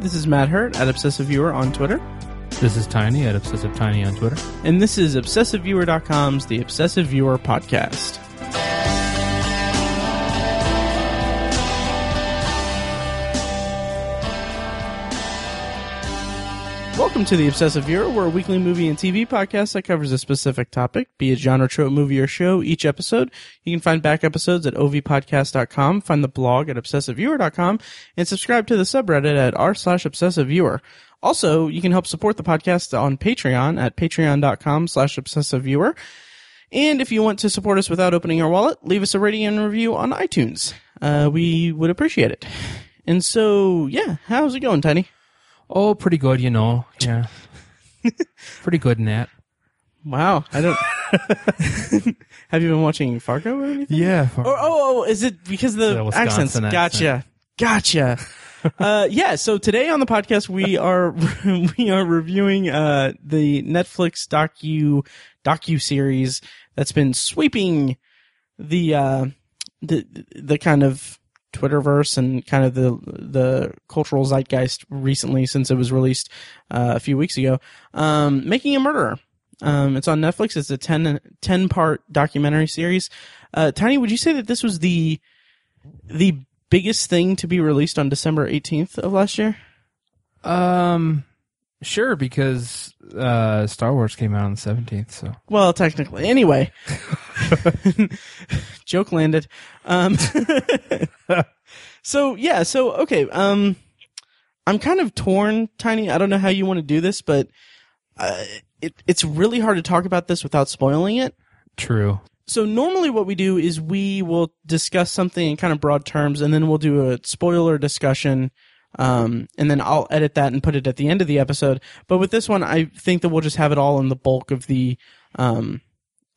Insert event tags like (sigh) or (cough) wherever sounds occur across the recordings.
This is Matt Hurt at Obsessive Viewer on Twitter. This is Tiny at Obsessive Tiny on Twitter. And this is ObsessiveViewer.com's The Obsessive Viewer Podcast. Welcome to The Obsessive Viewer. We're a weekly movie and TV podcast that covers a specific topic, be it genre, trope, movie, or show each episode. You can find back episodes at ovpodcast.com, find the blog at obsessiveviewer.com, and subscribe to the subreddit at r slash obsessiveviewer. Also, you can help support the podcast on Patreon at patreon.com slash obsessiveviewer. And if you want to support us without opening our wallet, leave us a rating and review on iTunes. Uh, we would appreciate it. And so, yeah, how's it going, Tiny? Oh, pretty good, you know. (laughs) Yeah. pretty good in that. Wow, I don't. (laughs) Have you been watching Fargo or anything? Yeah. Oh, oh, oh, is it because of the, The accents? accent. Gotcha, gotcha. (laughs) uh, yeah. So today on the podcast we are we are reviewing uh the Netflix docu docu series that's been sweeping the uh the the kind of Twitterverse and kind of the the cultural zeitgeist recently since it was released uh, a few weeks ago. Um, Making a Murderer. Um, it's on Netflix. It's a 10, 10 part documentary series. Uh, Tiny, would you say that this was the the biggest thing to be released on December eighteenth of last year? Um, sure, because uh, Star Wars came out on the 17th, so. Well, technically. Anyway, (laughs) joke landed. Um, (laughs) so yeah, so okay. Um, I'm kind of torn, Tiny. I don't know how you want to do this, but uh, it, it's really hard to talk about this without spoiling it. True. So normally what we do is we will discuss something in kind of broad terms and then we'll do a spoiler discussion. Um, and then I'll edit that and put it at the end of the episode. But with this one, I think that we'll just have it all in the bulk of the, um,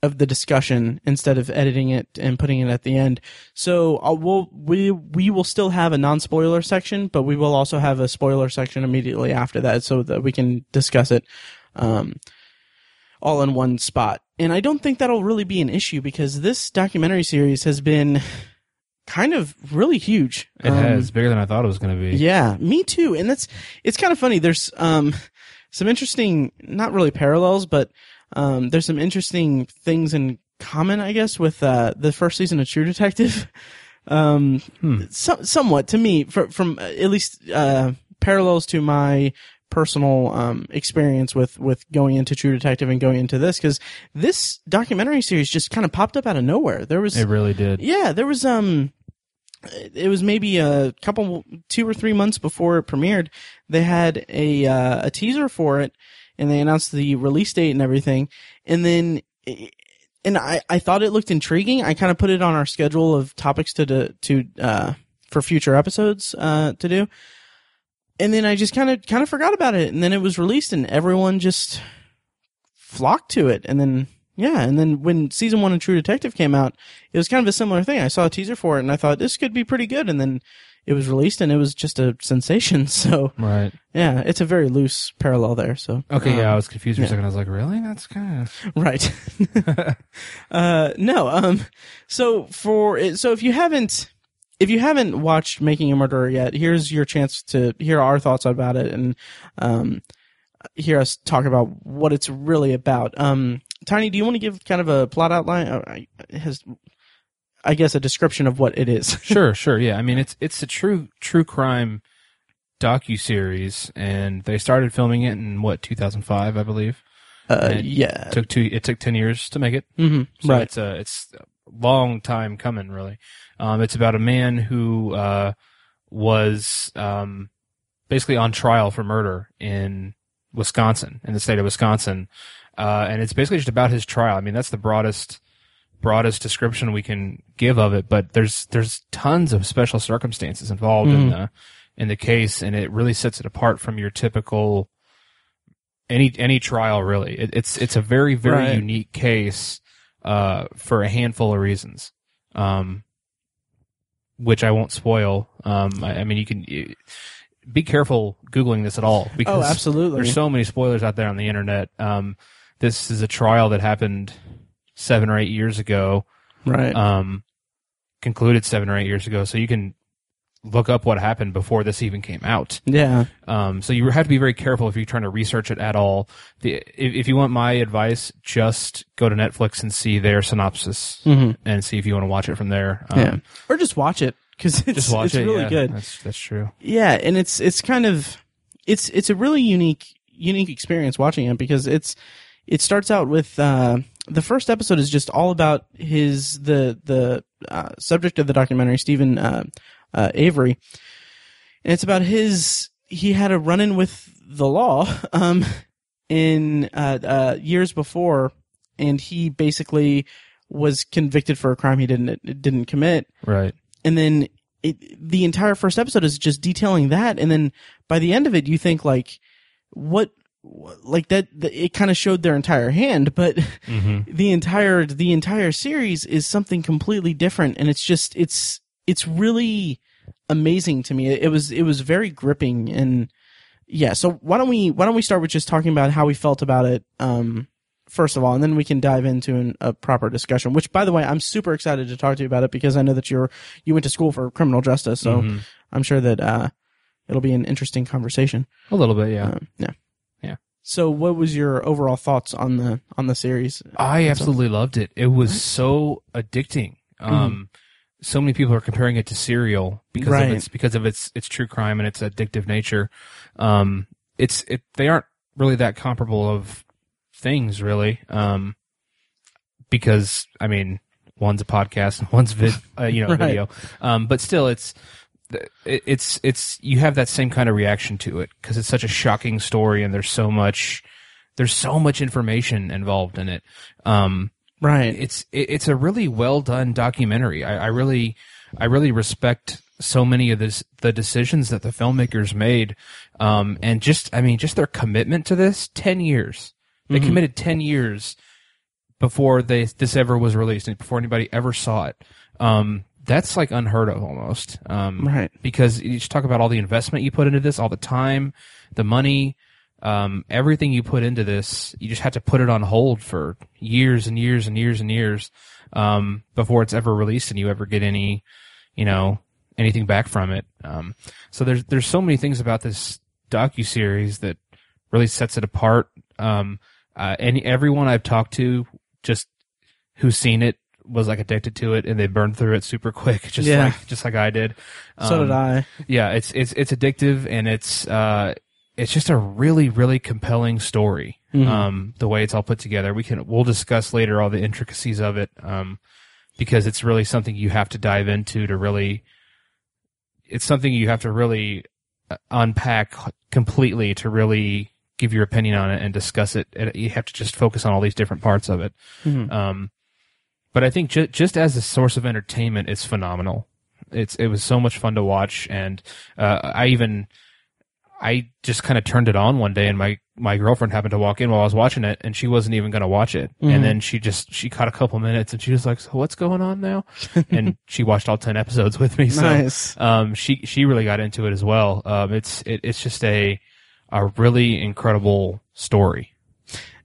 of the discussion instead of editing it and putting it at the end. So I'll, we'll, we, we will still have a non-spoiler section, but we will also have a spoiler section immediately after that so that we can discuss it, um, all in one spot. And I don't think that'll really be an issue because this documentary series has been kind of really huge. It Um, has bigger than I thought it was going to be. yeah, me too. And that's it's kind of funny. There's um some interesting, not really parallels, but um there's some interesting things in common, I guess, with uh the first season of True Detective. (laughs) Um, Hmm. so, somewhat to me, from, from uh, at least uh parallels to my personal um experience with with going into True Detective and going into this because this documentary series just kind of popped up out of nowhere. There was It really did. yeah, there was um it was maybe a couple two or three months before it premiered. They had a uh, a teaser for it and they announced the release date and everything. And then and I I thought it looked intriguing. I kind of put it on our schedule of topics to to, to uh for future episodes uh to do. And then I just kind of kind of forgot about it and then it was released and everyone just flocked to it and then yeah, and then when season one of True Detective came out, it was kind of a similar thing. I saw a teaser for it and I thought this could be pretty good, and then it was released and it was just a sensation. (laughs) So Right. yeah, it's a very loose parallel there. So Okay, yeah, I um, was confused for yeah. a second. I was like, really? That's kind of. (laughs) right. (laughs) uh, no. Um. So for so if you haven't if you haven't watched Making a Murderer yet, here's your chance to hear our thoughts about it and um hear us talk about what it's really about. Um, Tiny, do you want to give kind of a plot outline? Uh, I- has I guess a description of what it is. (laughs) Sure, sure. Yeah. I mean, it's it's a true true crime docu series, and they started filming it in what 2005, I believe. Uh, yeah. It took two. It took 10 years to make it. hmm So right. It's a it's a long time coming, really. Um, it's about a man who uh, was um, basically on trial for murder in Wisconsin, in the state of Wisconsin, uh, and it's basically just about his trial. I mean, that's the broadest broadest description we can give of it. But there's there's tons of special circumstances involved in Mhm. the in the case, and it really sets it apart from your typical any any trial. Really, it, it's it's a very very Right. unique case uh, for a handful of reasons, um, which I won't spoil. Um, I, I mean, you can you, be careful googling this at all because Oh, absolutely. there's so many spoilers out there on the internet. Um, this is a trial that happened seven or eight years ago, right. um, concluded seven or eight years ago. So you can look up what happened before this even came out. Yeah. Um, so you have to be very careful if you're trying to research it at all. The, if, if you want my advice, just go to Netflix and see their synopsis and see if you want to watch it from there. Um, Yeah. Or just watch it because it's, it's it. really yeah, good. That's, that's true. Yeah, and it's it's kind of it's it's a really unique unique experience watching it because it's it starts out with uh, the first episode is just all about his the the uh, subject of the documentary Steven uh, uh, Avery, and it's about his he had a run in with the law (laughs) um, in uh, uh, years before, and he basically was convicted for a crime he didn't didn't commit, Right. And then it, the entire first episode is just detailing that. And then by the end of it you think like what like that the, it kind of showed their entire hand but Mm-hmm. (laughs) the entire the entire series is something completely different. And it's just it's it's really amazing to me. It, it was it was very gripping. And yeah so why don't we why don't we start with just talking about how we felt about it um first of all and then we can dive into an, a proper discussion which by the way i'm super excited to talk to you about it because i know that you're you went to school for criminal justice so Mhm. i'm sure that uh it'll be an interesting conversation A little bit, yeah. um, yeah Yeah. so what was your overall thoughts on the on the series I absolutely loved it. It was so addicting. Mm-hmm. Um, so many people are comparing it to Serial because Right. of its because of its its true crime and its addictive nature. Um, it's it they aren't really that comparable of things really. Um, because I mean, one's a podcast and (laughs) one's vid, uh, you know, (laughs) Right. video. Um, but still, it's it's it's you have that same kind of reaction to it because it's such a shocking story and there's so much there's so much information involved in it. Um, right it's it, it's a really well done documentary. I, I really I really respect so many of this the decisions that the filmmakers made, um, and just I mean just their commitment to this. Ten years they committed ten years before they this ever was released and before anybody ever saw it. Um, that's like unheard of almost. Um, Right. Because you just talk about all the investment you put into this, all the time, the money, um, everything you put into this, you just have to put it on hold for years and years and years and years, um, before it's ever released and you ever get any, you know, anything back from it. Um, so there's, there's so many things about this docu-series that really sets it apart. Um, uh, and everyone I've talked to just who's seen it was like addicted to it and they burned through it super quick, (laughs) just Yeah. like, just like I did. so Um, did i yeah, it's it's it's addictive and it's uh it's just a really really compelling story. Mhm. Um, the way it's all put together, we can we'll discuss later all the intricacies of it. Um, because it's really something you have to dive into to really. It's something you have to really uh, unpack completely to really give your opinion on it and discuss it. You have to just focus on all these different parts of it. Mhm. Um, but I think ju- just as a source of entertainment, it's phenomenal. It's it was so much fun to watch, and uh, I even I just kind of turned it on one day, and my my girlfriend happened to walk in while I was watching it, and she wasn't even going to watch it, Mhm. and then she just she caught a couple minutes, and she was like, "So what's going on now?" (laughs) and she watched all ten episodes with me. So nice um, she she really got into it as well. Um, it's it, it's just a a really incredible story.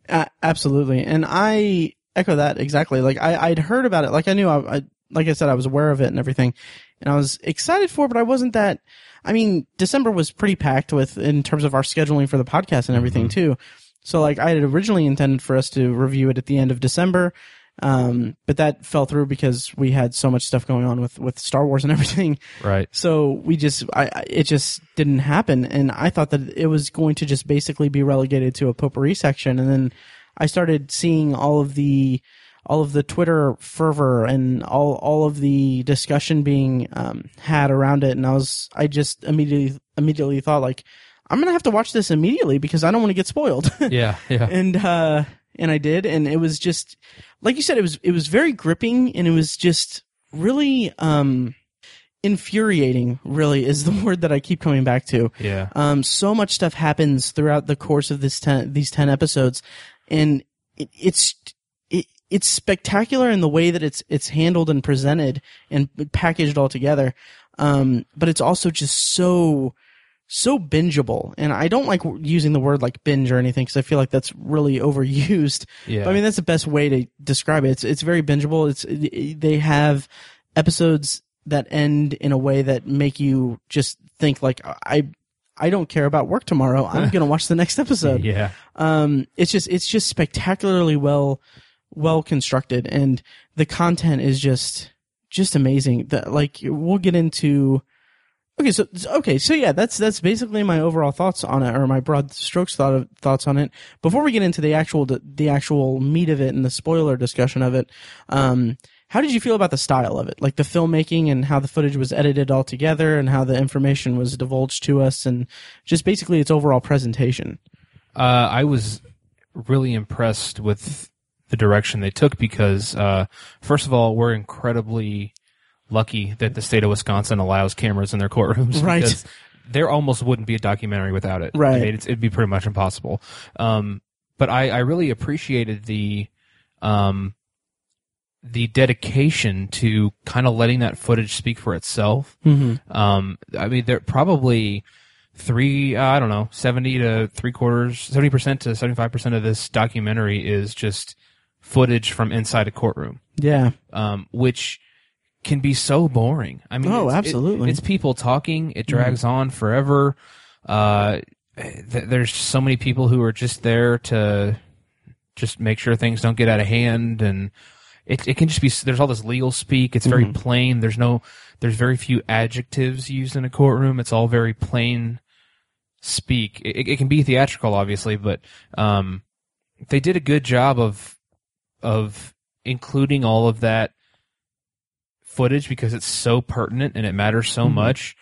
A- absolutely, and I echo that exactly. Like I, I'd heard about it. Like I knew. I, I, like I said, I was aware of it and everything, and I was excited for. it, But I wasn't that. I mean, December was pretty packed with in terms of our scheduling for the podcast and everything mm-hmm. too. So like I had originally intended for us to review it at the end of December. Um, but that fell through because we had so much stuff going on with, with Star Wars and (laughs) everything. Right. So we just, I, it just didn't happen. And I thought that it was going to just basically be relegated to a potpourri section. And then I started seeing all of the, all of the Twitter fervor and all, all of the discussion being, um, had around it. And I was, I just immediately, immediately thought like, I'm going to have to watch this immediately because I don't want to get spoiled. (laughs) Yeah. Yeah. and uh and I did and it was just like you said it was it was very gripping and it was just really um infuriating really is the (laughs) word that I keep coming back to. Yeah. Um so much stuff happens throughout the course of this 10 these 10 episodes and it, it's it, it's spectacular in the way that it's it's handled and presented and packaged all together. Um but it's also just so so bingeable. And I don't like using the word like binge or anything because I feel like that's really (laughs) overused. Yeah. But I mean, that's the best way to describe it. It's, it's very bingeable. It's, they have episodes that end in a way that make you just think like I I don't care about work tomorrow. I'm (laughs) going to watch the next episode. Yeah. Um, it's just it's just spectacularly well well constructed, and the content is just just amazing. That like we'll get into. Okay, so okay, so yeah, that's that's basically my overall thoughts on it, or my broad strokes thought of, thoughts on it. Before we get into the actual the, the actual meat of it and the spoiler discussion of it, um, how did you feel about the style of it, like the filmmaking and how the footage was edited all together, and how the information was divulged to us, and just basically its overall presentation? Uh, I was really impressed with the direction they took because, uh, first of all, we're incredibly lucky that the state of Wisconsin allows cameras in their courtrooms. Right. Because there almost wouldn't be a documentary without it. Right. I mean, it's, it'd be pretty much impossible. Um, but I, I really appreciated the, um, the dedication to kind of letting that footage speak for itself. Mm-hmm. Um, I mean, there probably three, uh, I don't know, 70 to three quarters, 70% to 75% of this documentary is just footage from inside a courtroom, Yeah. um, which can be so boring. I mean, Oh, it's- it- absolutely. it's people talking. It drags on forever. Uh, th- there's so many people who are just there to just make sure things don't get out of hand and it, it can just be there's all this legal speak it's very plain there's no there's very few adjectives used in a courtroom it's all very plain speak it, it can be theatrical obviously but um they did a good job of of including all of that footage because it's so pertinent and it matters so Mhm. much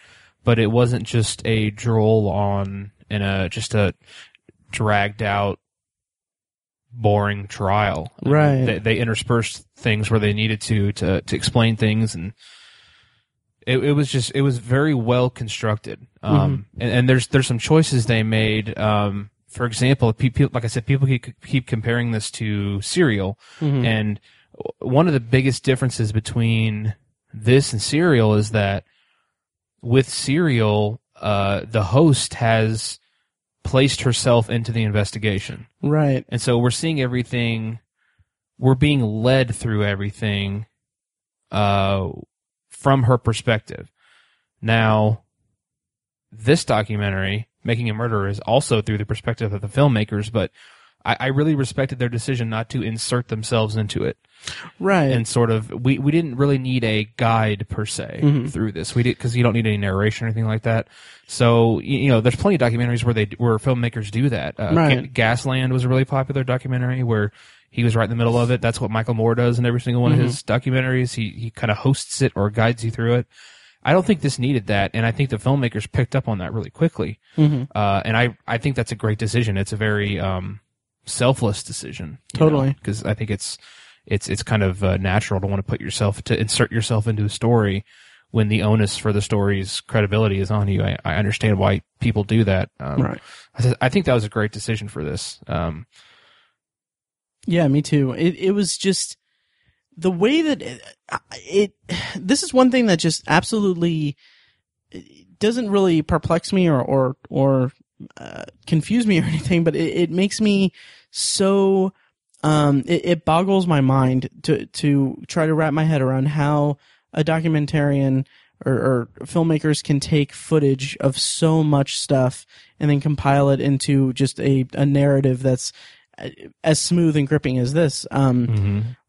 but it wasn't just a droll on and a just a dragged out boring trial I mean, Right. they, they interspersed things where they needed to to to explain things and it, it was just it was very well constructed um and, and there's there's some choices they made um for example people like i said people keep, keep comparing this to serial Mhm. and one of the biggest differences between this and serial is that with serial uh the host has placed herself into the investigation Right. and so we're seeing everything, we're being led through everything uh, from her perspective. Now, this documentary, Making a Murderer, is also through the perspective of the filmmakers, but I, I really respected their decision not to insert themselves into it Right. and sort of we, we didn't really need a guide per se Mhm. through this we did because you don't need any narration or anything like that so you, you know there's plenty of documentaries where they where filmmakers do that uh, Right. Ga- gasland was a really popular documentary where he was right in the middle of it that's what michael moore does in every single one Mhm. of his documentaries he, he kind of hosts it or guides you through it i don't think this needed that and i think the filmmakers picked up on that really quickly Mhm. uh, and I, I think that's a great decision. It's a very um, selfless decision. Totally. Because I think it's it's it's kind of uh, natural to want to put yourself to insert yourself into a story when the onus for the story's credibility is on you. I, I understand why people do that. Um, Right. I, th- I think that was a great decision for this. Um, Yeah, me too. It it was just the way that it, it (sighs) this is one thing that just absolutely doesn't really perplex me or or or uh, confuse me (laughs) or anything, but it, it makes me so um it, it boggles my mind to to try to wrap my head around how a documentarian or, or filmmakers can take footage of so much stuff and then compile it into just a, a narrative that's uh, as smooth and gripping as this. Um,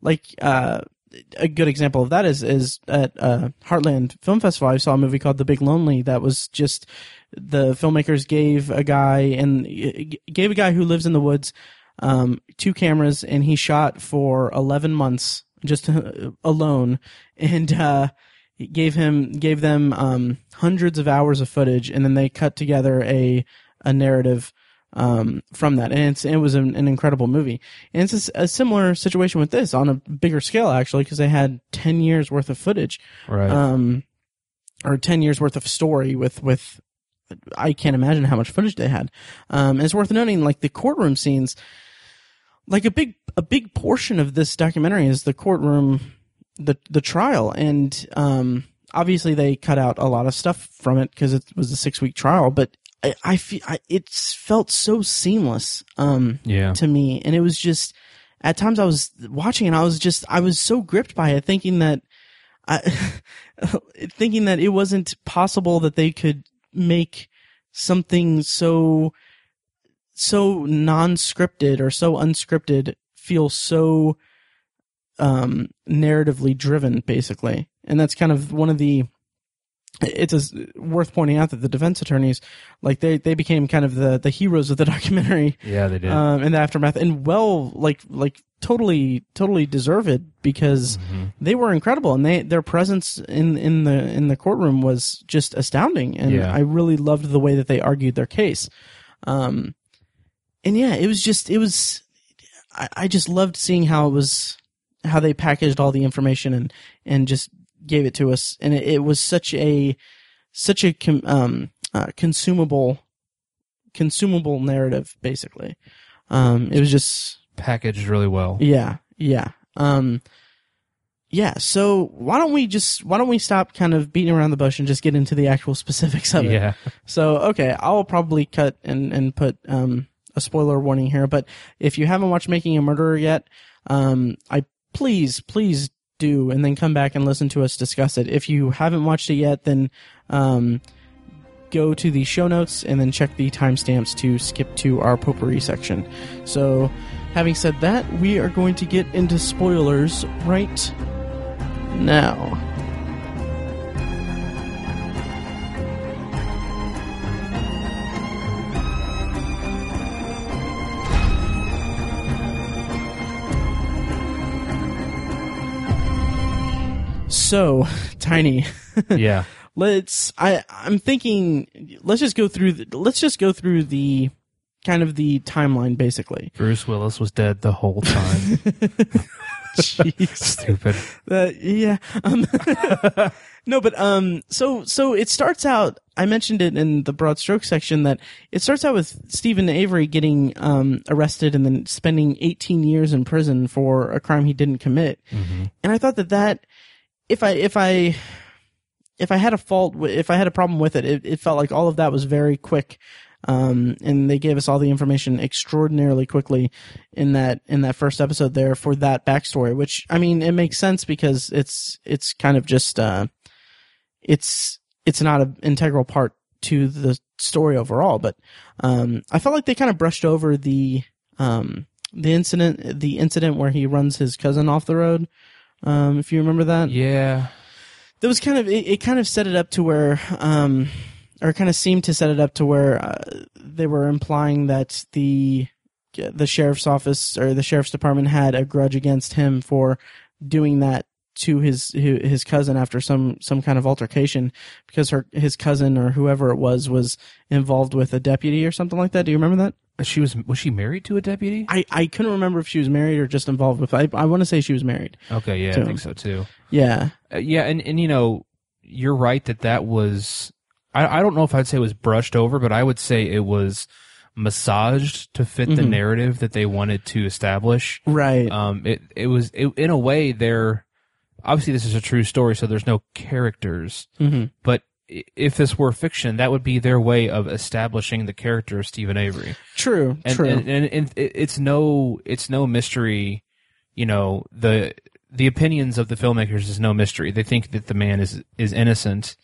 like uh, a good example of that is is at uh, Heartland Film Festival. I saw a movie called The Big Lonely that was just the filmmakers gave a guy and gave a guy who lives in the woods um, two cameras and he shot for 11 months just (laughs) alone and uh, gave him gave them um, hundreds of hours of footage and then they cut together a a narrative um, from that, and it's it was an, an incredible movie. And it's a similar situation with this on a bigger scale, actually, because they had ten years worth of footage, right. um, or ten years worth of story with with. I can't imagine how much footage they had. Um, and it's worth noting, like the courtroom scenes, like a big a big portion of this documentary is the courtroom, the the trial, and um, obviously they cut out a lot of stuff from it because it was a six week trial, but. I, I feel I, it's felt so seamless um, yeah. to me, and it was just at times I was watching and I was just I was so gripped by it, thinking that I, (laughs) thinking that it wasn't possible that they could make something so so non-scripted or so unscripted feel so um narratively driven basically and that's kind of one of the it's a, worth pointing out that the defense attorneys like they they became kind of the the heroes of the (laughs) documentary Yeah, they did. um in the aftermath and well like like totally totally deserve it because Mhm. they were incredible and they their presence in in the in the courtroom was just astounding and Yeah. I really loved the way that they argued their case um and yeah it was just it was I, I just loved seeing how it was how they packaged all the information and and just gave it to us and it, it was such a such a com, um uh, consumable consumable narrative basically um it was just Packaged really well. yeah, yeah. Um yeah, so why don't we just why don't we stop kind of beating around the bush and just get into the actual (laughs) specifics of it? Yeah. So okay, I'll probably cut and and put um a spoiler warning here, but if you haven't watched Making a Murderer yet, um I please please do and then come back and listen to us discuss it. If you haven't watched it yet, then um go to the show notes and then check the timestamps to skip to our potpourri section. So, having said that, we are going to get into spoilers right now. So, (laughs) Tiny, Yeah. (laughs) let's I I'm thinking let's just go through the, let's just go through the kind of the timeline basically. Bruce Willis was dead the whole time. (laughs) Jeez. Stupid. Uh, yeah. Um, no, but um so so it starts out I mentioned it in the broad stroke section that it starts out with Steven Avery getting um arrested and then spending 18 years in prison for a crime he didn't commit. hmm And I thought that that if I if I if I had a fault if I had a problem with it, it, it felt like all of that was very quick. Um, and they gave us all the information extraordinarily quickly in that in that first episode there for that backstory, which I mean it makes sense because it's it's kind of just uh, it's it's not an integral part to the story overall, but um, I felt like they kind of brushed over the um, the incident the incident where he runs his cousin off the road. Um, if you remember that, Yeah. that was kind of it, it kind of set it up to where um or kind of seemed to set it up to where uh, they were implying that the the sheriff's office or the sheriff's department had a grudge against him for doing that to his his cousin after some some kind of altercation because her his cousin or whoever it was was involved with a deputy or something like that. Do you remember that? She was was she married to a deputy? I, I couldn't remember if she was married or just involved with. I I want to say she was married. Okay, yeah, I think so too. Yeah. Uh, yeah, and and you know, you're right that that was. I I don't know if I'd say it was brushed over, but I would say it was massaged to fit the Mhm. narrative that they wanted to establish. Right. Um, it it was it, in a way they're obviously this is a true story, so there's no characters. hmm But if this were fiction, that would be their way of establishing the character of Steven Avery. True. and, true. And, and, and it's no it's no mystery you know the the opinions of the filmmakers is no mystery they think that the man is is innocent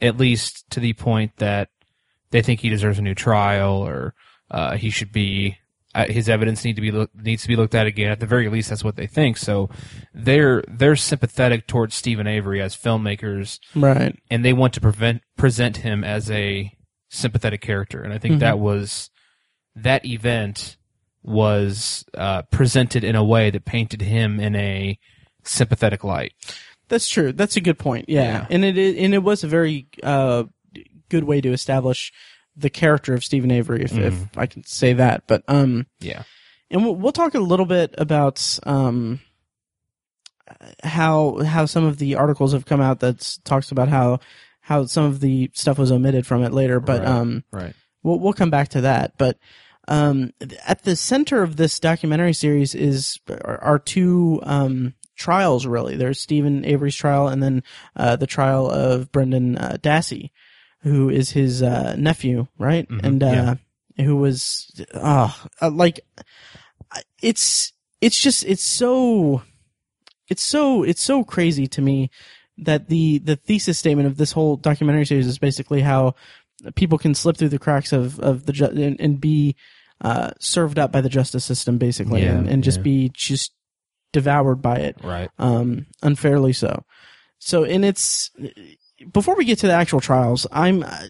at least to the point that they think he deserves a new trial or uh, he should be his evidence need to be needs to be looked at again at the very least that's what they think so they're they're sympathetic towards Steven Avery as filmmakers right. and they want to prevent present him as a sympathetic character and i think Mhm. that was that event was uh, presented in a way that painted him in a sympathetic light That's true. That's a good point. Yeah, Yeah. and it and it was a very uh, good way to establish the character of Steven Avery, if, if Mhm. I can say that. But um, yeah and we'll, we'll talk a little bit about um how how some of the articles have come out that talks about how how some of the stuff was omitted from it later. But Right. um, right we'll we'll come back to that. But um, at the center of this documentary series is are, are two um, trials. Really, there's Steven Avery's trial, and then uh, the trial of Brendan uh, Dassey, who is his uh, nephew, right? Mhm, And uh, yeah. who was oh, uh, like it's it's just it's so it's so it's so crazy to me that the the thesis statement of this whole documentary series is basically how people can slip through the cracks of of the ju- and, and be uh, served up by the justice system, basically, Yeah, and, and just yeah. be just devoured by it Right. um, unfairly so. So, and it's before we get to the actual trials, I'm. Uh,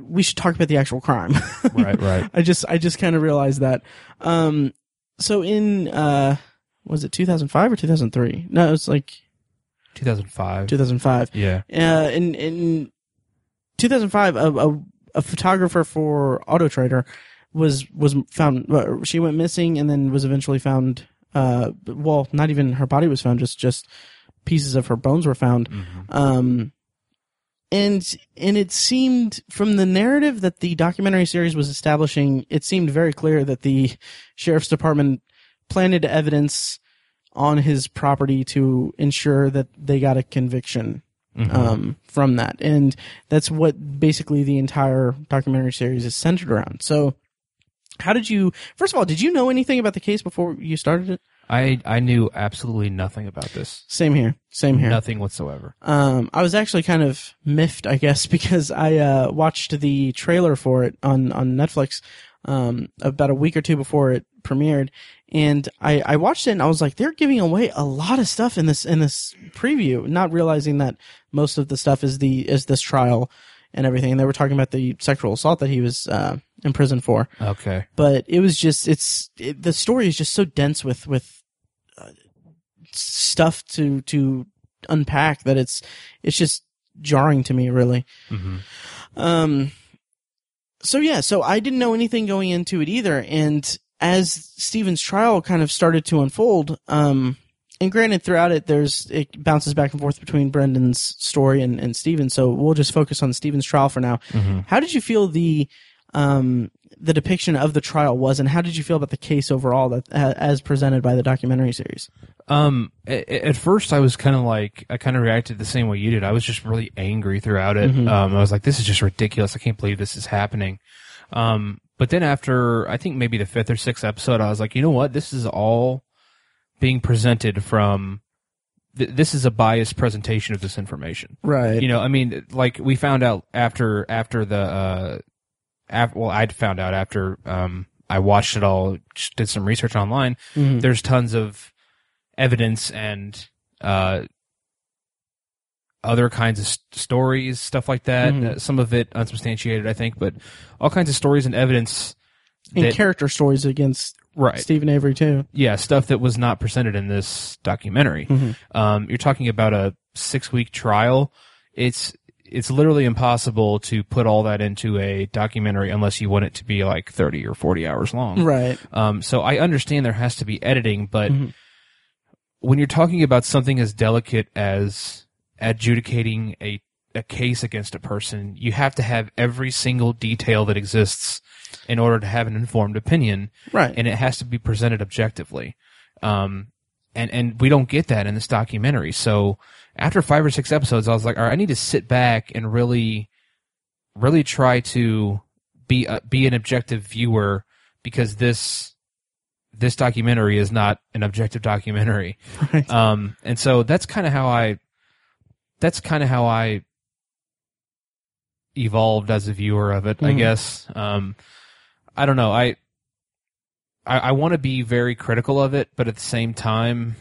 we should talk about the actual crime. (laughs) Right. Right. I just, I just kind of realized that. Um, so in, uh, was it 2005 or 2003? No, it was like 2005. 2005. Yeah. Uh, in in 2005, a, a, a photographer for Auto Trader was was found. uh, She went missing and then was eventually found. Uh, well, not even her body was found. Just just pieces of her bones were found. Mhm. Um, and and it seemed from the narrative that the documentary series was establishing, it seemed very clear that the sheriff's department planted evidence on his property to ensure that they got a conviction Mhm. um, from that, and that's what basically the entire documentary series is centered around. So, how did you? First of all, did you know anything about the case before you started it? I I knew absolutely nothing about this. Same here. Same here. Nothing whatsoever. Um, I was actually kind of miffed, I guess, (laughs) because I uh, watched the trailer for it on on Netflix um, about a week or two before it premiered, and I, I watched it and I was like, they're giving away a lot of stuff in this in this preview, not realizing that most of the stuff is the is this trial and everything. And they were talking about the sexual assault that he was uh, in prison for Okay. but it was just it's it, the story is just so dense with with stuff to to unpack that it's it's just jarring to me really. Hmm um so yeah so i didn't know anything going into it either. And as steven's trial kind of started to unfold um and granted throughout it there's it bounces back and forth between brendan's story and and steven so we'll just focus on steven's trial for now. Hmm how did you feel the um the depiction of the trial was, and how did you feel about the case overall that as presented by the documentary series? Um, at, at first I was kind of like, I kind of reacted the same way you did. I was just really angry throughout it. Mhm. Um, I was like, this is just ridiculous. I can't believe this is happening. Um, but then after, I think maybe the fifth or sixth episode, I was like, you know what? This is all being presented from, th- this is a biased presentation of this information. Right. You know, I mean, like we found out after, after the, uh, af- well, I'd found out after, um, I watched it all, just did some research online Mhm. there's tons of evidence and uh, other kinds of st- stories, stuff like that. Mhm. Uh, some of it unsubstantiated, I think, but all kinds of stories and evidence. and that- character stories against Right. Steven Avery too. Yeah, stuff that was not presented in this documentary. Mhm. Um, you're talking about a six week trial. It's it's literally impossible to put all that into a documentary unless you want it to be like 30 or 40 hours long. Right. Um, so I understand there has to be editing, but Mhm. When you're talking about something as delicate as adjudicating a, a case against a person, you have to have every single detail that exists in order to have an informed opinion, Right. and it has to be presented objectively. Um, and, and we don't get that in this documentary. So after five or six episodes, I was like, all right, I need to sit back and really, really try to be, a, be an objective viewer because this, this documentary is not an objective documentary. right. Um, and so that's kind of how I, that's kind of how I evolved as a viewer of it, I Mhm. guess. Um, I don't know. I, I, I want to be very critical of it, but at the same time,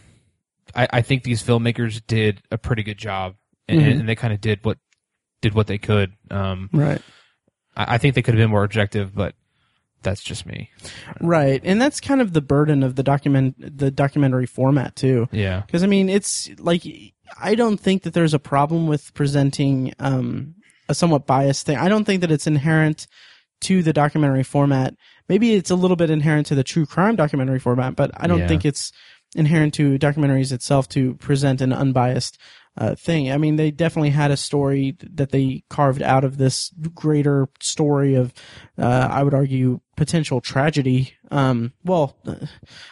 I, I think these filmmakers did a pretty good job and, Mhm. and they kind of did what, did what they could. Um, right. I, I think they could have been more objective, but that's just me. Right. And that's kind of the burden of the document the documentary format too. Yeah. Because I mean, it's like I don't think that there's a problem with presenting um, a somewhat biased thing. I don't think that it's inherent to the documentary format. Maybe it's a little bit inherent to the true crime documentary format, but I don't Yeah. think it's inherent to documentaries itself to present an unbiased uh, thing. I mean, they definitely had a story that they carved out of this greater story of, uh, I would argue, potential tragedy. Um, well, uh,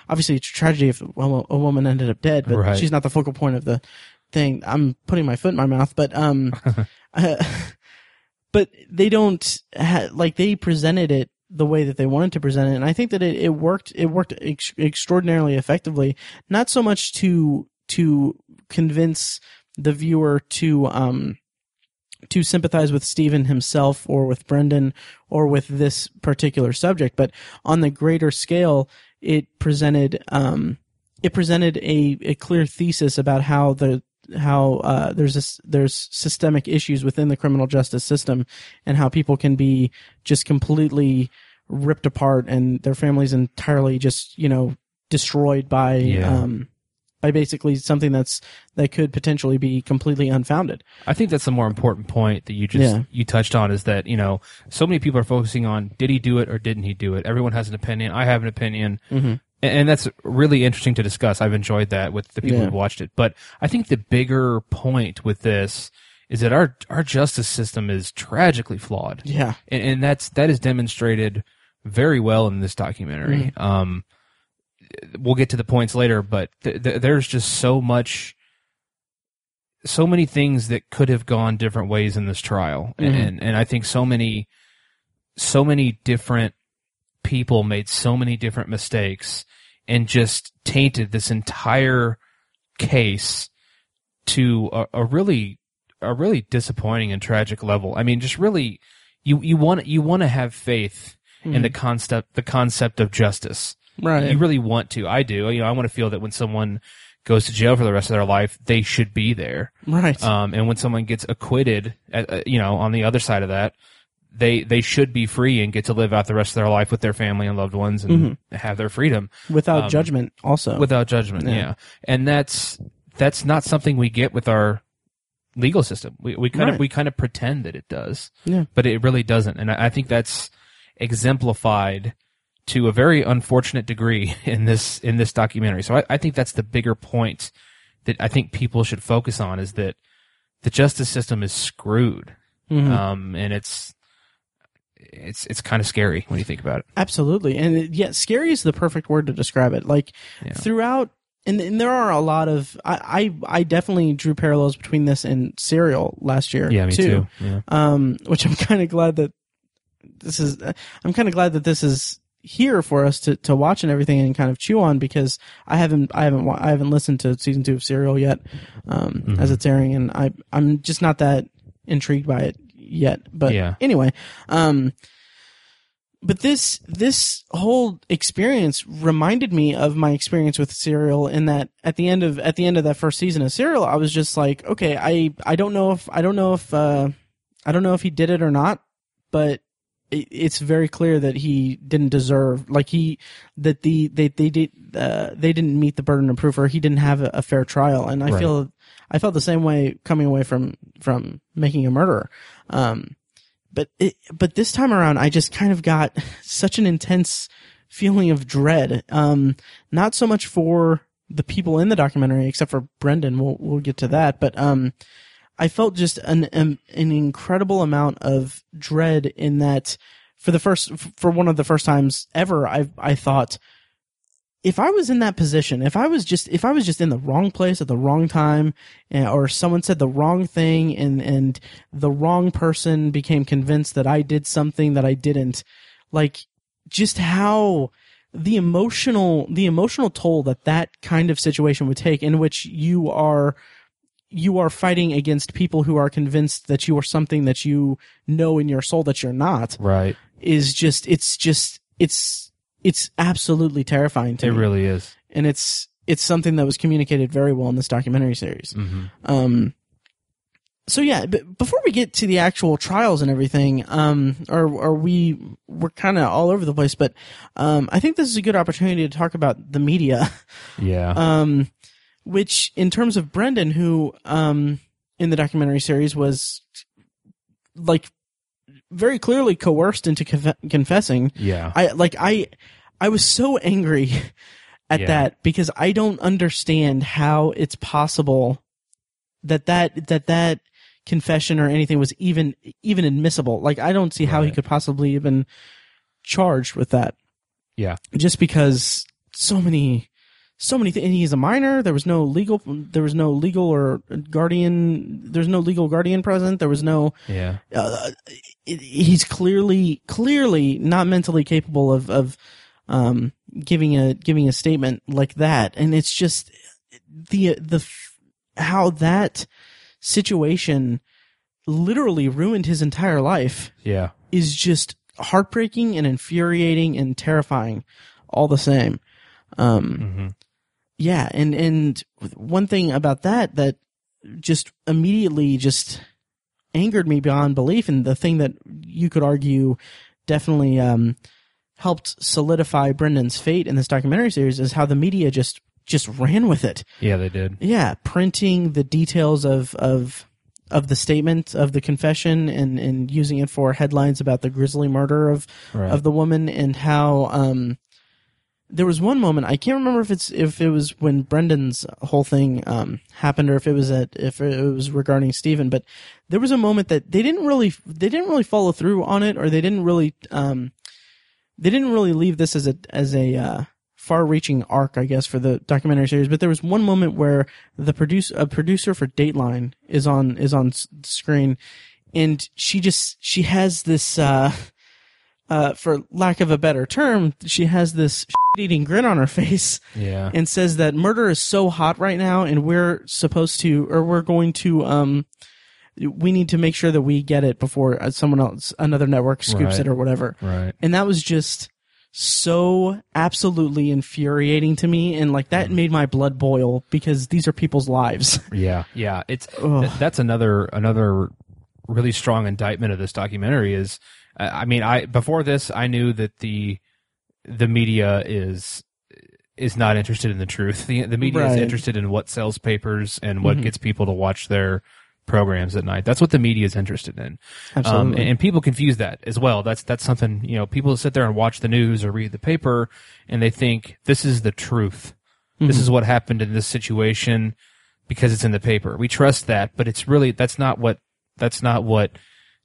obviously, it's a tragedy if well, a woman ended up dead, but Right. she's not the focal point of the thing. I'm putting my foot in my mouth, but um, (laughs) uh, but they don't ha- like they presented it the way that they wanted to present it, and I think that it, it worked. It worked ex- extraordinarily effectively. Not so much to to convince the viewer to um to sympathize with Steven himself or with Brendan or with this particular subject, but on the greater scale, it presented um it presented a, a clear thesis about how the how uh, there's this, there's systemic issues within the criminal justice system and how people can be just completely ripped apart and their families entirely just you know destroyed by Yeah. um by basically something that's that could potentially be completely unfounded. I think that's the more important point that you just Yeah. you touched on is that you know so many people are focusing on did he do it or didn't he do it. Everyone has an opinion. I have an opinion, Mm-hmm. and, and that's really interesting to discuss. I've enjoyed that with the people Yeah. who've watched it. But I think the bigger point with this is that our our justice system is tragically flawed, Yeah. and, and that's that is demonstrated very well in this documentary. Mm-hmm. Um, we'll get to the points later, but th- th- there's just so much, so many things that could have gone different ways in this trial, Mhm. and and I think so many, so many different people made so many different mistakes and just tainted this entire case to a, a really a really disappointing and tragic level. I mean, just really you you want you want to have faith in the concept the concept of justice. Right. You really want to. I do. You know, I want to feel that when someone goes to jail for the rest of their life, they should be there. right. Um, and when someone gets acquitted, uh, uh, you know, on the other side of that, they they should be free and get to live out the rest of their life with their family and loved ones and have their freedom Without um, judgment also. without judgment. Yeah. Yeah. and that's that's not something we get with our legal system. We we kind Right. of we kind of pretend that it does, Yeah. but it really doesn't. And I, I think that's exemplified to a very unfortunate degree (laughs) in this in this documentary. So I, I think that's the bigger point that I think people should focus on is that the justice system is screwed, Mhm. um, and it's it's it's kind of scary when you think about it. Absolutely. And it, yeah, scary is the perfect word to describe it. Like Yeah. throughout and, and there are a lot of I, I I definitely drew parallels between this and Serial last year Yeah, me too. too. Yeah. Um which I'm (laughs) kind of glad that this is I'm kind of glad that this is here for us to, to watch and everything and kind of chew on because I haven't I haven't I haven't listened to season 2 of Serial yet um Mm-hmm. as it's airing and I I'm just not that intrigued by it yet but Yeah. anyway um but this this whole experience reminded me of my experience with Serial in that at the end of at the end of that first season of Serial, I was just like, okay, I I don't know if I don't know if uh, I don't know if he did it or not, but it's very clear that he didn't deserve like he that the they they did uh, they didn't meet the burden of proof or he didn't have a, a fair trial, and I Right. feel I felt the same way coming away from from making a murderer. Um, but it, but this time around, I just kind of got (laughs) such an intense feeling of dread. Um, not so much for the people in the documentary, except for Brendan. We'll we'll get to that, but um, I felt just an an, incredible amount of dread in that for the first for one of the first times ever, I I thought if I was in that position, if I was just if I was just in the wrong place at the wrong time, eh, or someone said the wrong thing, and and the wrong person became convinced that I did something that I didn't, like just how the emotional the emotional toll that that kind of situation would take, in which you are you are fighting against people who are convinced that you are something that you know in your soul that you're not, Right. is just it's just it's it's absolutely terrifying to me. It me really is. and it's it's something that was communicated very well in this documentary series. Mm-hmm. Um, so yeah, but before we get to the actual trials and everything, um, or or we we're kind of all over the place, but um, I think this is a good opportunity to talk about the media, Yeah. (laughs) um, which in terms of Brendan, who um in the documentary series was like very clearly coerced into conf- confessing yeah. I like I I was so angry (laughs) at Yeah. that because I don't understand how it's possible that that that that confession or anything was even even admissible. Like I don't see how he could possibly even charged with that. Yeah. Just because so many so many things he's a minor, there was no legal there was no legal or guardian there's no legal guardian present. There was no yeah. uh, it- he's clearly clearly not mentally capable of of um giving a giving a statement like that and it's just the the how that situation literally ruined his entire life Yeah. is just heartbreaking and infuriating and terrifying all the same. Um, hmm yeah, and and one thing about that that just immediately just angered me beyond belief, and the thing that you could argue definitely um, helped solidify Brendan's fate in this documentary series is how the media just just ran with it. Yeah, they did. Yeah, printing the details of of of the statement of the confession and and using it for headlines about the grisly murder of Right. of the woman and how um there was one moment I can't remember if it's if it was when Brendan's whole thing um happened or if it was at if it was regarding Steven but there was a moment that they didn't really they didn't really follow through on it or they didn't really um they didn't really leave this as a as a uh far-reaching arc, I guess, for the documentary series. But there was one moment where the produce a producer for Dateline is on is on screen, and she just she has this, uh, uh, for lack of a better term, she has this (laughs) eating grin on her face yeah. and says that murder is so hot right now, and we're supposed to or we're going to um. We need to make sure that we get it before uh, someone else, another network scoops Right. it or whatever Right. and that was just so absolutely infuriating to me and like that made my blood boil because these are people's lives (laughs) Yeah. Yeah. It's th- that's another another really strong indictment of this documentary is uh, I mean I before this I knew that the the media is is not interested in the truth. (laughs) The the media is interested in what sells papers and what Mhm. gets people to watch their programs at night. That's what the media is interested in. Um, absolutely and, and people confuse that as well. That's that's something you know. People sit there and watch the news or read the paper, and they think this is the truth. This Mm-hmm. is what happened in this situation because it's in the paper. We trust that, but it's really that's not what that's not what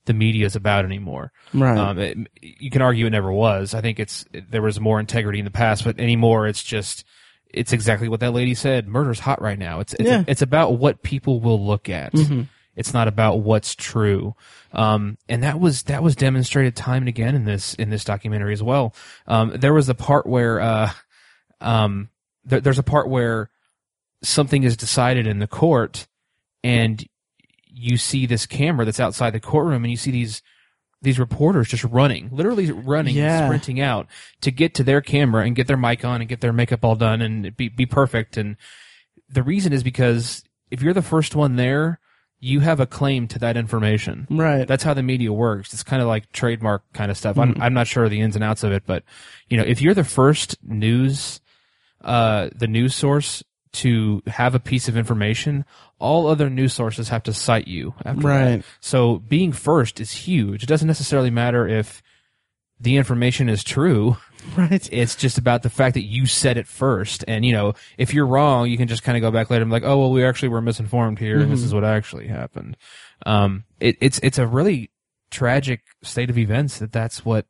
the media is about anymore. right Um, it, you can argue it never was. I think it's there was more integrity in the past, but anymore it's just it's exactly what that lady said. Murder's hot right now. It's it's, Yeah. it's about what people will look at. Mhm. It's not about what's true. Um, and that was that was demonstrated time and again in this in this documentary as well. Um, there was a part where uh, um, there, there's a part where something is decided in the court, and you see this camera that's outside the courtroom, and you see these these reporters just running, literally running, Yeah. sprinting out to get to their camera and get their mic on and get their makeup all done and be be perfect. And the reason is because if you're the first one there, you have a claim to that information. right That's how the media works. It's kind of like trademark kind of stuff. I'm, I'm not sure of the ins and outs of it, but you know, if you're the first news, uh, the news source to have a piece of information, all other news sources have to cite you after Right. that. So being first is huge. It doesn't necessarily matter if the information is true. (laughs) right It's just about the fact that you said it first. And, you know, if you're wrong, you can just kind of go back later and be like, oh, well, we actually were misinformed here and this is what actually happened. Um, it, it's, it's a really tragic state of events that that's what,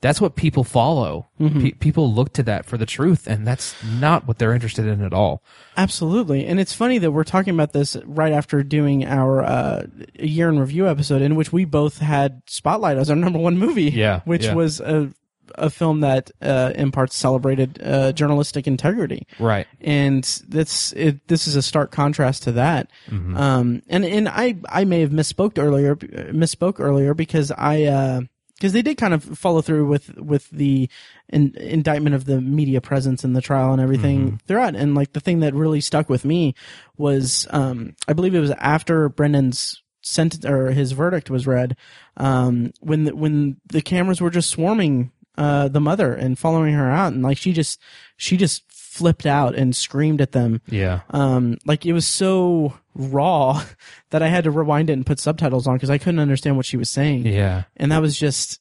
that's what people follow. Pe- people look to that for the truth and that's not what they're interested in at all. Absolutely. And it's funny that we're talking about this right after doing our uh, year in review episode in which we both had Spotlight as our number one movie. Yeah, Which yeah. was a, a film that uh, in parts celebrated uh, journalistic integrity. Right. And that's it, this is a stark contrast to that. Mm-hmm. Um, and, and I, I may have misspoke earlier, misspoke earlier because I, uh, because they did kind of follow through with with the in, indictment of the media presence in the trial and everything throughout. And like the thing that really stuck with me was, um, I believe it was after Brendan's sentence or his verdict was read, um, when the, when the cameras were just swarming uh, the mother and following her out, and like she just she just flipped out and screamed at them. Yeah. Um, like it was so raw (laughs) that I had to rewind it and put subtitles on because I couldn't understand what she was saying Yeah. and that was just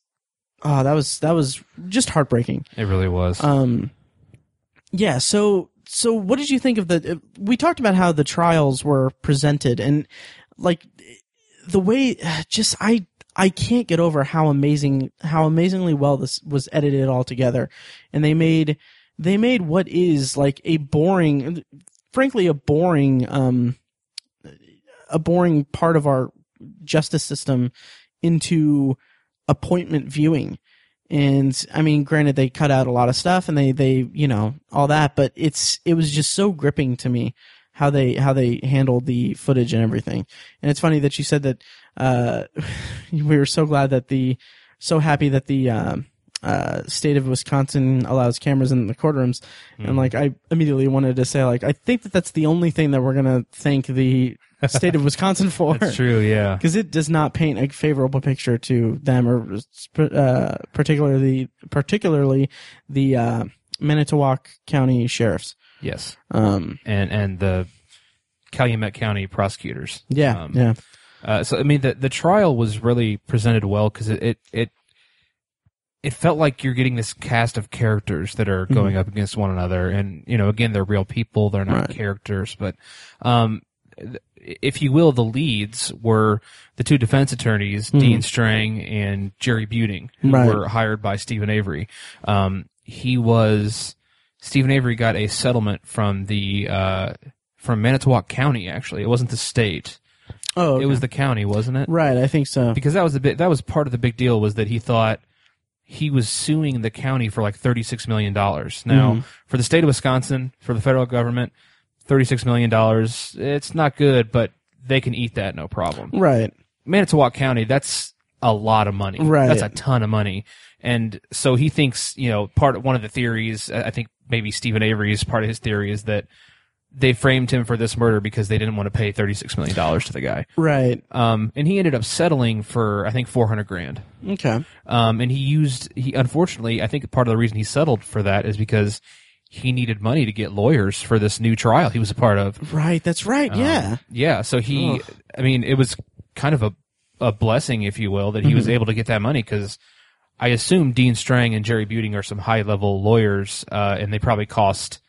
oh that was that was just heartbreaking It really was. um yeah so so what did you think of the we talked about how the trials were presented and like the way (sighs) just i i can't get over how amazing how amazingly well this was edited all together and they made they made what is like a boring frankly a boring um a boring part of our justice system into appointment viewing. And I mean, granted, they cut out a lot of stuff and they, they, you know, all that, but it's, it was just so gripping to me how they how they handled the footage and everything. And it's funny that you said that uh, (laughs) we were so glad that the so happy that the uh, uh, state of Wisconsin allows cameras in the courtrooms, Mm-hmm. and like I immediately wanted to say like I think that that's the only thing that we're gonna thank the state of (laughs) Wisconsin for. That's true. Yeah. Because it does not paint a favorable picture to them, or uh, particularly particularly the uh, Manitowoc County sheriffs. Yes. Um, And and the Calumet County prosecutors. yeah, Um, yeah, Uh, so I mean, the the trial was really presented well because it, it it it felt like you're getting this cast of characters that are going up against one another, and you know, again, they're real people; they're not Right. characters. But um, if you will, the leads were the two defense attorneys, Dean Strang and Jerry Buting, who Right. were hired by Steven Avery. Um, he was Steven Avery got a settlement from the uh, from Manitowoc County. Actually, it wasn't the state. Oh, It was the county, wasn't it? right. I think so. Because that was the bit. That was part of the big deal was that he thought he was suing the county for like thirty six million dollars. Now, mm-hmm. for the state of Wisconsin, for the federal government, thirty six million dollars. It's not good, but they can eat that no problem. Right. Manitowoc County, that's a lot of money. Right. That's a ton of money. And so he thinks, you know, part of one of the theories, I think maybe Steven Avery's part of his theory is that they framed him for this murder because they didn't want to pay $36 million to the guy. Right. Um, and he ended up settling for, I think, 400 grand. Okay. Um, and he used, he, unfortunately, I think part of the reason he settled for that is because he needed money to get lawyers for this new trial he was a part of. Right. That's right. Um, yeah. Yeah. So he, Ugh. I mean, it was kind of a, a blessing, if you will, that he Mm-hmm. was able to get that money because I assume Dean Strang and Jerry Buting are some high level lawyers, uh, and they probably cost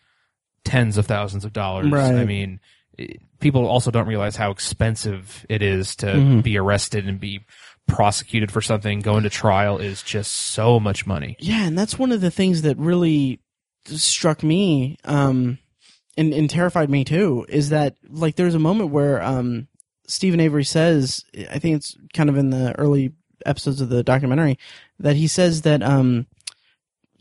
tens of thousands of dollars. Right. I mean, people also don't realize how expensive it is to Mm-hmm. be arrested and be prosecuted for something. Going to trial is just so much money. Yeah, and that's one of the things that really struck me um and, and terrified me too is that like there's a moment where um Steven Avery says I think it's kind of in the early episodes of the documentary that he says that um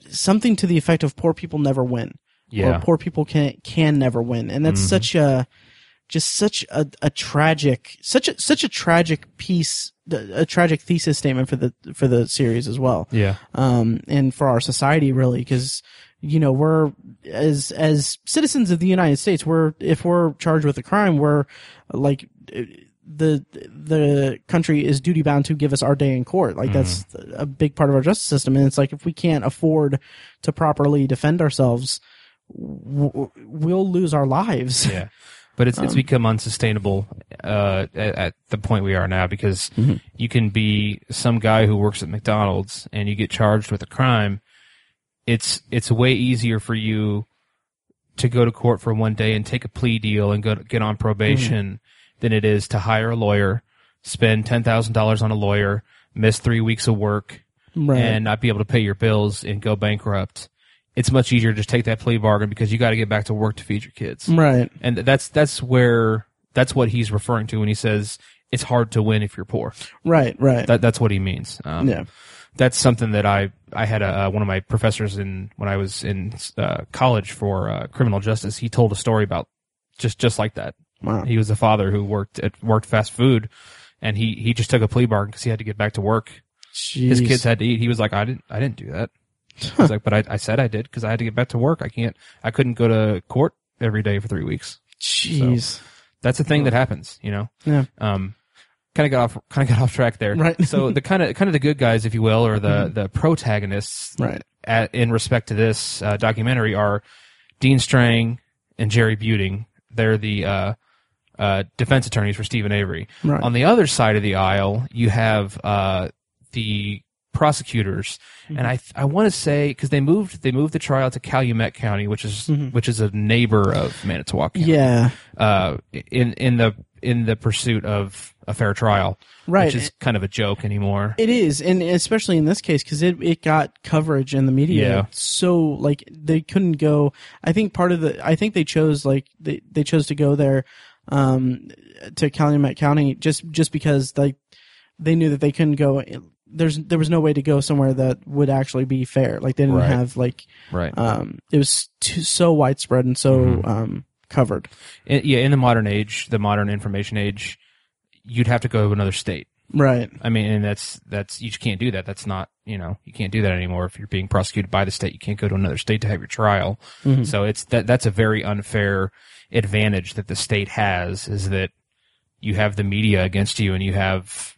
something to the effect of poor people never win Yeah. or poor people can can never win and that's Mhm. such a just such a, a tragic such a such a tragic piece a tragic thesis statement for the for the series as well Yeah. um, and for our society really because you know we're as as citizens of the United States we're if we're charged with a crime we're like the the country is duty bound to give us our day in court like that's a big part of our justice system and it's like if we can't afford to properly defend ourselves w- we'll lose our lives Yeah. But it's it's Um, become unsustainable uh, at, at the point we are now because Mhm. you can be some guy who works at McDonald's and you get charged with a crime. It's it's way easier for you to go to court for one day and take a plea deal and go get on probation than it is to hire a lawyer, spend ten thousand dollars on a lawyer, miss three weeks of work, right and not be able to pay your bills and go bankrupt. It's much easier to just take that plea bargain because you got to get back to work to feed your kids right and that's that's where that's what he's referring to when he says it's hard to win if you're poor. right right That that's what he means. Um, yeah that's something that I I had a uh, one of my professors in when I was in uh, college for uh, criminal justice. He told a story about just just like that. wow He was a father who worked at worked fast food, and he he just took a plea bargain because he had to get back to work. His kids had to eat. He was like, I didn't I didn't do that. He was like, but I, I said I did because I had to get back to work. I can't. I couldn't go to court every day for three weeks. jeez that's a thing that happens, you know. Yeah. Um, kind of got off, kind of got (laughs) off track there. Right. Mm-hmm. so the kind of, kind of the good guys, if you will, or the the protagonists, Right. At, in respect to this uh, documentary, are Dean Strang and Jerry Buting. They're the uh, uh, defense attorneys for Steven Avery. right On the other side of the aisle, you have uh, the prosecutors, Mm-hmm. and I I want to say because they moved they moved the trial to Calumet County, which is Mhm. which is a neighbor of Manitowoc County yeah uh, in in the in the pursuit of a fair trial, right which is kind of a joke anymore. It is, and especially in this case because it it got coverage in the media. Yeah. So like they couldn't go. I think part of the I think they chose like they they chose to go there, um, to Calumet County just just because like they knew that they couldn't go. There's there was no way to go somewhere that would actually be fair. Like they didn't Right. have like Right. um it was too, so widespread and so Mhm. um covered. In, yeah, in the modern age, the modern information age, you'd have to go to another state. Right. I mean, and that's that's you just can't do that. That's not you know you can't do that anymore. If you're being prosecuted by the state, you can't go to another state to have your trial. Mhm. So it's that that's a very unfair advantage that the state has is that you have the media against you and you have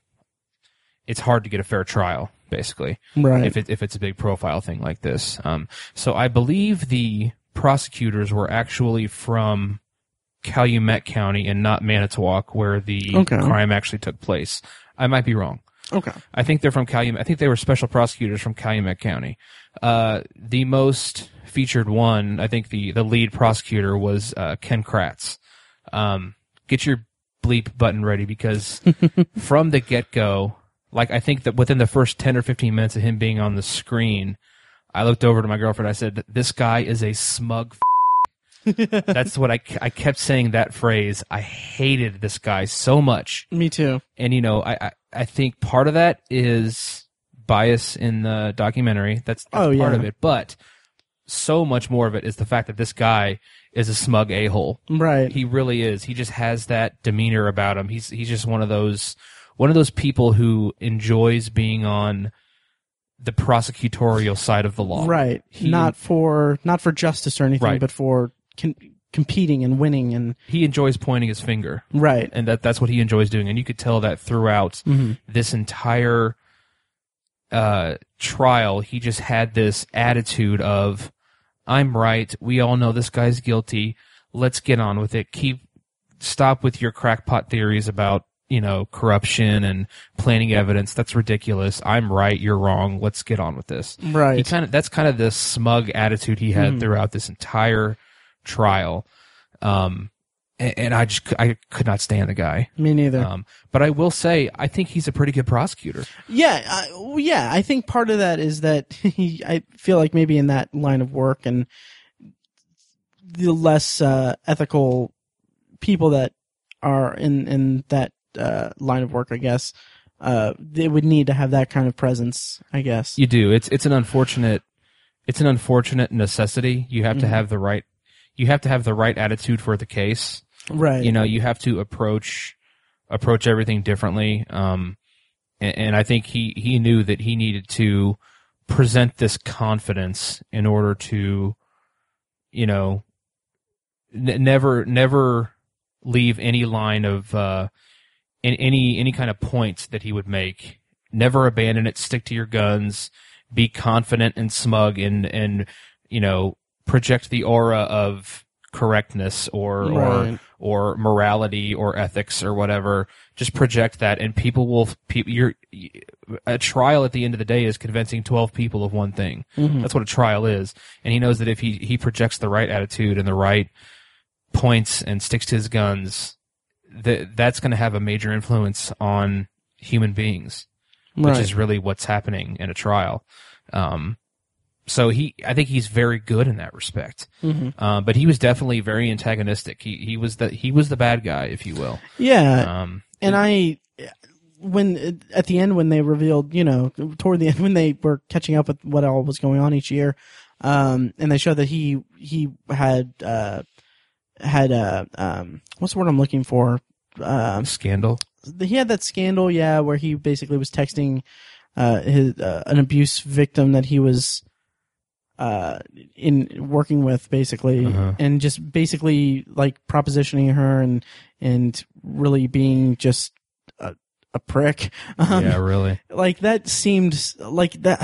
it's hard to get a fair trial basically Right. if it if it's a big profile thing like this. Um, so I believe the prosecutors were actually from Calumet County and not Manitowoc, where the Okay. crime actually took place. I might be wrong. okay. I think they're from Calumet. I think they were special prosecutors from Calumet County. Uh, the most featured one, I think the, the lead prosecutor was uh, Ken Kratz. Um, get your bleep button ready because (laughs) from the get go, like I think that within the first 10 or 15 minutes of him being on the screen, I looked over to my girlfriend. I said, this guy is a smug. F-. (laughs) That's what I, I kept saying that phrase. I hated this guy so much Me too. and you know, I, I I think part of that is bias in the documentary. That's, that's Oh, part yeah. of it, but so much more of it is the fact that this guy is a smug a hole. Right. He really is. He just has that demeanor about him. He's he's just one of those one of those people who enjoys being on the prosecutorial side of the law. right. He- not for not for justice or anything, Right. but for con- competing and winning and He enjoys pointing his finger. right. and that that's what he enjoys doing and you could tell that throughout hmm this entire uh trial he just had this attitude of i'm right we all know this guy's guilty let's get on with it keep stop with your crackpot theories about you know corruption and planting evidence that's ridiculous i'm right you're wrong let's get on with this Right. he kind of that's kind of the smug attitude he had Mhm. throughout this entire trial um and, and i just, I could not stand the guy Me neither. um, but I will say, I think he's a pretty good prosecutor. Yeah, I, yeah. I think part of that is that (laughs) he, I feel like maybe in that line of work and the less uh, ethical people that are in in that uh, line of work, I guess, uh, they would need to have that kind of presence. I guess. You do. It's it's an unfortunate, it's an unfortunate necessity. You have to Mhm. have the right, you have to have the right attitude for the case. right. You know, you have to approach approach everything differently. Um, and, and I think he he knew that he needed to present this confidence in order to, you know, n- never never leave any line of uh, in any any kind of point that he would make. Never abandon it. Stick to your guns. Be confident and smug, and and you know project the aura of correctness or or Right. or morality or ethics or whatever. Just project that, and people will. People, you're a trial at the end of the day is convincing twelve people of one thing. Mhm. That's what a trial is, and he knows that if he he projects the right attitude and the right points and sticks to his guns, that that's going to have a major influence on human beings, which is really what's happening in a trial. Um, so he, I think he's very good in that respect. Mhm. Um, but he was definitely very antagonistic. He he was the he was the bad guy, if you will. Yeah, Um, and I when at the end when they revealed you know toward the end (laughs) when they were catching up with what all was going on each year um and they showed that he he had uh had uh um what's the word i'm looking for um scandal. he had that scandal yeah where he basically was texting uh his uh, an abuse victim that he was uh in working with basically Uh-huh. and just basically like propositioning her and and really being just a, a prick (laughs) um, yeah, really. like that seemed like that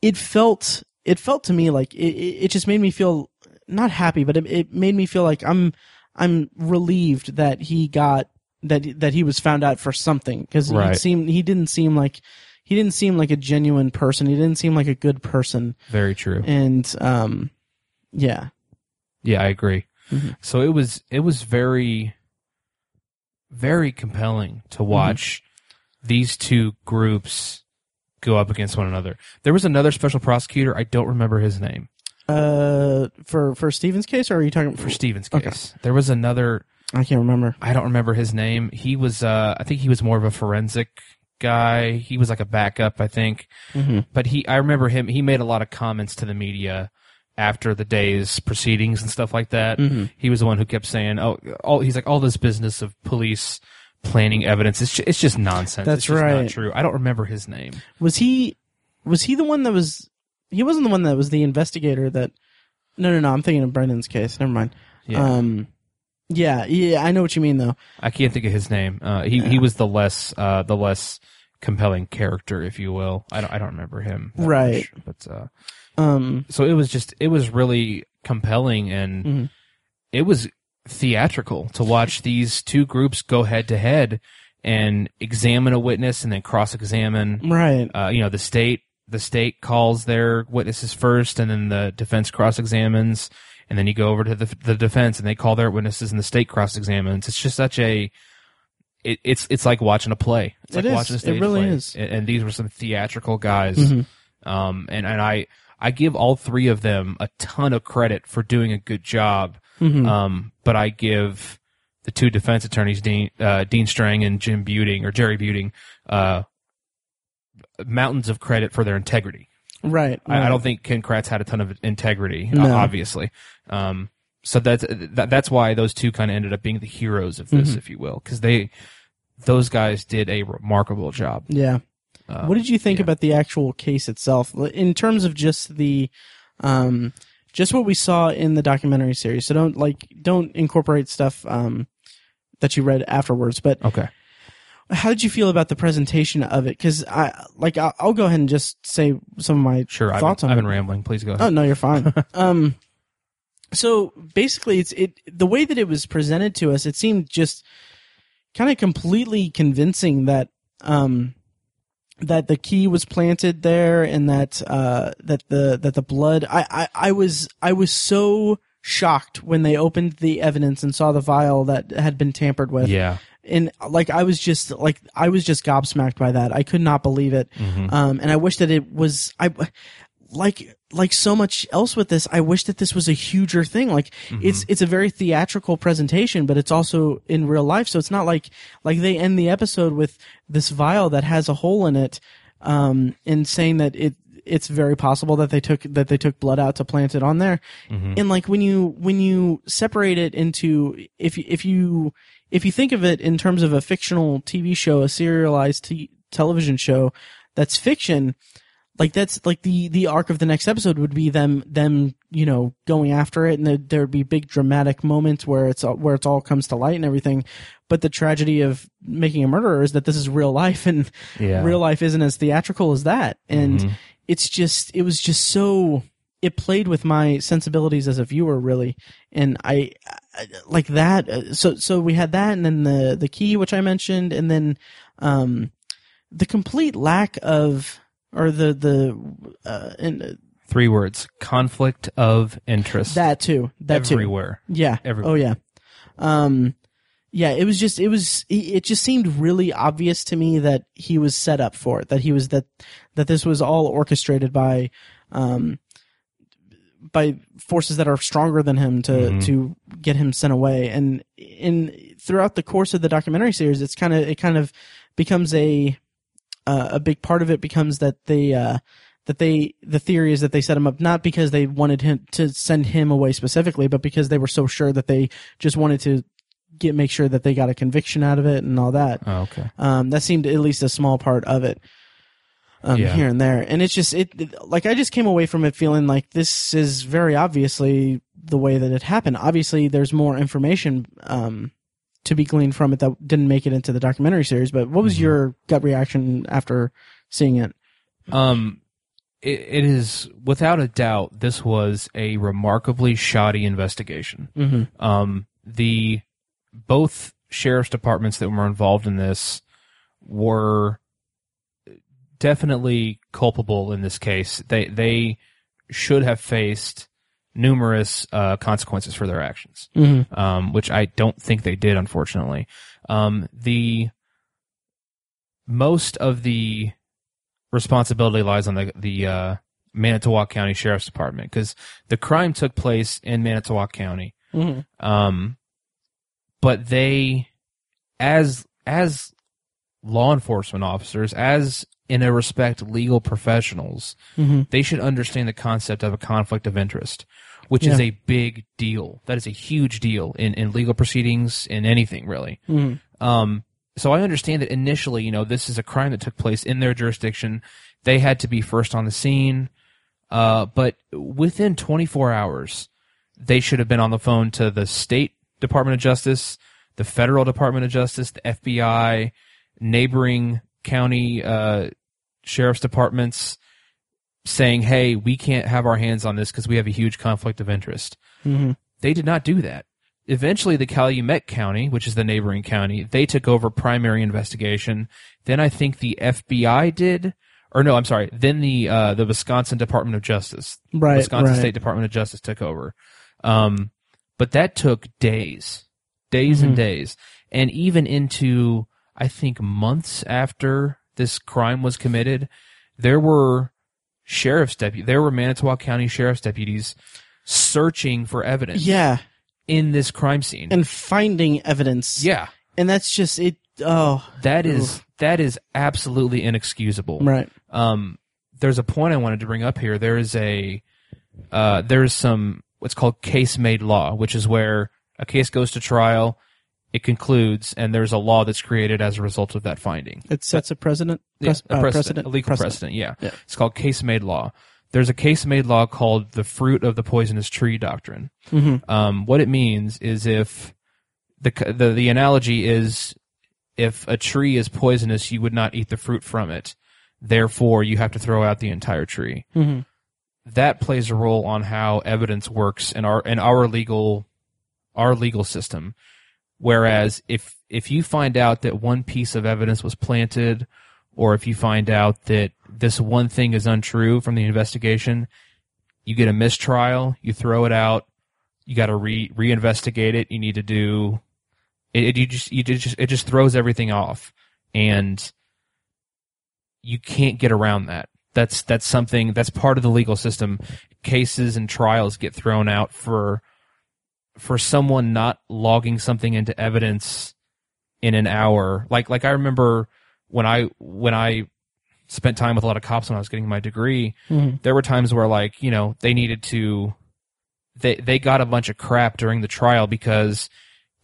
it felt it felt to me like it it just made me feel not happy but it, it made me feel like i'm i'm relieved that he got that that he was found out for something because he Right. seemed he didn't seem like he didn't seem like a genuine person he didn't seem like a good person Very true. and um yeah Yeah, I agree. Mhm. So it was it was very very compelling to watch these two groups go up against one another. There was another special prosecutor, I don't remember his name. Uh for for steven's case or are you talking For Stevens Okay. case. There was another i can't remember I don't remember his name. He was uh I think he was more of a forensic guy. He was like a backup, I think. mm-hmm. but he I remember him he made a lot of comments to the media after the day's proceedings and stuff like that. Mhm. He was the one who kept saying, "Oh, all he's like all this business of police planning evidence. It's just, it's just nonsense. That's it's just right. Not true. I don't remember his name. Was he was he the one that was he wasn't the one that was the investigator that No, no, no, I'm thinking of Brendan's case. Never mind. Yeah, Um yeah, yeah, I know what you mean though. I can't think of his name. Uh, he he was the less uh, the less compelling character, if you will. I don't I don't remember him. Right. much, but uh, Um so it was just it was really compelling and Mhm. it was theatrical to watch these two groups go head to head and examine a witness and then cross examine right. uh, you know the state the state calls their witnesses first and then the defense cross examines and then you go over to the, the defense and they call their witnesses and the state cross examines it's just such a it, it's it's like watching a play it's It like is. watching a stage It really play. is. and, and these were some theatrical guys Mhm. um and and i i give all three of them a ton of credit for doing a good job Mhm. um, but I give the two defense attorneys, Dean, uh, Dean Strang and Jim Buting or Jerry Buting, uh, mountains of credit for their integrity. right. I, I don't think Ken Kratz had a ton of integrity, No. obviously. Um, so that's that, that's why those two kind of ended up being the heroes of this, Mhm. if you will, because they those guys did a remarkable job. Yeah. Uh, what did you think yeah. about the actual case itself in terms of just the um just what we saw in the documentary series so don't like don't incorporate stuff um that you read afterwards but Okay. How did you feel about the presentation of it because i like I'll, I'll go ahead and just say some of my Sure. I've thoughts been, on I've it been rambling. Please go ahead. Oh no, you're fine. (laughs) um, so basically, it's it the way that it was presented to us. It seemed just kind of completely convincing that um that the key was planted there and that uh that the that the blood. I I, I was I was so shocked when they opened the evidence and saw the vial that had been tampered with yeah. And like I was just like I was just gobsmacked by that. I could not believe it. Mhm. Um, and I wish that it was I like like so much else with this. I wish that this was a huger thing. Like it's it's a very theatrical presentation, but it's also in real life. So it's not like like they end the episode with this vial that has a hole in it, um, and saying that it it's very possible that they took that they took blood out to plant it on there. And like when you when you separate it into if you- if you if you think of it in terms of a fictional TV show, a serialized t- television show that's fiction, like that's like the the arc of the next episode would be them them you know going after it, and there, there would be big dramatic moments where it's all- where it's all comes to light and everything. But the tragedy of making a murderer is that this is real life, (laughs) and Yeah. real life isn't as theatrical as that. And Mhm. it's just it was just so it played with my sensibilities as a viewer really and I like that uh, so so we had that and then the the key which i mentioned and then um the complete lack of or the the uh and uh, Three words: conflict of interest. that too that too everywhere. yeah. Everywhere. Oh yeah. Um yeah, it was just it was it just seemed really obvious to me that he was set up for it. That he was that that this was all orchestrated by um by forces that are stronger than him to Mhm. to get him sent away. And in throughout the course of the documentary series, it's kind of it kind of becomes a uh, a big part of it becomes that they uh that they the theory is that they set him up not because they wanted him to send him away specifically, but because they were so sure that they just wanted to get make sure that they got a conviction out of it and all that. Oh, okay. Um, that seemed at least a small part of it. Um, Yeah. here and there, and it's just it, like I just came away from it feeling like this is very obviously the way that it happened. Obviously, there's more information um, to be gleaned from it that didn't make it into the documentary series. But what was Mhm. your gut reaction after seeing it? Um, it, it is without a doubt this was a remarkably shoddy investigation. Mm-hmm. Um, the both sheriff's departments that were involved in this were definitely culpable in this case. They they should have faced numerous uh, consequences for their actions Mm-hmm. um, which I don't think they did, unfortunately. Um, the most of the responsibility lies on the the uh, Manitowoc County Sheriff's Department because the crime took place in Manitowoc County. Mm-hmm. Um, but they, as as law enforcement officers, as in a respect legal professionals, Mhm. they should understand the concept of a conflict of interest, which is a big deal. That is a huge deal in, in legal proceedings, in anything really. Mhm. Um, so I understand that initially, you know, this is a crime that took place in their jurisdiction. They had to be first on the scene. Uh, but within 24 hours, they should have been on the phone to the state Department of Justice, the federal Department of Justice, the FBI, neighboring county, uh, sheriff's departments saying, Hey, we can't have our hands on this because we have a huge conflict of interest. Mhm. They did not do that. Eventually, the Calumet County, which is the neighboring county, they took over primary investigation. Then I think the FBI did, or no, I'm sorry. Then the uh, the Wisconsin Department of Justice, Right. Wisconsin right. State Department of Justice took over. Um, but that took days, days Mhm. and days, and even into I think months after this crime was committed, there were sheriff's deputies, there were Manitowoc County sheriff's deputies searching for evidence Yeah, in this crime scene. and finding evidence. yeah, and that's just it. Oh, that is that is absolutely inexcusable. right. Um, there's a point I wanted to bring up here. There is a uh, there's some what's called case made law, which is where a case goes to trial, it concludes, and there's a law that's created as a result of that finding. It sets a precedent. Yeah, a uh, precedent, a legal precedent. yeah. Yeah. It's called case made law. There's a case made law called the fruit of the poisonous tree doctrine. Mhm. Um, what it means is if the, the the analogy is if a tree is poisonous, you would not eat the fruit from it. Therefore, you have to throw out the entire tree. Mhm. That plays a role on how evidence works in our in our legal our legal system. Whereas if if you find out that one piece of evidence was planted, or if you find out that this one thing is untrue from the investigation, you get a mistrial, you throw it out, you got to re reinvestigate it. You need to do it. it you just you just it just throws everything off, and you can't get around that. That's that's something that's part of the legal system. Cases and trials get thrown out for for someone not logging something into evidence in an hour. Like like I remember when I when I spent time with a lot of cops when I was getting my degree, Mhm. there were times where like, you know, they needed to they they got a bunch of crap during the trial because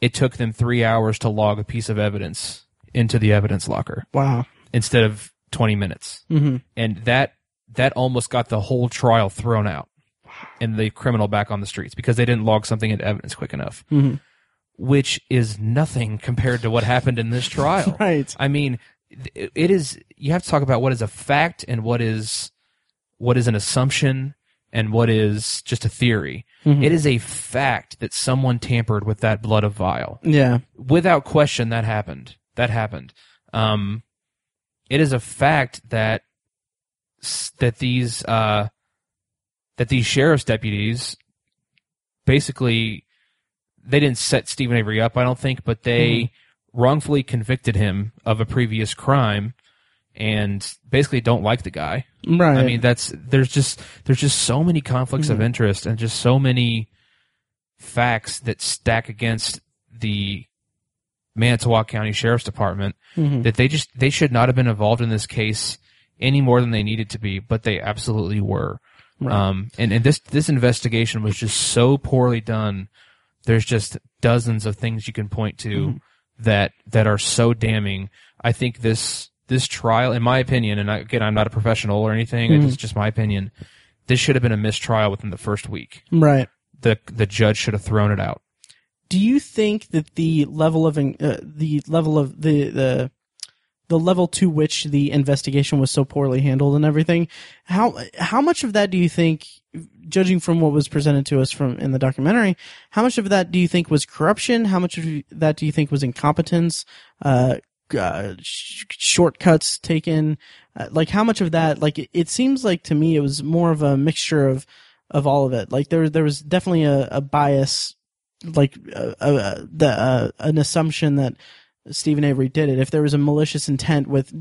it took them 3 hours to log a piece of evidence into the evidence locker Wow. instead of 20 minutes. hmm And that that almost got the whole trial thrown out and the criminal back on the streets because they didn't log something into evidence quick enough, hmm which is nothing compared to what happened in this (laughs) trial. Right. I mean, it is. You have to talk about what is a fact and what is what is an assumption and what is just a theory. Mhm. It is a fact that someone tampered with that blood of vial. Yeah. Without question, that happened. That happened. Um, it is a fact that that these uh, that these sheriff's deputies basically they didn't set Steven Avery up, I don't think, but they wrongfully convicted him of a previous crime and basically don't like the guy. Right. I mean, that's there's just there's just so many conflicts of Mhm. interest and just so many facts that stack against the Manitowoc County Sheriff's Department Mhm. that they just they should not have been involved in this case any more than they needed to be, but they absolutely were. Right. Um, and, and this this investigation was just so poorly done. There's just dozens of things you can point to Mhm. that that are so damning. I think this this trial, in my opinion, and I, again, I'm not a professional or anything. Mhm. It's just my opinion. This should have been a mistrial within the first week. right. The the judge should have thrown it out. Do you think that the level of uh, the level of the the the level to which the investigation was so poorly handled and everything how how much of that do you think judging from what was presented to us from in the documentary how much of that do you think was corruption? How much of that do you think was incompetence uh, uh sh- shortcuts taken? Uh, like how much of that like it, it seems like to me it was more of a mixture of of all of it. Like there there was definitely a, a bias like uh, uh, the uh, an assumption that Steven Avery did it. If there was a malicious intent with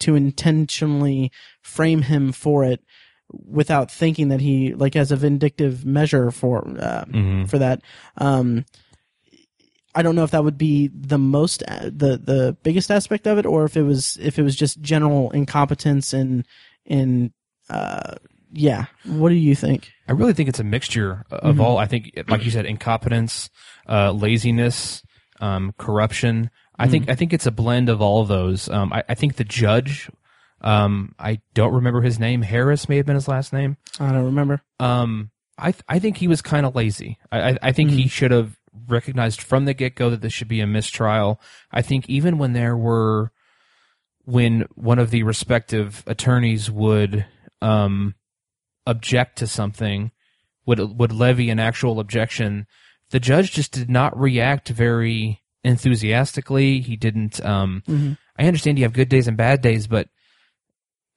to intentionally frame him for it without thinking that he like as a vindictive measure for uh, Mm-hmm. for that, um, I don't know if that would be the most uh, the the biggest aspect of it, or if it was if it was just general incompetence and and uh yeah. What do you think? I really think it's a mixture of Mhm. all. I think, like you said, incompetence, uh, laziness, um, corruption. I think I think it's a blend of all of those. Um, I, I think the judge, um, I don't remember his name. Harris may have been his last name. I don't remember. Um, I th- I think he was kind of lazy. I I, I think he should have recognized from the get go that this should be a mistrial. I think even when there were, when one of the respective attorneys would um, object to something, would would levy an actual objection, the judge just did not react very enthusiastically. He didn't. Um, Mhm. I understand you have good days and bad days, but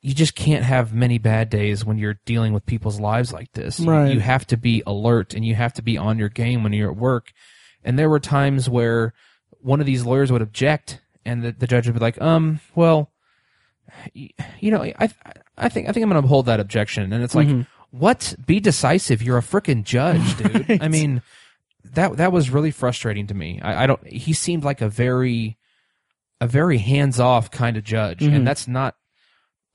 you just can't have many bad days when you're dealing with people's lives like this. You- Right. You, have to be alert and you have to be on your game when you're at work. And there were times where one of these lawyers would object, and the, the judge would be like, "Um, well, you know, I I think I think I'm going to uphold that objection." And it's like, Mhm. "What? Be decisive. You're a freaking judge, dude." (laughs) Right. I mean, that that was really frustrating to me. I, I don't. He seemed like a very a very hands off kind of judge, Mhm. and that's not.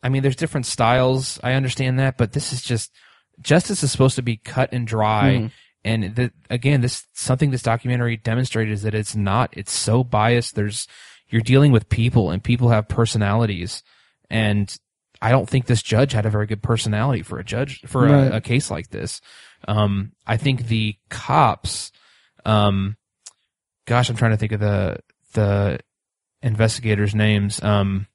I mean, there's different styles. I understand that, but this is just justice is supposed to be cut and dry. Mhm. And the, again, this something this documentary demonstrated is that it's not. It's so biased. There's you're dealing with people, and people have personalities, and I don't think this judge had a very good personality for a judge for Right. a, a case like this. Um, I think the cops, um, gosh, I'm trying to think of the the investigators' names. Um,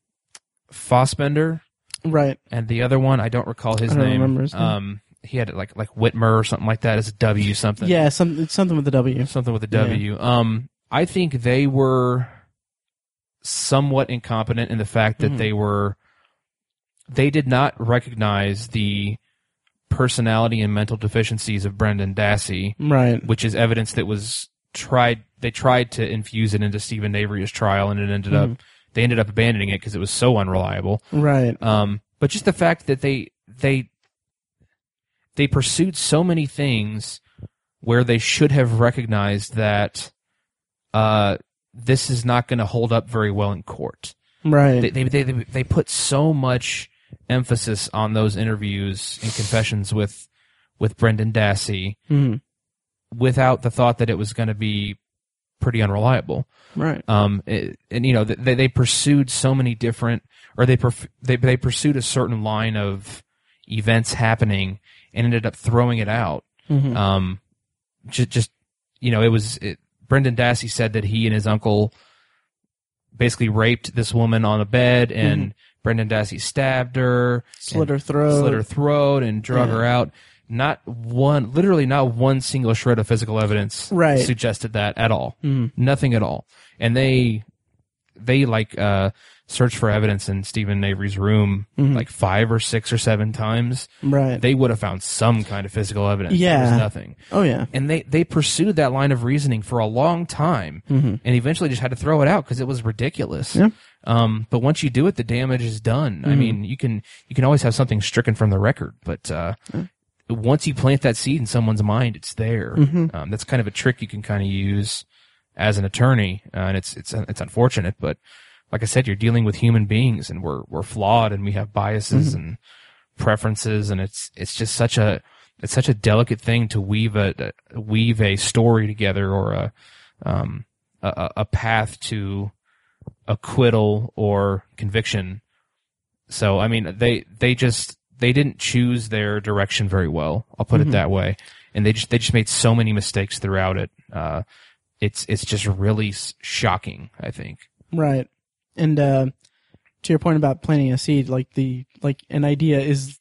Fassbender Right. and the other one I don't recall his I don't name. remember his name. Um, he had it like like Whitmer or something like that as a W something. Yeah. Some it's something with the W. something with a W. Um, I think they were somewhat incompetent in the fact that Mhm. they were they did not recognize the personality and mental deficiencies of Brendan Dassey, Right. which is evidence that was tried. They tried to infuse it into Steven Avery's trial, and it ended Mm-hmm. up they ended up abandoning it because it was so unreliable. Right. Um, but just the fact that they they they pursued so many things where they should have recognized that uh, this is not going to hold up very well in court. Right. They, they they they put so much emphasis on those interviews and confessions with with Brendan Dassey Mhm. without the thought that it was going to be pretty unreliable. Right. Um, it- and you know, they, they pursued so many different, or they, perf- they, they pursued a certain line of events happening and ended up throwing it out. Mhm. Um, just, just, you know, it was, it, Brendan Dassey said that he and his uncle basically raped this woman on a bed and Brendan Dassey stabbed her, Slit her throat. slit her throat and drug Yeah. her out. Not one, literally not one single shred of physical evidence Right. suggested that at all. Mhm. Nothing at all. And they, they like, uh, searched for evidence in Steven Avery's room Mhm. like five or six or seven times. Right. They would have found some kind of physical evidence. There Yeah. was nothing. oh yeah. And they, they pursued that line of reasoning for a long time Mhm. and eventually just had to throw it out because it was ridiculous. Yeah. Um, but once you do it, the damage is done. I Mhm. mean, you can you can always have something stricken from the record, but uh, once you plant that seed in someone's mind, it's there. Mhm. Um, that's kind of a trick you can kind of use as an attorney, uh, and it's it's it's unfortunate, but like I said, you're dealing with human beings, and we're we're flawed, and we have biases and preferences, and it's it's just such a it's such a delicate thing to weave a, weave a story together or a um a a path to acquittal or conviction. So I mean they they just they didn't choose their direction very well. I'll put Mhm. it that way. And they just they just made so many mistakes throughout it. Uh, it's it's just really s- shocking. I think. Right. And uh, to your point about planting a seed, like the like an idea is,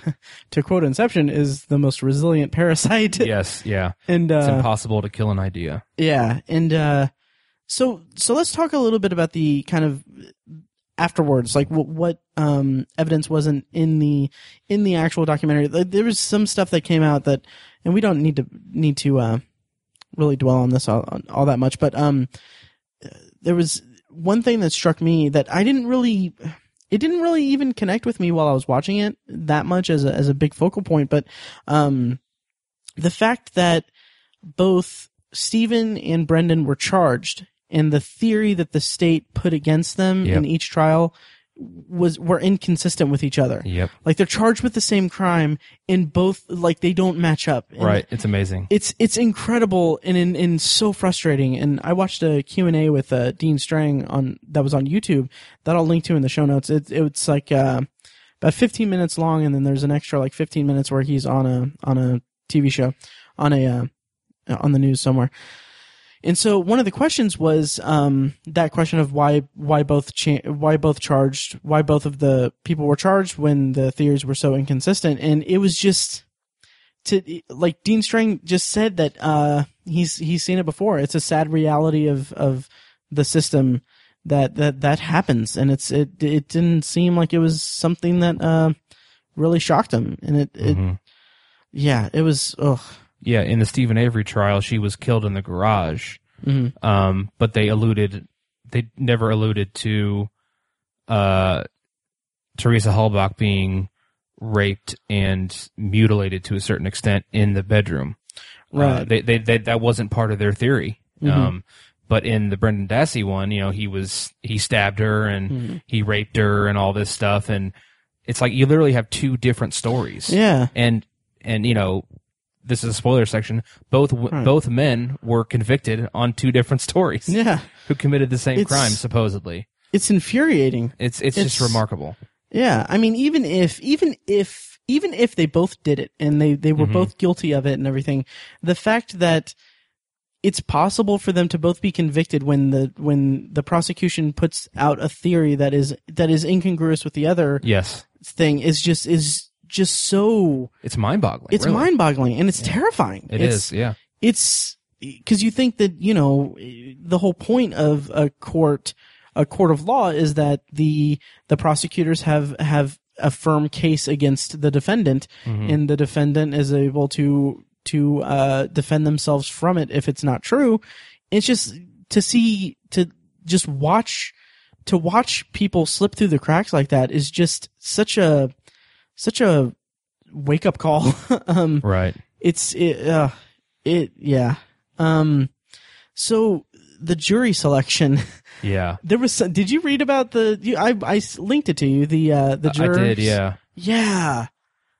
(laughs) to quote Inception, is the most resilient (laughs) parasite. Yes. Yeah. And uh, It's impossible to kill an idea. yeah, and uh, so so let's talk a little bit about the kind of afterwards, like what, what um, evidence wasn't in the in the actual documentary. There was some stuff that came out that, and we don't need to need to uh, really dwell on this all, all that much, but um, there was one thing that struck me that I didn't really. It didn't really even connect with me while I was watching it that much as a, as a big focal point, but um, the fact that both Steven and Brendan were charged, and the theory that the state put against them Yep. in each trial was were inconsistent with each other. Yep. Like they're charged with the same crime, and both like they don't match up. And Right. It's amazing. It's it's incredible and and, and so frustrating. And I watched a Q and A with uh, Dean Strang on that was on YouTube that I'll link to in the show notes. It, it's like uh, about 15 minutes long, and then there's an extra like 15 minutes where he's on a on a TV show on a uh, on the news somewhere. And so one of the questions was um, that question of why why both cha- why both charged why both of the people were charged when the theories were so inconsistent, and it was just to like Dean Strang just said that uh, he's he's seen it before. It's a sad reality of of the system that that that happens, and it's it it didn't seem like it was something that uh, really shocked him, and it, it Mhm. yeah it was ugh. Yeah. In the Steven Avery trial, she was killed in the garage. Mhm. Um, but they alluded, they never alluded to, uh, Teresa Halbach being raped and mutilated to a certain extent in the bedroom. Uh, Right. they, they, they, that wasn't part of their theory. Mhm. Um, but in the Brendan Dassey one, you know, he was, he stabbed her and Mhm. he raped her and all this stuff. And it's like you literally have two different stories. Yeah. And, and, you know, this is a spoiler section. Both, Right. both men were convicted on two different stories (laughs) Yeah. (laughs) who committed the same It's- crime, supposedly. It's infuriating. It's, it's, It's- just remarkable. Yeah. I mean, even if, even if, even if they both did it and they, they were Mhm. both guilty of it and everything, the fact that it's possible for them to both be convicted when the, when the prosecution puts out a theory that is, that is incongruous with the other Yes. thing is just, is just so, It's mind boggling. it's mind boggling and it's terrifying. It it's, is, yeah. it's because you think that you know the whole point of a court a court of law is that the the prosecutors have have a firm case against the defendant Mhm. and the defendant is able to to uh defend themselves from it if it's not true it's just to see to just watch to watch people slip through the cracks like that is just such a such a wake up call (laughs) um Right. it's it, uh, it yeah um so the jury selection (laughs) Yeah. there was some, did you read about the you, I linked it to you the uh the I did, yeah. yeah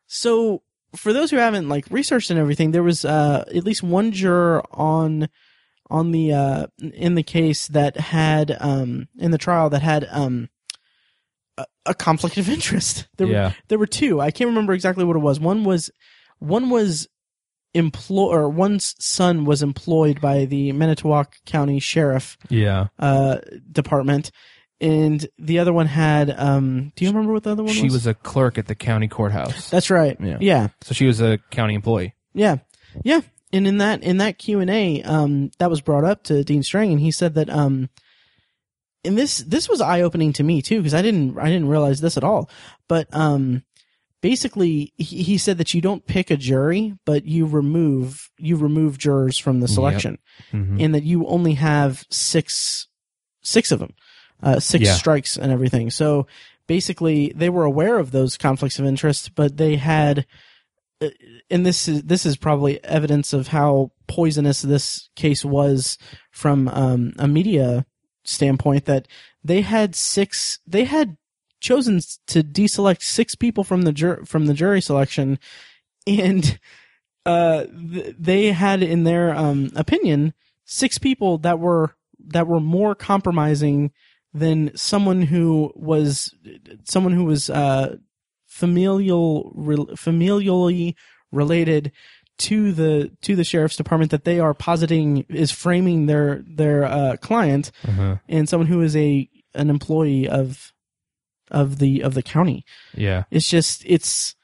so for those who haven't like researched and everything there was uh at least one juror on on the uh in the case that had um in the trial that had um a, a conflict of interest there were there were two. I can't remember exactly what it was. One was one was employ or one's son was employed by the Manitowoc County Sheriff Yeah. uh department and the other one had um do you remember what the other one She was? She was a clerk at the county courthouse. That's right. Yeah. Yeah. So she was a county employee. Yeah. Yeah. And in that in that Q and A, um, that was brought up to Dean Strang, and he said that um, and this this was eye opening to me too because I didn't I didn't realize this at all. But um, basically, he, he said that you don't pick a jury, but you remove you remove jurors from the Yep. selection, Mhm. and that you only have six six of them, uh, six Yeah. strikes and everything. So basically, they were aware of those conflicts of interest, but they had uh, and this is this is probably evidence of how poisonous this case was from um, a media standpoint that they had six they had chosen to deselect six people from the jur- from the jury selection. And uh th- they had in their um opinion six people that were that were more compromising than someone who was someone who was uh familial re- familially related to the to the sheriff's department that they are positing is framing their their uh, client Uh-huh. and someone who is a an employee of of the of the county. Yeah. It's just it's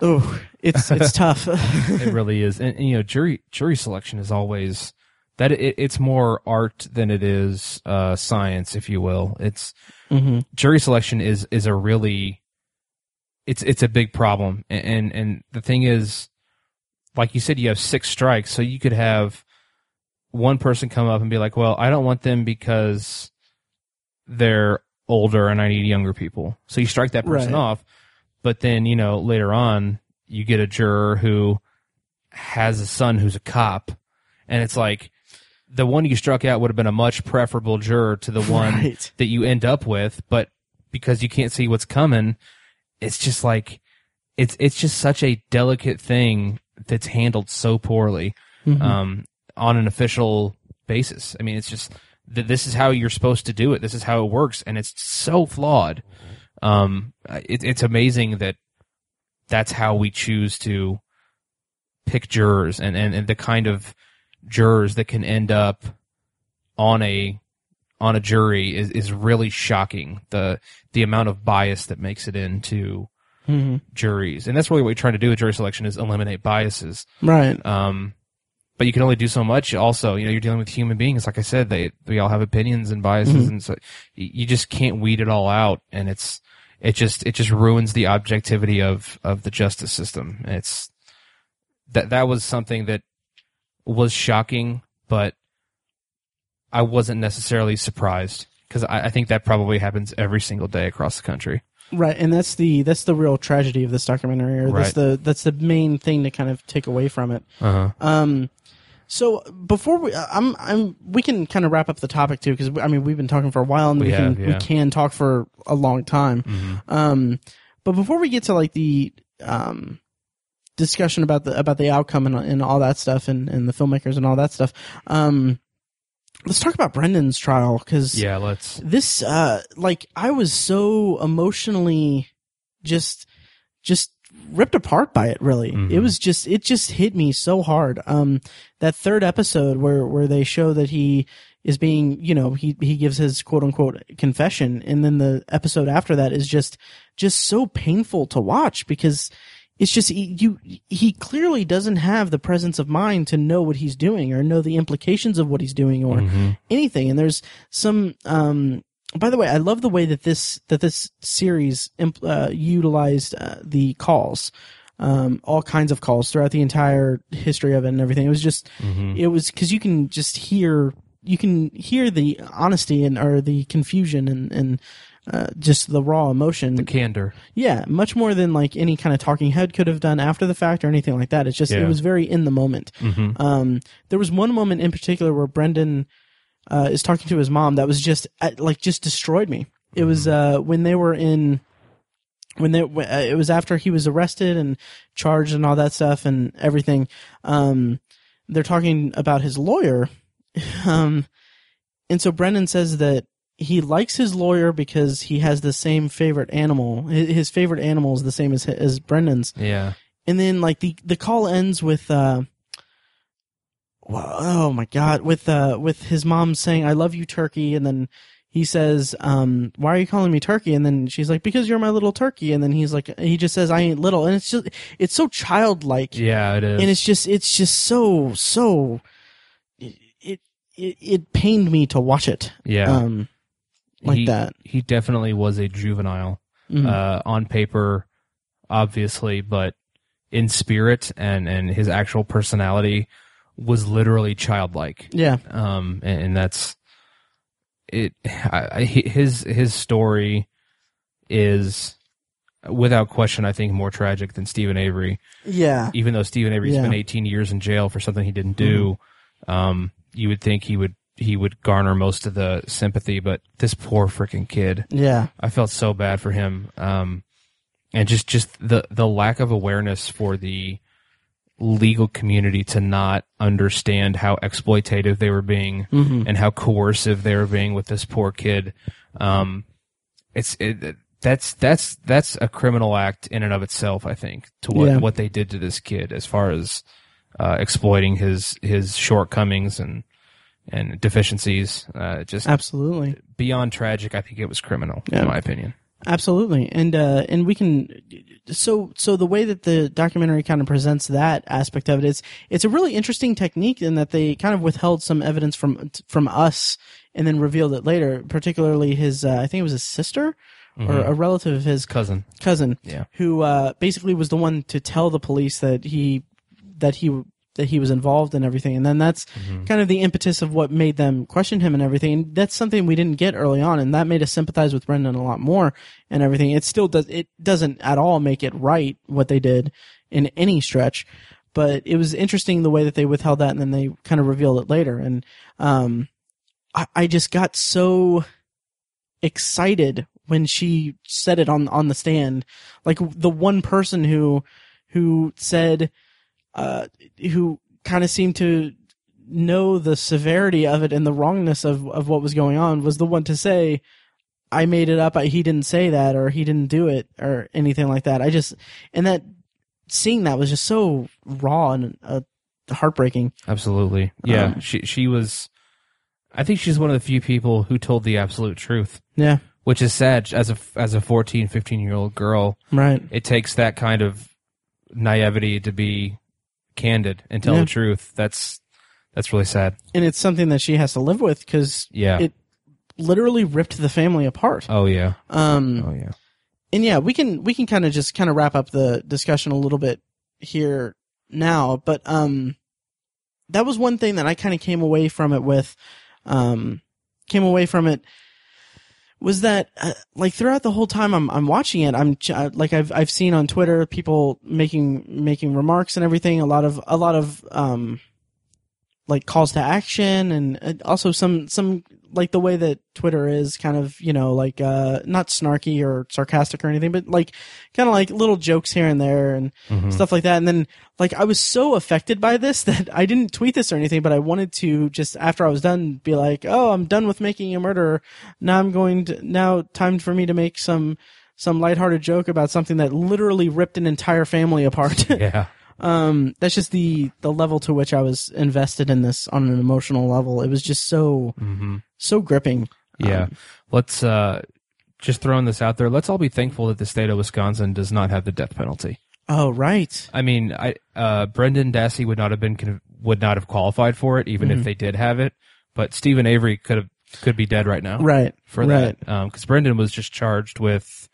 oh it's it's (laughs) tough. It really is. And, and, you know, jury jury selection is always that it, it's more art than it is uh, science, if you will. It's hmm jury selection is is a really it's it's a big problem and, and and the thing is like you said you have six strikes so you could have one person come up and be like well i don't want them because they're older and i need younger people so you strike that person Right. off but then you know later on you get a juror who has a son who's a cop and it's like the one you struck out would have been a much preferable juror to the one (laughs) Right. that you end up with, but because you can't see what's coming, it's just like it's it's just such a delicate thing that's handled so poorly Mhm. um, on an official basis. I mean, it's just that this is how you're supposed to do it. This is how it works, and it's so flawed. Um, it, it's amazing that that's how we choose to pick jurors and, and, and the kind of jurors that can end up on a on a jury is, is really shocking. The the amount of bias that makes it into Mhm. juries, and that's really what we're trying to do with jury selection is eliminate biases. Right. Um, but you can only do so much. Also, you know, you're dealing with human beings. Like I said, they we all have opinions and biases, Mhm. and so you just can't weed it all out. And it's it just it just ruins the objectivity of of the justice system. It's that that was something that was shocking, but I wasn't necessarily surprised because I, I think that probably happens every single day across the country. Right, and that's the that's the real tragedy of this documentary, or that's Right. the that's the main thing to kind of take away from it. Uh huh. Um, so before we, I'm I'm we can kind of wrap up the topic too, because I mean we've been talking for a while, and we, We can have, we yeah. can talk for a long time. Mm-hmm. Um, but before we get to like the um discussion about the about the outcome and, and all that stuff, and and the filmmakers and all that stuff, um, let's talk about Brendan's trial because Yeah, let's. this uh like i was so emotionally just just ripped apart by it really Mhm. it was just it just hit me so hard um that third episode where where they show that he is being you know he he gives his quote unquote confession and then the episode after that is just just so painful to watch because it's just he, you he clearly doesn't have the presence of mind to know what he's doing or know the implications of what he's doing or Mhm. anything and there's some um by the way i love the way that this that this series imp- uh, utilized uh, the calls um all kinds of calls throughout the entire history of it and everything it was just Mhm. it was because you can just hear you can hear the honesty and or the confusion and and uh, just the raw emotion The candor. yeah, much more than like any kind of talking head could have done after the fact or anything like that. It's just it was very in the moment. hmm Um, there was one moment in particular where Brendan uh, is talking to his mom that was just uh, like just destroyed me. It was uh, when they were in when they uh, it was after he was arrested and charged and all that stuff and everything. Um, they're talking about his lawyer, (laughs) um, and so Brendan says that he likes his lawyer because he has the same favorite animal. His, favorite animal is the same as as Brendan's Yeah. and then like the the call ends with uh wow, oh my god with uh with his mom saying i love you turkey and then he says um why are you calling me turkey and then she's like because you're my little turkey and then he's like he just says i ain't little and it's just it's so childlike Yeah, it is. and it's just it's just so so it it, it pained me to watch it yeah. um like he, that He definitely was a juvenile Mhm. uh, on paper, obviously, but in spirit and and his actual personality was literally childlike. yeah Um, and, and that's it. I, I, his his story is without question, I think, more tragic than Steven Avery. yeah Even though Steven Avery Yeah. spent 18 years in jail for something he didn't do, um, you would think he would he would garner most of the sympathy. But this poor freaking kid, yeah I felt so bad for him. Um, and just, just the, the lack of awareness for the legal community to not understand how exploitative they were being hmm and how coercive they were being with this poor kid. Um, it's, it, that's, that's, that's a criminal act in and of itself, I think, to what, Yeah. what they did to this kid as far as, uh, exploiting his, his shortcomings and, and deficiencies. Uh, just absolutely beyond tragic. I think it was criminal, Yeah. in my opinion. Absolutely, and uh, and we can. So so the way that the documentary kind of presents that aspect of it is it's a really interesting technique in that they kind of withheld some evidence from from us and then revealed it later. Particularly his, uh, I think it was his sister or a relative of his cousin. cousin, Yeah. who uh, basically was the one to tell the police that he that he that he was involved in everything, and then that's kind of the impetus of what made them question him and everything. And that's something we didn't get early on, and that made us sympathize with Brendan a lot more and everything. It still does. It doesn't at all make it right what they did in any stretch, but it was interesting the way that they withheld that and then they kind of revealed it later. And, um, I, I just got so excited when she said it on, on the stand. Like the one person who, who said, uh, who kind of seemed to know the severity of it and the wrongness of, of what was going on was the one to say, I made it up. He didn't say that or he didn't do it or anything like that. I just, and that seeing that was just so raw and uh, heartbreaking. Absolutely. Yeah. Um, she, she was, I think she's one of the few people who told the absolute truth, Yeah. which is sad as a, as a 14, 15 year old girl. Right. It takes that kind of naivety to be candid and tell Yeah. the truth. That's, that's really sad. And it's something that she has to live with because Yeah. it literally ripped the family apart. oh yeah. Um, Oh yeah. and yeah, we can we can kind of just kind of wrap up the discussion a little bit here now, but um, that was one thing that I kind of came away from it with, um, came away from it was that uh, like throughout the whole time I'm I'm watching it, I'm uh, like I've I've seen on Twitter people making making remarks and everything, a lot of a lot of um like calls to action and and also some some like the way that Twitter is kind of, you know, like uh not snarky or sarcastic or anything, but like kind of like little jokes here and there and Mhm. stuff like that. And then like I was so affected by this (laughs) that I didn't tweet this or anything, but I wanted to just after I was done be like, "Oh, I'm done with making a murderer. Now I'm going to now time for me to make some some lighthearted joke about something that literally ripped an entire family apart." (laughs) Yeah. Um that's just the the level to which I was invested in this on an emotional level. It was just so hmm so gripping. Yeah. Um, Let's, uh, just throwing this out there. Let's all be thankful that the state of Wisconsin does not have the death penalty. Oh, right. I mean, I uh, Brendan Dassey would not have been would not have qualified for it, even Mhm. if they did have it. But Steven Avery could have could be dead right now Right. for right. that because Brendan was just charged with.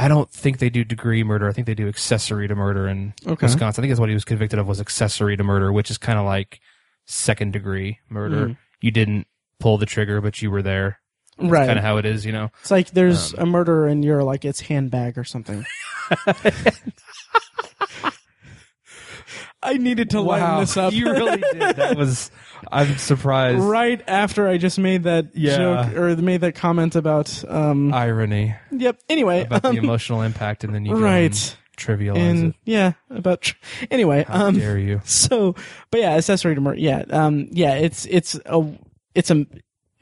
I don't think they do degree murder. I think they do accessory to murder in Okay. Wisconsin. I think that's what he was convicted of was accessory to murder, which is kind of like second degree murder. Mm. You didn't pull the trigger, but you were there. That's Right. kind of how it is, you know. It's like there's Um, a murder and you're like its handbag or something. (laughs) (laughs) I needed to lighten this up. (laughs) you really did. That (laughs) was. I'm surprised. right after I just made that Yeah. joke or made that comment about um Irony yep anyway about um, the emotional impact, and then you right trivialize and it. yeah about tr- anyway How um dare you? (laughs) so but yeah accessory to murder yeah um yeah it's it's a it's a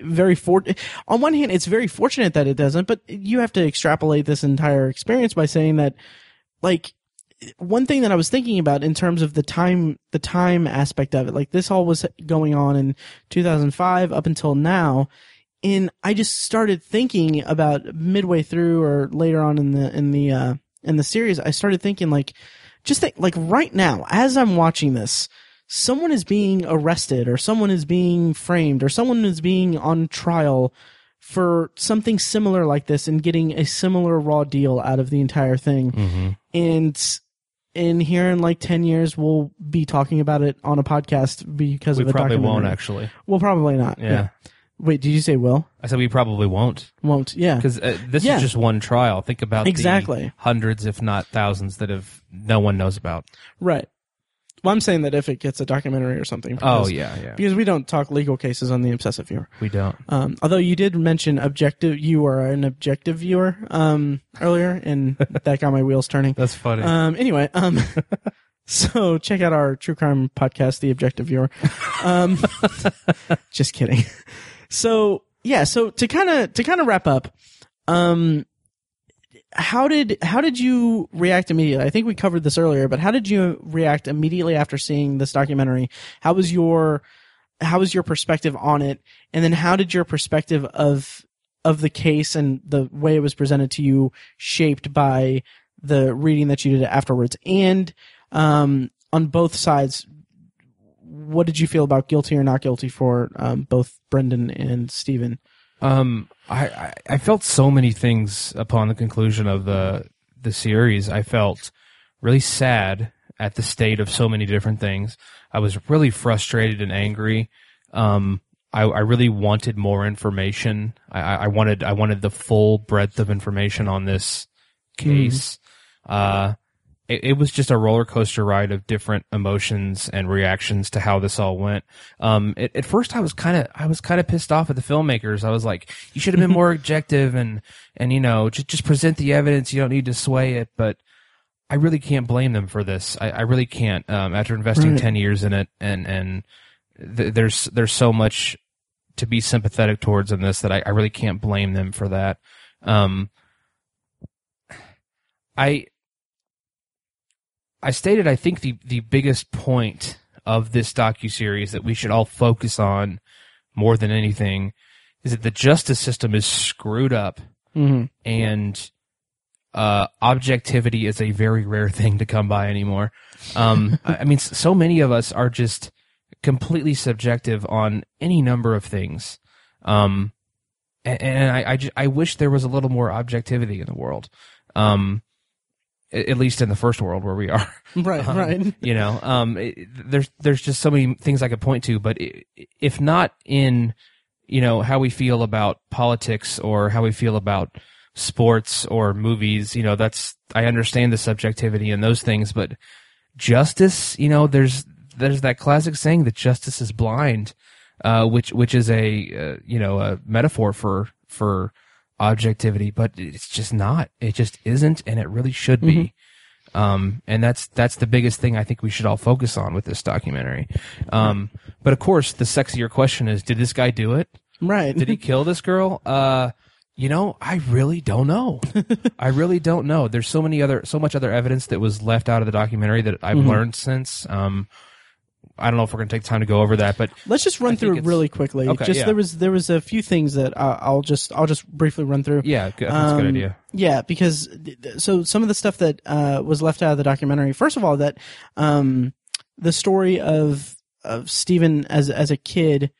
very fort. on one hand it's very fortunate that it doesn't but you have to extrapolate this entire experience by saying that like one thing that I was thinking about in terms of the time the time aspect of it like this all was going on in 2005 up until now and I just started thinking about midway through or later on in the in the uh in the series I started thinking like just think like right now as I'm watching this someone is being arrested or someone is being framed or someone is being on trial for something similar like this and getting a similar raw deal out of the entire thing Mm-hmm. and in here in like 10 years we'll be talking about it on a podcast because We of a probably documentary. won't actually. We'll probably not. Yeah. Wait, did you say will? I said we probably won't Won't. Yeah. because uh, this Yeah. is just one trial. Think about the Exactly. hundreds, if not thousands, that have no one knows about. Right. Well, I'm saying that if it gets a documentary or something. Oh yeah, yeah. Because we don't talk legal cases on the obsessive viewer. We don't. Um, although you did mention objective, you are an objective viewer, um, earlier and (laughs) that got my wheels turning. That's funny. Um, anyway, um, (laughs) so check out our true crime podcast, The Objective Viewer. Um, (laughs) just kidding. So yeah, so to kind of to kind of wrap up, um, how did how did you react immediately? I think we covered this earlier, but how did you react immediately after seeing this documentary? How was your how was your perspective on it, and then how did your perspective of of the case and the way it was presented to you shaped by the reading that you did afterwards? And um, on both sides, what did you feel about guilty or not guilty for um, both Brendan and Steven? Um, I, I I felt so many things upon the conclusion of the the series. I felt really sad at the state of so many different things. I was really frustrated and angry. Um, I, I really wanted more information. I, I I wanted I wanted the full breadth of information on this case. Uh, it, it was just a roller coaster ride of different emotions and reactions to how this all went. Um, at, at first I was kind of, I was kind of pissed off at the filmmakers. I was like, you should have been more (laughs) objective and, and, you know, just, just present the evidence. You don't need to sway it, but I really can't blame them for this. I, I really can't, um, after investing Right. 10 years in it and, and th- there's, there's so much to be sympathetic towards in this that I, I really can't blame them for that. Um, I I stated I think the the biggest point of this docu series that we should all focus on more than anything is that the justice system is screwed up hmm and uh, objectivity is a very rare thing to come by anymore. Um, (laughs) I mean, so many of us are just completely subjective on any number of things. Um, a- and, I, I, ju- I wish there was a little more objectivity in the world. Um, at least in the first world where we are (laughs) Right, Um, right. you know um it, there's there's just so many things i could point to but i if not in you know how we feel about politics or how we feel about sports or movies you know that's i understand the subjectivity in those things but justice you know there's there's that classic saying that justice is blind uh which which is a uh, you know a metaphor for for objectivity but it's just not it just isn't and it really should be um, and that's that's the biggest thing I think we should all focus on with this documentary. Um, but of course, the sexier question is: Did this guy do it? Right. Did he (laughs) kill this girl? Uh, you know, I really don't know. (laughs) I really don't know. There's so many other, so much other evidence that was left out of the documentary that I've Mhm. learned since. Um, I don't know if we're going to take time to go over that, but Let's just run I through it really quickly. Okay, just yeah. there was there was a few things that uh, I'll just I'll just briefly run through. yeah, good, that's a good Um, idea. Yeah, because so some of the stuff that uh, was left out of the documentary. First of all, that um, the story of of Steven as as a kid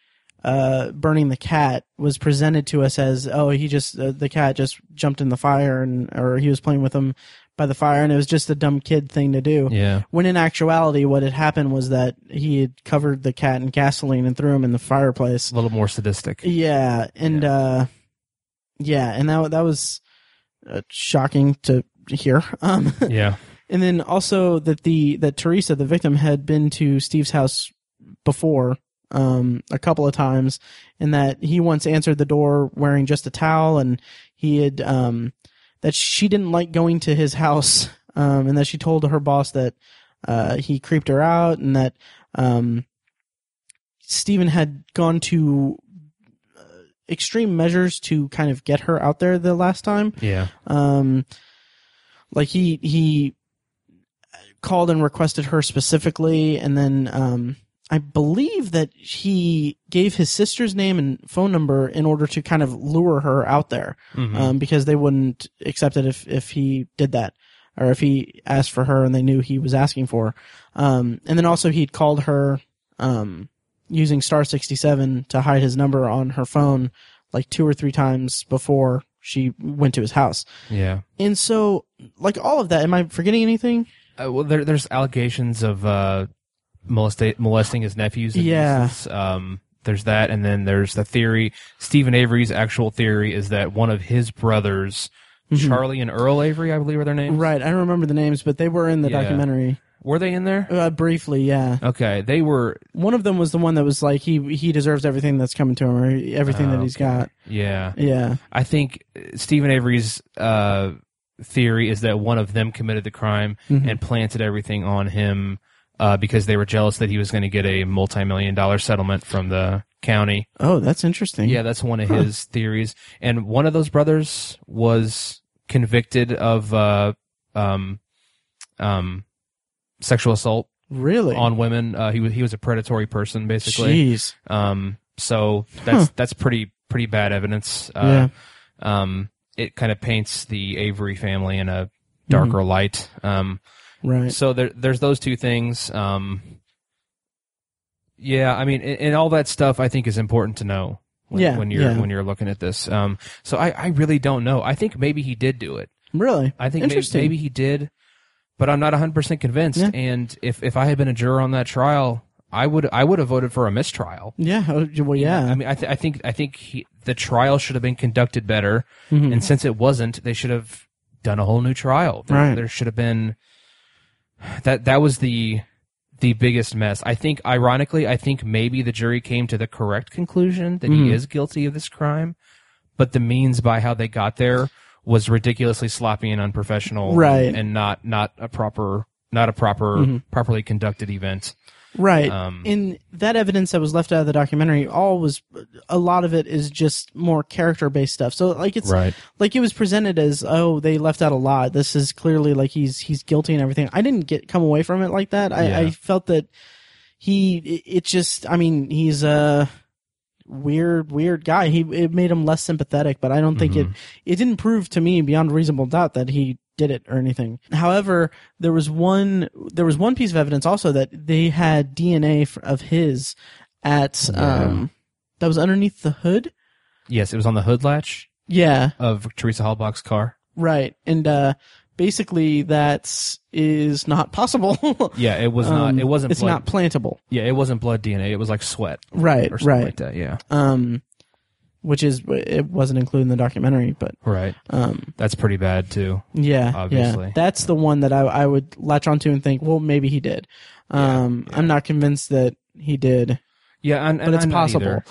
uh, burning the cat was presented to us as oh he just uh, the cat just jumped in the fire and or he was playing with him by the fire and it was just a dumb kid thing to do. Yeah, When in actuality, what had happened was that he had covered the cat in gasoline and threw him in the fireplace. a little more sadistic. Yeah, and uh yeah, and that that was uh, shocking to hear. (laughs) Um Yeah, (laughs) and then also that the that Teresa the victim had been to Steve's house before um a couple of times and that he once answered the door wearing just a towel and he had um that she didn't like going to his house um and that she told her boss that uh he creeped her out and that um Steven had gone to uh, extreme measures to kind of get her out there the last time. Yeah, um, like he he called and requested her specifically, and then um, I believe that he gave his sister's name and phone number in order to kind of lure her out there, Mhm. um, because they wouldn't accept it if if he did that. Or if he asked for her and they knew he was asking for, um, and then also he'd called her, um, using star sixty seven to hide his number on her phone, like two or three times before she went to his house. yeah. And so, like all of that, am I forgetting anything? Uh, well, there, there's allegations of uh, molesta- molesting his nephews. And Yeah. nieces. Um, there's that, and then there's the theory. Steven Avery's actual theory is that one of his brothers, Mhm. Charlie and Earl Avery, I believe are their names. Right, I don't remember the names, but they were in the Yeah. documentary Were they in there? uh, briefly. Yeah, Okay, they were. one of them was the one that was like he he deserves everything that's coming to him, or everything that he's Okay. got. Yeah, Yeah, I think Steven Avery's uh, theory is that one of them committed the crime Mhm. and planted everything on him uh, because they were jealous that he was going to get a multi-million dollar settlement from the county. Oh, that's interesting. Yeah, that's one of Huh. his theories. And one of those brothers was convicted of uh, um, um, sexual assault really. on women. Uh, he was he was a predatory person, basically. Jeez. Um, so that's Huh. that's pretty pretty bad evidence. Uh, yeah. Um, it kind of paints the Avery family in a darker light. Um, Right. so there, there's those two things. Um, yeah, I mean, and, and all that stuff I think is important to know when, Yeah, when you're yeah. when you're looking at this. Um, so I, I really don't know. I think maybe he did do it. Really. I think maybe, maybe he did, but I'm not 100 percent convinced. Yeah. And if if I had been a juror on that trial, I would I would have voted for a mistrial. Yeah. oh, Well, yeah. I mean, I, th- I think I think he, the trial should have been conducted better, Mhm. and since it wasn't, they should have done a whole new trial. There, Right. there should have been, that that was the the biggest mess. I think, ironically, I think maybe the jury came to the correct conclusion that Mhm. he is guilty of this crime, but the means by how they got there was ridiculously sloppy and unprofessional, Right. And not not a proper not a proper Mhm. properly conducted event. Right. Um, in that evidence that was left out of the documentary, all was a lot of it is just more character based stuff. So like it's right. like it was presented as oh they left out a lot. This is clearly like he's he's guilty and everything. I didn't get come away from it like that. I, Yeah. I felt that he it, it just I mean he's a weird weird guy. He it made him less sympathetic, but I don't think it it didn't prove to me beyond reasonable doubt that he did it or anything. However, there was one there was one piece of evidence also that they had DNA of his at Yeah. um that was underneath the hood. Yes, it was on the hood latch Yeah, of Teresa Halbach's car. right. And uh basically that is not possible. (laughs) Yeah, it was not. Um, It wasn't. It's blood, not plantable. Yeah, it wasn't blood DNA. It was like sweat Right, or something right. like that. Yeah, Um which is it wasn't included in the documentary, but right. um That's pretty bad too. Yeah, Obviously. yeah. That's the one that I I would latch onto and think, well, maybe he did. Um, Yeah, yeah. I'm not convinced that he did, Yeah, and, but it's I'm possible. either.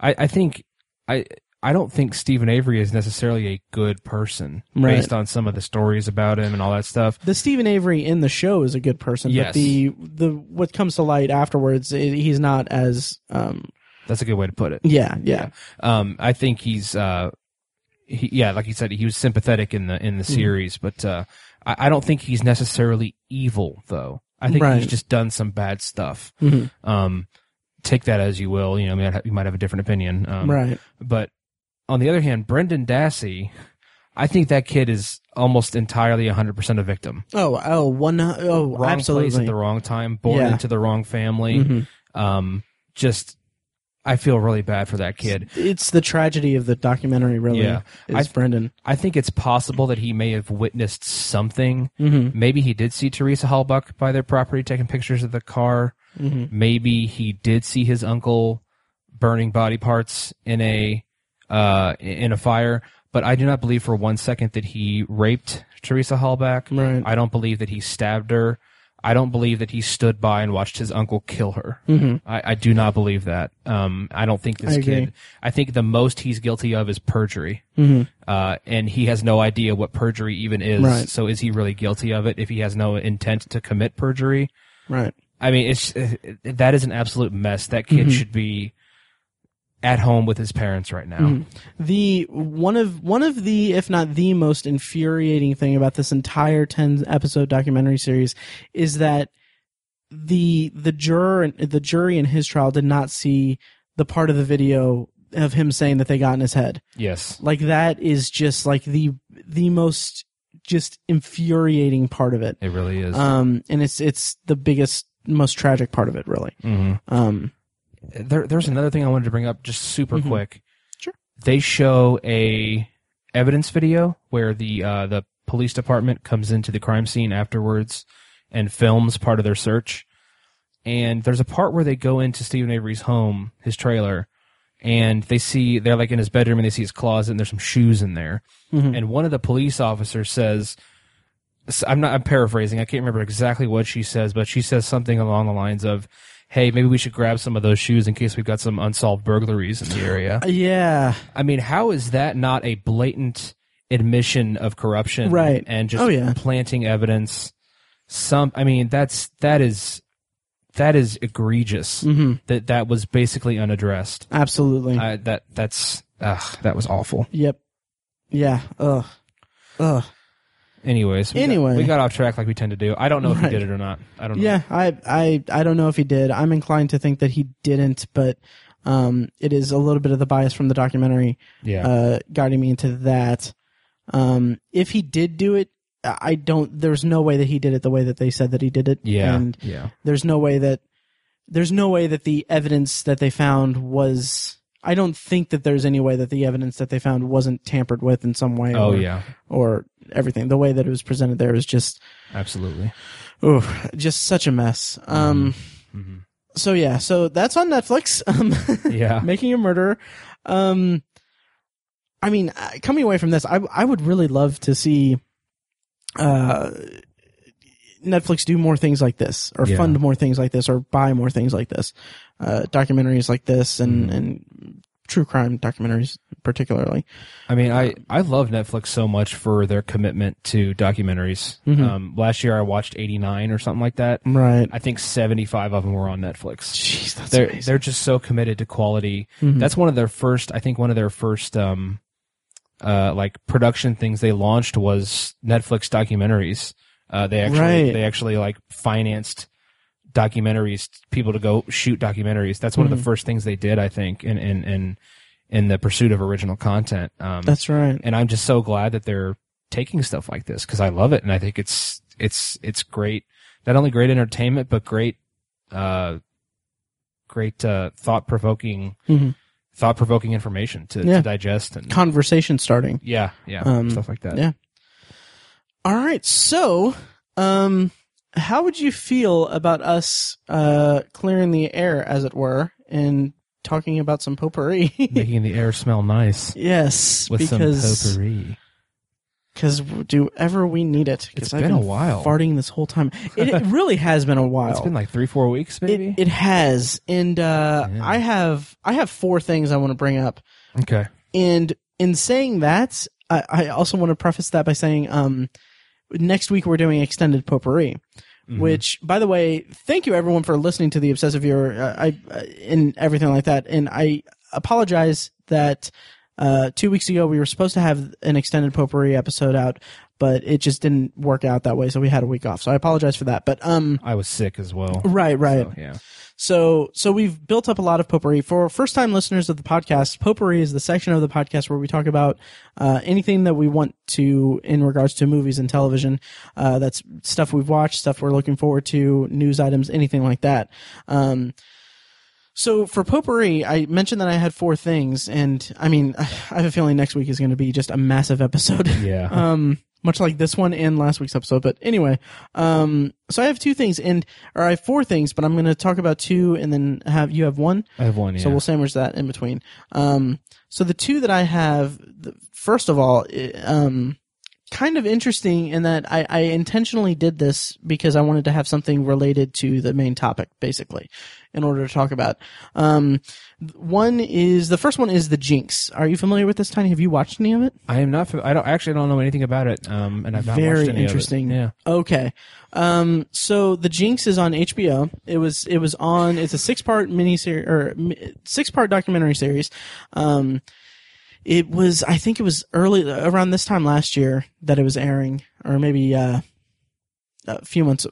I, I think I I don't think Steven Avery is necessarily a good person Right. based on some of the stories about him and all that stuff. The Steven Avery in the show is a good person, Yes. but the the what comes to light afterwards, i he's not as um. That's a good way to put it. Yeah, yeah, Um, I think he's uh, he, yeah, like you said, he was sympathetic in the in the Mm-hmm. series, but uh, I, I don't think he's necessarily evil though. I think Right. he's just done some bad stuff. Mhm. Um, take that as you will. You know, I mean, you might have a different opinion. Um, right. But on the other hand, Brendan Dassey, I think that kid is almost entirely 100% a victim. Oh, oh, one, oh, Wrong absolutely. place at the wrong time, born Yeah. into the wrong family. Mhm. Um, just, I feel really bad for that kid. It's the tragedy of the documentary, really. Yeah. is I- Brendan. I think it's possible that he may have witnessed something. Mm-hmm. Maybe he did see Teresa Halbach by their property taking pictures of the car. Mm-hmm. Maybe he did see his uncle burning body parts in a uh, in a fire. But I do not believe for one second that he raped Teresa Halbach. Right. I don't believe that he stabbed her. I don't believe that he stood by and watched his uncle kill her. Mm-hmm. I, I do not believe that. Um, I don't think this I kid. I think the most he's guilty of is perjury, Mm-hmm. uh, and he has no idea what perjury even is. Right. So is he really guilty of it if he has no intent to commit perjury? Right. I mean, it's that is an absolute mess. That kid Mhm. should be at home with his parents right now. Mhm. The one of one of the if not the most infuriating thing about this entire 10 episode documentary series is that the the juror the jury in his trial did not see the part of the video of him saying that they got in his head. Yes. Like that is just like the the most just infuriating part of it. It really is. Um and it's it's the biggest most tragic part of it really. hmm Um There, there's another thing I wanted to bring up just super Mhm. quick. Sure. They show a evidence video where the uh, the police department comes into the crime scene afterwards and films part of their search. And there's a part where they go into Steven Avery's home, his trailer, and they see they're like in his bedroom and they see his closet and there's some shoes in there. mhm. And one of the police officers says, "I'm not, I'm paraphrasing. I can't remember exactly what she says, but she says something along the lines of, Hey, maybe we should grab some of those shoes in case we've got some unsolved burglaries in the area. yeah. I mean, how is that not a blatant admission of corruption? Right. And just Oh, yeah. planting evidence. Some, I mean, that's, that is, that is egregious. Mhm. That, that was basically unaddressed. Absolutely. I, that, that's, ugh, that was awful. Yep. Yeah. Ugh. Ugh. Anyways, we Anyway. got, we got off track like we tend to do. I don't know if Right. he did it or not. I don't know. Yeah. I I I don't know if he did. I'm inclined to think that he didn't, but um, it is a little bit of the bias from the documentary yeah, uh guiding me into that. Um, if he did do it, I don't. There's no way that he did it the way that they said that he did it. yeah, And yeah. there's no way that there's no way that the evidence that they found was. I don't think that there's any way that the evidence that they found wasn't tampered with in some way. Oh or, yeah, or everything. The way that it was presented there is just, absolutely. oh, just such a mess. Um, hmm so yeah, so that's on Netflix. Um, (laughs) Yeah, Making a Murderer. Um, I mean, uh, coming away from this, I I would really love to see, uh, Netflix do more things like this, or Yeah. fund more things like this, or buy more things like this, uh, documentaries like this, and Mhm. and true crime documentaries particularly. I mean, I, I love Netflix so much for their commitment to documentaries. Mhm. Um, last year I watched 89 or something like that. Right. I think 75 of them were on Netflix. Jeez, that's They're, amazing. they're just so committed to quality. Mhm. That's one of their first, I think one of their first, um, uh, like production things they launched was Netflix documentaries. Uh, they actually, Right. they actually like financed documentaries, people to go shoot documentaries. That's one of Mhm. the first things they did, I think, in, in, in, in the pursuit of original content. Um, That's right. and I'm just so glad that they're taking stuff like this because I love it and I think it's it's it's great. Not only great entertainment, but great, uh, great uh, thought provoking, Mhm. thought provoking information to, Yeah. to digest and Conversation starting. yeah, yeah, Um, stuff like that. yeah. All right. So, um, how would you feel about us uh, clearing the air, as it were, and talking about some potpourri? (laughs) Making the air smell nice yes, with because some potpourri. because do ever we need it? It's I've been a while. farting this whole time. It, it really has been a (laughs) while. It's been like three, four weeks, maybe. it, it has, and uh, Yeah. I have I have four things I want to bring up. okay. And in saying that, I, I also want to preface that by saying, um, next week we're doing extended potpourri, Mhm. which, by the way, thank you everyone for listening to the obsessive viewer, uh, I, uh, and everything like that. And I apologize that, uh, two weeks ago we were supposed to have an extended potpourri episode out, but it just didn't work out that way. So we had a week off. So I apologize for that. But, um, I was sick as well. right, right. So, yeah. So, so we've built up a lot of potpourri. For first time listeners of the podcast, potpourri is the section of the podcast where we talk about uh, anything that we want to in regards to movies and television. Uh, that's stuff we've watched, stuff we're looking forward to, news items, anything like that. Um, so for potpourri, I mentioned that I had four things, and I mean, (sighs) I have a feeling next week is going to be just a massive episode. (laughs) Yeah. (laughs) um, much like this one and last week's episode. But anyway, um, so I have two things, and or I have four things, but I'm going to talk about two, and then have you have one. I have one. Yeah. So we'll sandwich that in between. Um, so the two that I have, the, first of all, i- um, kind of interesting in that I, I intentionally did this because I wanted to have something related to the main topic, basically, in order to talk about. Um, one is the first one is the Jinx. Are you familiar with this, Tiny? Have you watched any of it? I am not. I don't actually don't know anything about it. Um, and I've not Very watched any interesting. Of it. Yeah. Okay. Um, so the Jinx is on HBO. It was, it was on, it's a six part miniseries or six part documentary series. Um, it was, I think it was early, around this time last year that it was airing, or maybe, uh, a few months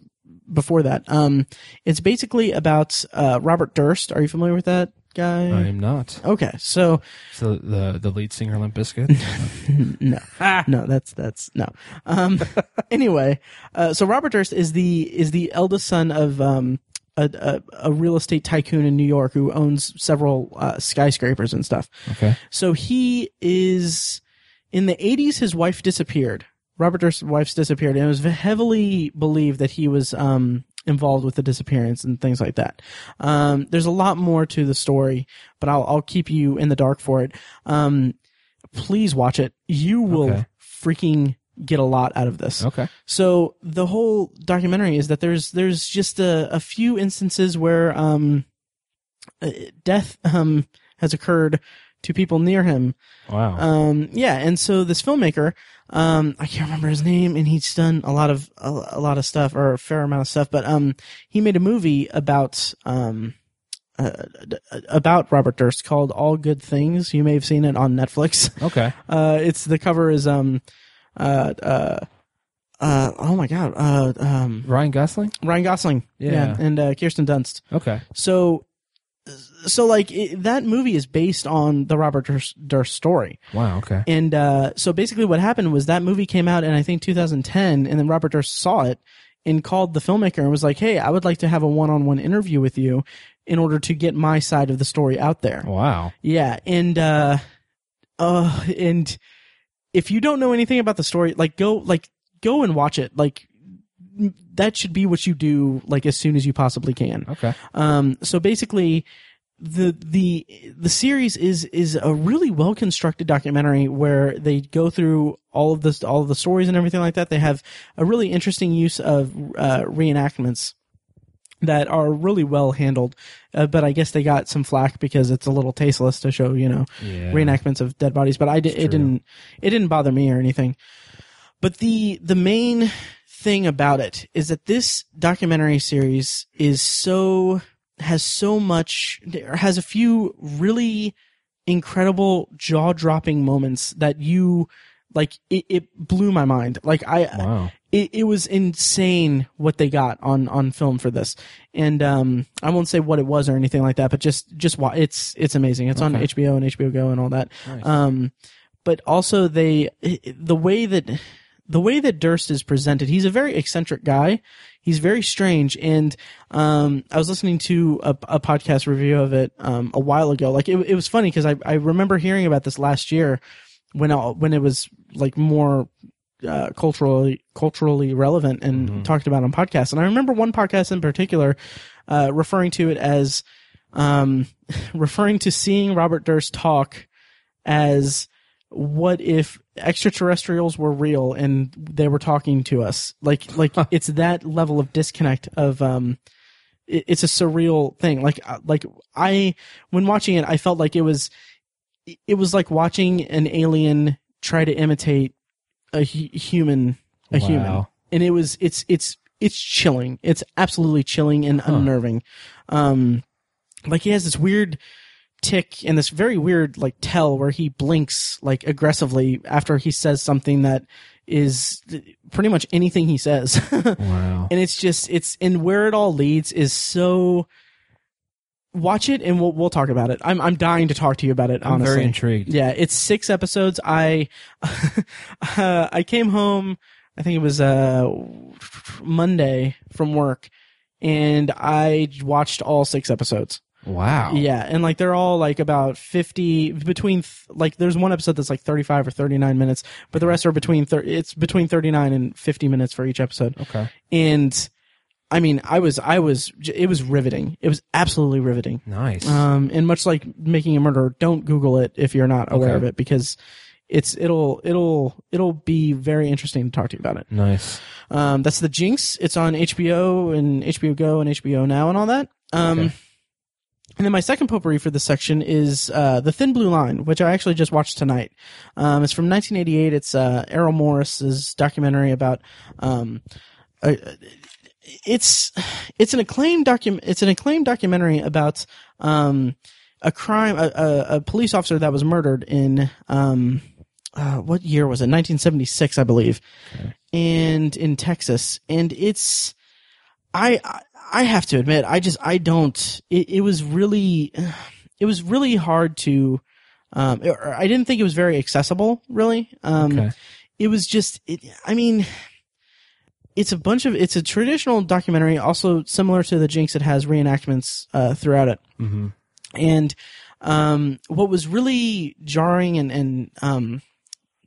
before that. Um, it's basically about, uh, Robert Durst. Are you familiar with that guy? I am not. Okay. So, So the the lead singer Limp Bizkit. (laughs) no, no, that's that's no. Um, (laughs) anyway, uh, so Robert Durst is the is the eldest son of um, a, a a real estate tycoon in New York who owns several uh, skyscrapers and stuff. okay. So he is in the 80s. His wife disappeared. Robert Durst's wife's disappeared, and it was heavily believed that he was um, involved with the disappearance and things like that. Um, there's a lot more to the story, but I'll I'll keep you in the dark for it. Um, please watch it. You will Okay. freaking get a lot out of this. Okay. So the whole documentary is that there's there's just a, a few instances where um, uh, death um, has occurred to people near him. Wow. Um, yeah, and so this filmmaker, um, I can't remember his name, and he's done a lot of a, a lot of stuff or a fair amount of stuff. But um, he made a movie about um, uh, d- about Robert Durst called All Good Things. You may have seen it on Netflix. (laughs) okay. Uh, it's the cover is um, uh, uh, uh, oh my god, uh, um, Ryan Gosling. Ryan Gosling, Yeah. and uh, Kirsten Dunst. Okay. So, so like it, that movie is based on the Robert Durst, Durst story, Wow. Okay. and uh, so basically what happened was that movie came out in I think 2010, and then Robert Durst saw it and called the filmmaker and was like, "Hey, I would like to have a one-on-one interview with you in order to get my side of the story out there." Wow. Yeah, and uh, uh, and if you don't know anything about the story, like go like go and watch it. Like that should be what you do like as soon as you possibly can. Okay. Um, so basically, the the the series is is a really well constructed documentary where they go through all of this all of the stories and everything like that. They have a really interesting use of uh, reenactments that are really well handled. Uh, but I guess they got some flack because it's a little tasteless to show you know Yeah. reenactments of dead bodies. But I did, it didn't it didn't bother me or anything. But the the main thing about it is that this documentary series is so has so much has a few really incredible jaw dropping moments that you like it, it blew my mind like i Wow. it, it was insane what they got on on film for this and um i won't say what it was or anything like that but just just why it's it's amazing it's on hbo and hbo go and all that Nice. um, but also they the way that the way that Durst is presented, he's a very eccentric guy. He's very strange, and um, I was listening to a, a podcast review of it um, a while ago. Like it, it was funny because I, I remember hearing about this last year when I, when it was like more uh, culturally culturally relevant and Mhm. talked about on podcasts. And I remember one podcast in particular uh, referring to it as um, (laughs) referring to seeing Robert Durst talk as what if extraterrestrials were real and they were talking to us? Like like it's that level of disconnect of um it, it's a surreal thing. Like uh, like i when watching it i felt like it was it was like watching an alien try to imitate a hu- human a human. And it was it's it's it's chilling. It's absolutely chilling and Huh. unnerving. Um like he has this weird tick and this very weird like tell where he blinks like aggressively after he says something that is pretty much anything he says (laughs) Wow. and it's just it's and where it all leads is so watch it and we'll we'll talk about it i'm i'm dying to talk to you about it I'm honestly very intrigued. yeah, it's six episodes. I (laughs) uh, I came home. I think it was uh Monday from work, and I watched all six episodes. Wow. Yeah, and like they're all like about fifty between th- like there's one episode that's like thirty five or thirty nine minutes, but the rest are between thir- it's between thirty nine and fifty minutes for each episode Okay. and I mean, I was, I was, it was riveting. It was absolutely riveting. Nice. Um, and much like making a murder, don't Google it if you're not aware Okay. of it because it's, it'll, it'll, it'll be very interesting to talk to you about it. nice. Um, that's the Jinx. It's on HBO and HBO Go and HBO Now and all that. Um, Okay. And then my second potpourri for this section is uh, the Thin Blue Line, which I actually just watched tonight. Um, it's from 1988. It's uh, Errol Morris's documentary about. Um, uh, it's it's an acclaimed document. It's an acclaimed documentary about um, a crime, a, a, a police officer that was murdered in um, uh, what year was it? 1976, I believe, Okay. and in Texas. And it's I I- I have to admit, I just I don't. It, it was really, (sighs) it was really hard to. Um, or I didn't think it was very accessible. Really, um, Okay. it was just. It, I mean, it's a bunch of. It's a traditional documentary, also similar to the Jinx. It has reenactments uh, throughout it. Mm-hmm. And um, what was really jarring and and um,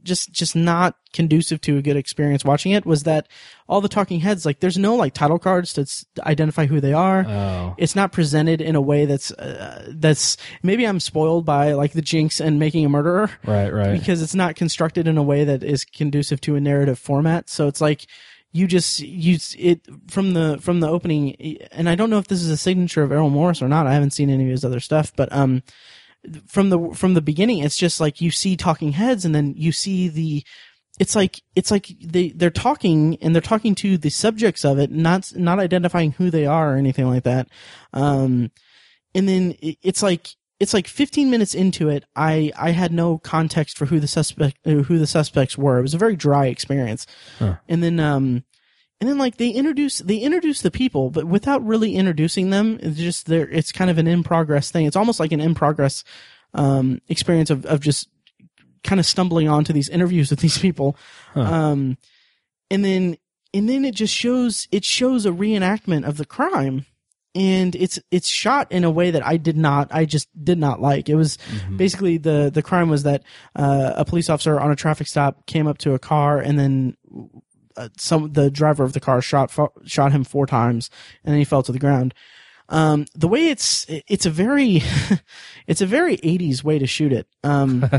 just just not conducive to a good experience watching it was that all the talking heads like there's no like title cards to s- identify who they are. Oh. It's not presented in a way that's uh, that's maybe I'm spoiled by like the Jinx and making a murderer Right. Right. because it's not constructed in a way that is conducive to a narrative format. So it's like you just you it from the from the opening, and I don't know if this is a signature of Errol Morris or not. I haven't seen any of his other stuff, but um, from the from the beginning, it's just like you see talking heads, and then you see the. It's like it's like they they're talking and they're talking to the subjects of it, not not identifying who they are or anything like that. Um, and then it's like it's like 15 minutes into it i i had no context for who the suspect who the suspects were it was a very dry experience Huh. and then um and then like they introduce they introduce the people but without really introducing them it's just there it's kind of an in progress thing it's almost like an in progress um experience of of just kind of stumbling onto these interviews with these people Huh. um and then and then it just shows it shows a reenactment of the crime and it's it's shot in a way that I did not I just did not like. It was Mhm. basically the the crime was that uh, a police officer on a traffic stop came up to a car and then uh, some the driver of the car shot shot him four times and then he fell to the ground. Um, the way it's it's a very (laughs) it's a very 80s way to shoot it. Um,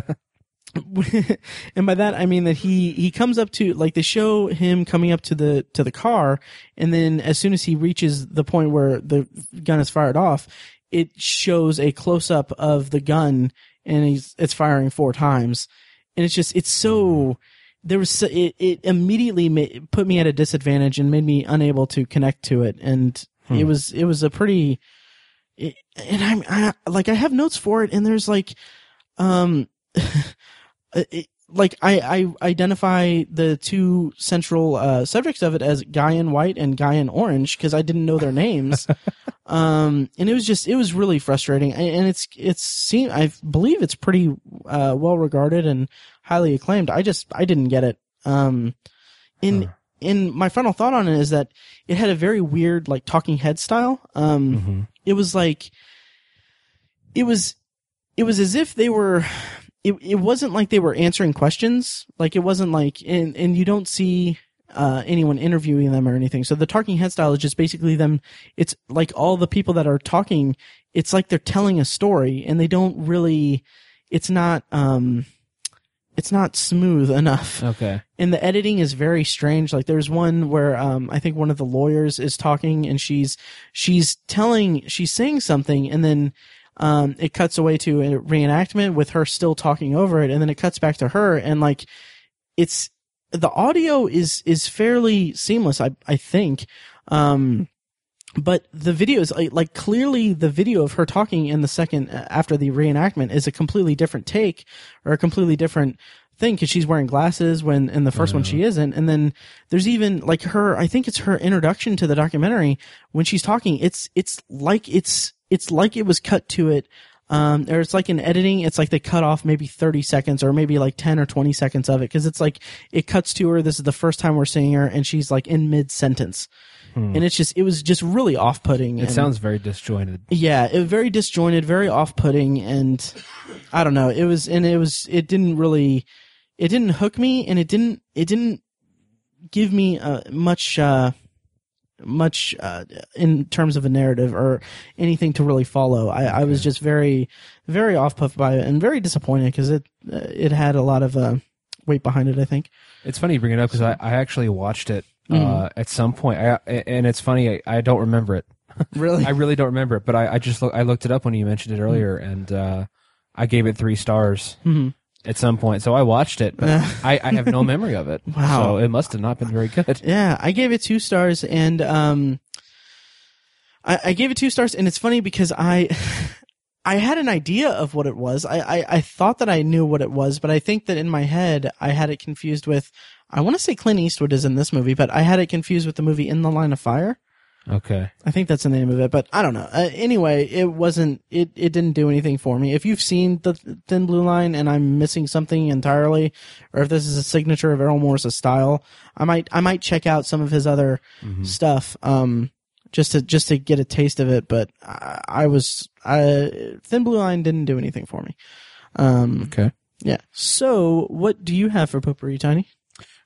(laughs) and by that I mean that he he comes up to like they show him coming up to the to the car, and then as soon as he reaches the point where the gun is fired off, it shows a close up of the gun, and he's it's firing four times, and it's just it's so there was it it immediately ma- put me at a disadvantage and made me unable to connect to it, and it was it was a pretty, it, and I'm I, like I have notes for it, and there's like, um. (laughs) it, like I, I identify the two central uh, subjects of it as Guy in White and Guy in Orange because I didn't know their names, (laughs) um, and it was just it was really frustrating. And it's it's seen I believe it's pretty uh, well regarded and highly acclaimed. I just I didn't get it. Um, in Huh. in my final thought on it is that it had a very weird like talking head style. Um, Mhm. it was like it was it was as if they were it, it wasn't like they were answering questions. Like it wasn't like and and you don't see uh, anyone interviewing them or anything. So the talking head style is just basically them it's like all the people that are talking it's like they're telling a story and they don't really it's not um it's not smooth (laughs) enough. Okay. and the editing is very strange. Like there's one where um i think one of the lawyers is talking and she's she's telling she's saying something and then um it cuts away to a reenactment with her still talking over it and then it cuts back to her and like it's the audio is is fairly seamless i i think. Um but the video is like, clearly the video of her talking in the second after the reenactment is a completely different take or a completely different thing because she's wearing glasses when in the 1st one she isn't and then there's even like her i think it's her introduction to the documentary when she's talking it's it's like it's it's like it was cut to it um or it's like in editing it's like they cut off maybe 30 seconds or maybe like 10 or 20 seconds of it because it's like it cuts to her this is the first time we're seeing her and she's like in mid sentence and it's just it was just really off-putting It and- sounds very disjointed. yeah, it was very disjointed, very off-putting, and I don't know. It was, and it was, it didn't really, it didn't hook me, and it didn't, it didn't give me uh, much, uh, much uh, in terms of a narrative or anything to really follow. I, I was just very, very off-put by it, and very disappointed because it, uh, it had a lot of uh, weight behind it. I think. It's funny you bring it up because I, I actually watched it uh, at some point, I, and it's funny I, I don't remember it. (laughs) Really, I really don't remember it, but I, I just look, I looked it up when you mentioned it earlier, and uh, I gave it three stars Mhm. At some point. So I watched it, but I, I have no (laughs) memory of it. Wow. So it must have not been very good. (laughs) Yeah, I gave it two stars, and um, I, I gave it two stars, and it's funny because I, (laughs) I had an idea of what it was. I, I, I thought that I knew what it was, but I think that in my head I had it confused with. I want to say Clint Eastwood is in this movie, but I had it confused with the movie In the Line of Fire. Okay. I think that's the name of it, but I don't know. Uh, anyway, it wasn't. It it didn't do anything for me. If you've seen the Thin Blue Line and I'm missing something entirely, or if this is a signature of Errol Morris' style, I might I might check out some of his other stuff. Um, just to just to get a taste of it. But I, I was I, Thin Blue Line didn't do anything for me. Um, Okay. yeah. So what do you have for Potpourri, Tiny?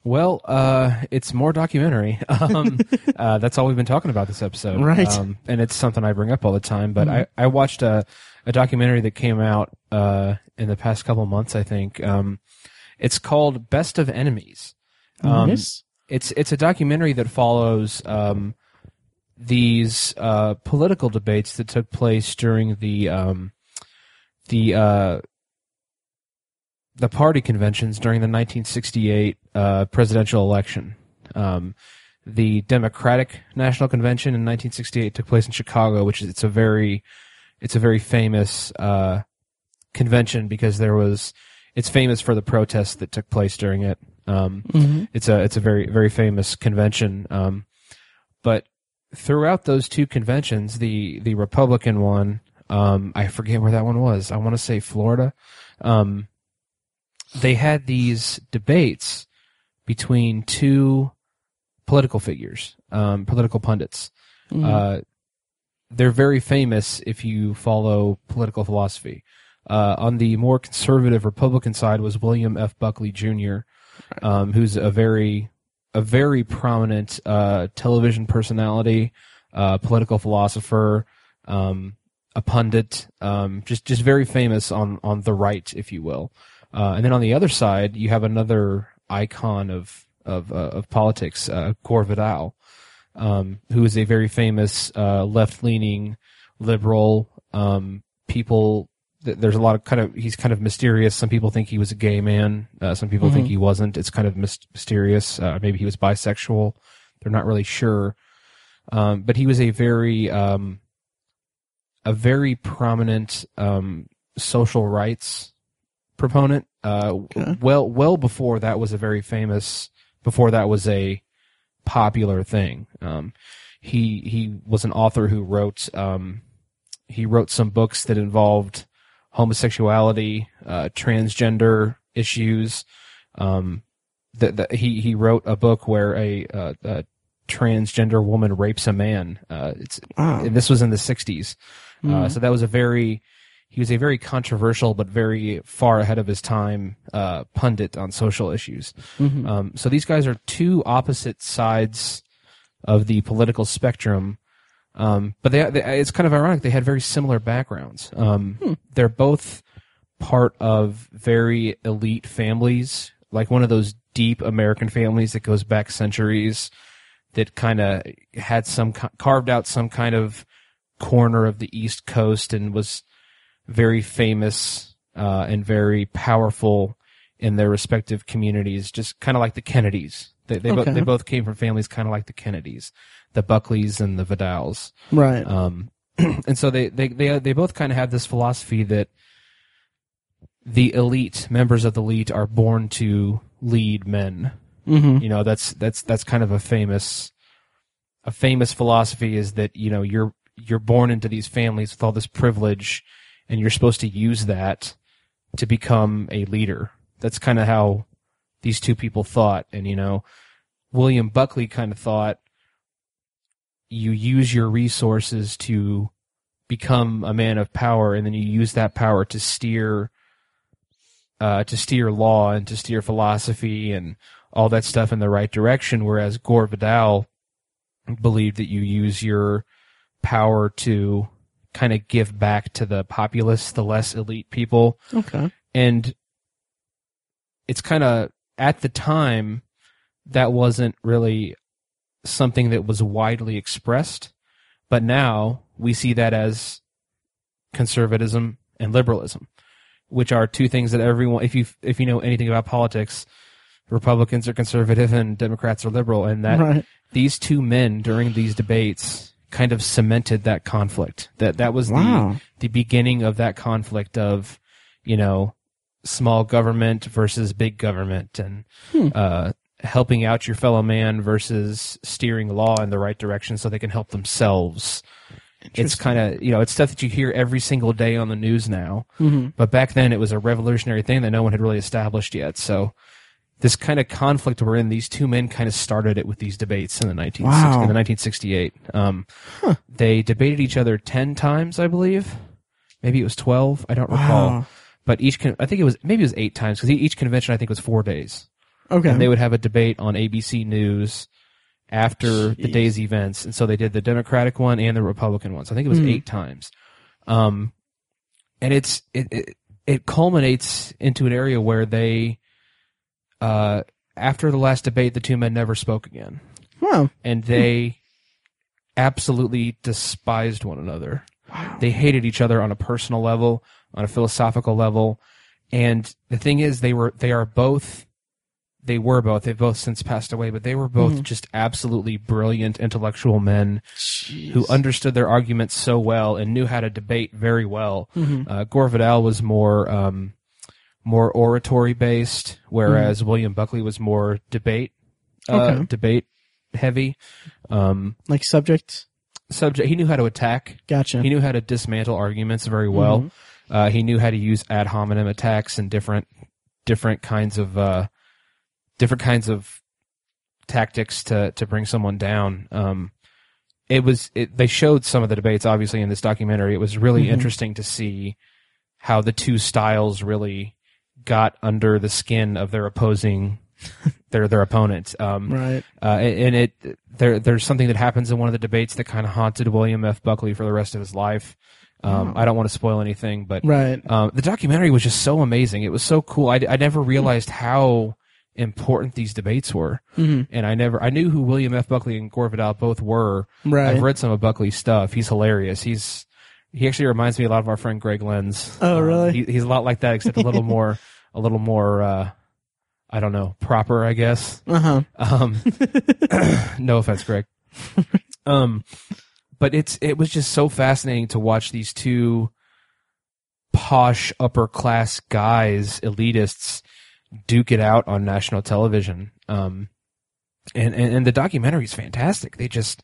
Well, uh, it's more documentary. (laughs) Um, uh, that's all we've been talking about this episode. Right. Um, and it's something I bring up all the time, but I, I watched a, a documentary that came out, uh, in the past couple months, I think. Um, it's called Best of Enemies. Um, nice. it's it's a documentary that follows um, these uh, political debates that took place during the um, the uh, the party conventions during the 1968 uh, presidential election. Um, the Democratic National Convention in 1968 took place in Chicago, which is it's a very it's a very famous uh, convention because there was it's famous for the protests that took place during it. Um, Mhm. it's a it's a very very famous convention. Um, but throughout those two conventions, the the Republican one, um, I forget where that one was. I want to say Florida. They had these debates between two political figures, um, political pundits. Mhm. Uh, they're very famous if you follow political philosophy. Uh, on the more conservative Republican side was William F. Buckley Jr., um, who's a very a very prominent uh, television personality, uh, political philosopher, um, a pundit, um, just just very famous on on the right, if you will. Uh, and then on the other side, you have another icon of of uh, of politics, uh, Gore Vidal, um, who is a very famous uh, left leaning liberal. Um, people, th- there's a lot of kind of he's kind of mysterious. Some people think he was a gay man. Uh, some people think Mhm. he wasn't. It's kind of mys- mysterious. Uh, maybe he was bisexual. They're not really sure. Um, but he was a very um, a very prominent um, social rights proponent. Uh, Okay. Well, well before that was a very famous. Before that was a popular thing. Um, he he was an author who wrote um, he wrote some books that involved homosexuality, uh, transgender issues. Um, that that he he wrote a book where a, uh, a transgender woman rapes a man. Uh, it's Wow. this was in the 60s. Uh, Mhm. so that was a very, he was a very controversial but very far ahead of his time uh, pundit on social issues. Mhm. Um, so these guys are two opposite sides of the political spectrum. Um, but they, they, it's kind of ironic. They had very similar backgrounds. Um, Hmm. They're both part of very elite families, like one of those deep American families that goes back centuries, that kind of had some carved out some kind of corner of the East Coast and was very famous uh, and very powerful in their respective communities, just kind of like the Kennedys. They they, Okay. both they both came from families kind of like the Kennedys, the Buckleys and the Vidals. Right. Um, (clears throat) and so they, they, they, they both kind of have this philosophy that the elite, members of the elite are born to lead men. hmm You know, that's, that's, that's kind of a famous, a famous philosophy is that, you know, you're, you're born into these families with all this privilege and you're supposed to use that to become a leader. That's kind of how these two people thought. And, you know, William Buckley kind of thought you use your resources to become a man of power and then you use that power to steer uh, to steer law and to steer philosophy and all that stuff in the right direction whereas Gore Vidal believed that you use your power to kind of give back to the populace the less elite people Okay. and it's kind of at the time that wasn't really something that was widely expressed but now we see that as conservatism and liberalism which are two things that everyone if you if you know anything about politics republicans are conservative and democrats are liberal and that right. these two men during these debates kind of cemented that conflict that that was the Wow. the beginning of that conflict of, you know, small government versus big government and Hmm. uh, helping out your fellow man versus steering law in the right direction so they can help themselves. It's kind of, you know, it's stuff that you hear every single day on the news now. hmm But back then it was a revolutionary thing that no one had really established yet. So this kind of conflict we're in, these two men kind of started it with these debates in the 1960, Wow. in the 1968. Um, They debated each other 10 times, I believe. Maybe it was 12. I don't recall. But each, con- I think it was, maybe it was eight times because each convention I think was four days. Okay. And they would have a debate on ABC News after the day's events. And so they did the Democratic one and the Republican one. So I think it was Hmm. eight times. Um, and it's, it, it, it culminates into an area where they, uh, after the last debate, the two men never spoke again. wow. And they absolutely despised one another. Wow. They hated each other on a personal level, on a philosophical level. And the thing is, they were, they are both, they were both, they've both since passed away, but they were both Mhm. just absolutely brilliant intellectual men Jeez. who understood their arguments so well and knew how to debate very well. Mhm. Uh, Gore Vidal was more, um, more oratory based, whereas William Buckley was more debate, uh, Mm-hmm. Okay. debate heavy. Um, like subject. subject, he knew how to attack. Gotcha. He knew how to dismantle arguments very well. Mhm. Uh, he knew how to use ad hominem attacks and different, different kinds of, uh, different kinds of tactics to, to bring someone down. Um, it was, it, they showed some of the debates, obviously, in this documentary. It was really Mhm. interesting to see how the two styles really got under the skin of their opposing (laughs) their their opponent. Um, Right. uh, and it there there's something that happens in one of the debates that kind of haunted William F. Buckley for the rest of his life. Um, I don't want to spoil anything, but Right. um, the documentary was just so amazing. It was so cool. I, I never realized how important these debates were, hmm and I never I knew who William F. Buckley and Gore Vidal both were. Right. I've read some of Buckley's stuff. He's hilarious. He's he actually reminds me a lot of our friend Greg Lenz. Oh, Um, really? he, he's a lot like that, except a little (laughs) more a little more. Uh, I don't know, proper, I guess. Uh huh. Um, (laughs) (coughs) no offense, Greg. Um, but it's it was just so fascinating to watch these two posh upper class guys, elitists, duke it out on national television. Um, and and, and the documentary is fantastic. They just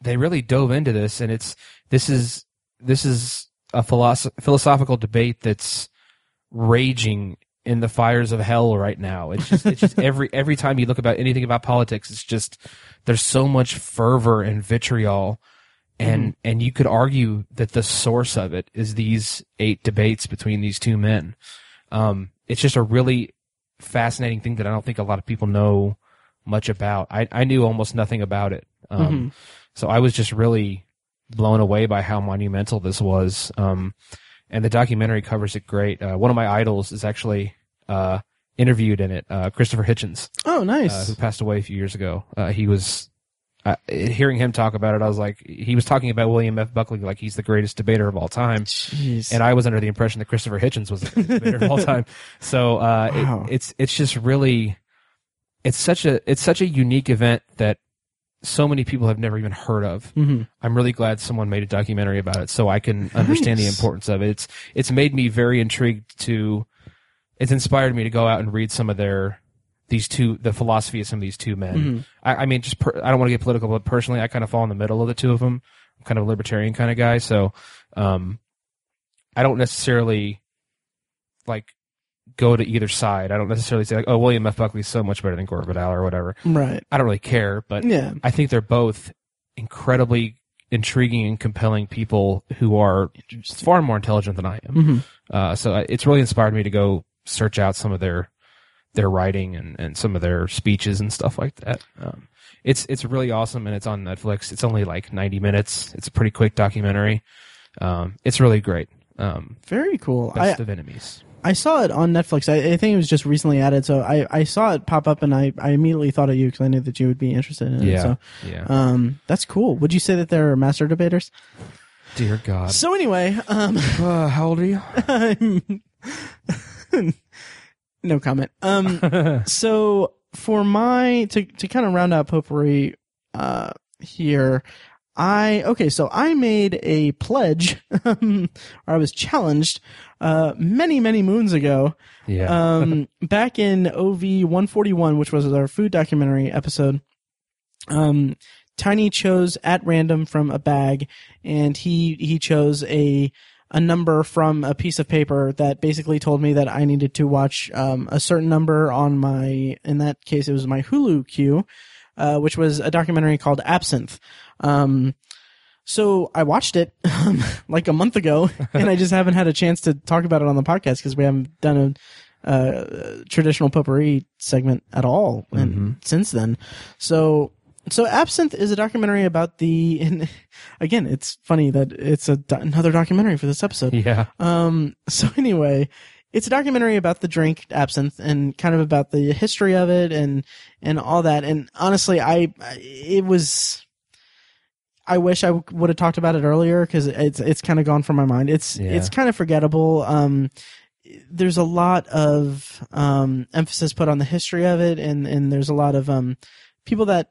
they really dove into this, and it's this is this is a philosoph- philosophical debate that's raging in the fires of hell right now. It's just, it's just (laughs) every every time you look about anything about politics, it's just there's so much fervor and vitriol, and and you could argue that the source of it is these eight debates between these two men. Um, it's just a really fascinating thing that I don't think a lot of people know much about. I I knew almost nothing about it. Um, so I was just really blown away by how monumental this was. Um, and the documentary covers it great. Uh, one of my idols is actually uh, interviewed in it, uh, Christopher Hitchens, Oh, uh, nice. who passed away a few years ago. Uh, he was uh, hearing him talk about it. I was like, he was talking about William F. Buckley like he's the greatest debater of all time. Jeez. And I was under the impression that Christopher Hitchens was the greatest debater of all (laughs) time. So uh, it- it's it's just really it's such a it's such a unique event that so many people have never even heard of. hmm I'm really glad someone made a documentary about it so I can understand the importance of it. It's it's made me very intrigued to it's inspired me to go out and read some of their these two the philosophy of some of these two men. Mhm. I, I mean just per, I don't want to get political but personally I kind of fall in the middle of the two of them. I'm kind of a libertarian kind of guy so um I don't necessarily like go to either side. I don't necessarily say like oh William F Buckley's so much better than Gore Vidal or whatever. Right. I don't really care but Yeah. I think they're both incredibly intriguing and compelling people who are far more intelligent than I am. hmm Uh, so I- it's really inspired me to go search out some of their their writing and, and some of their speeches and stuff like that. Um, it's it's really awesome and it's on Netflix. It's only like 90 minutes. It's a pretty quick documentary. Um, it's really great. Um, Very cool. I, Best of Enemies. I saw it on Netflix. I, I think it was just recently added, so I, I saw it pop up and I, I immediately thought of you because I knew that you would be interested in it. Yeah, So, yeah. um, that's cool. Would you say that they're master debaters? Dear God. So anyway, um, Uh, how old are you? (laughs) No comment. Um, (laughs) so for my to to kind of round out potpourri uh here i okay so i made a pledge (laughs) um, or i was challenged uh many many moons ago yeah. um (laughs) back in ov 141 which was our food documentary episode um tiny chose at random from a bag and he he chose a a number from a piece of paper that basically told me that I needed to watch um, a certain number on my, in that case, it was my Hulu queue, uh, which was a documentary called Absinthe. Um, so I watched it um, (laughs) like a month ago, (laughs) and I just haven't had a chance to talk about it on the podcast because we haven't done a uh, traditional potpourri segment at all and since then. So so Absinthe is a documentary about the. (laughs) And again, it's funny that it's a do- another documentary for this episode. yeah. Um. So anyway, it's a documentary about the drink absinthe and kind of about the history of it and and all that. And honestly, I it was. I wish I would have talked about it earlier because it's it's kind of gone from my mind. It's Yeah. it's kind of forgettable. Um, there's a lot of um emphasis put on the history of it, and and there's a lot of um people that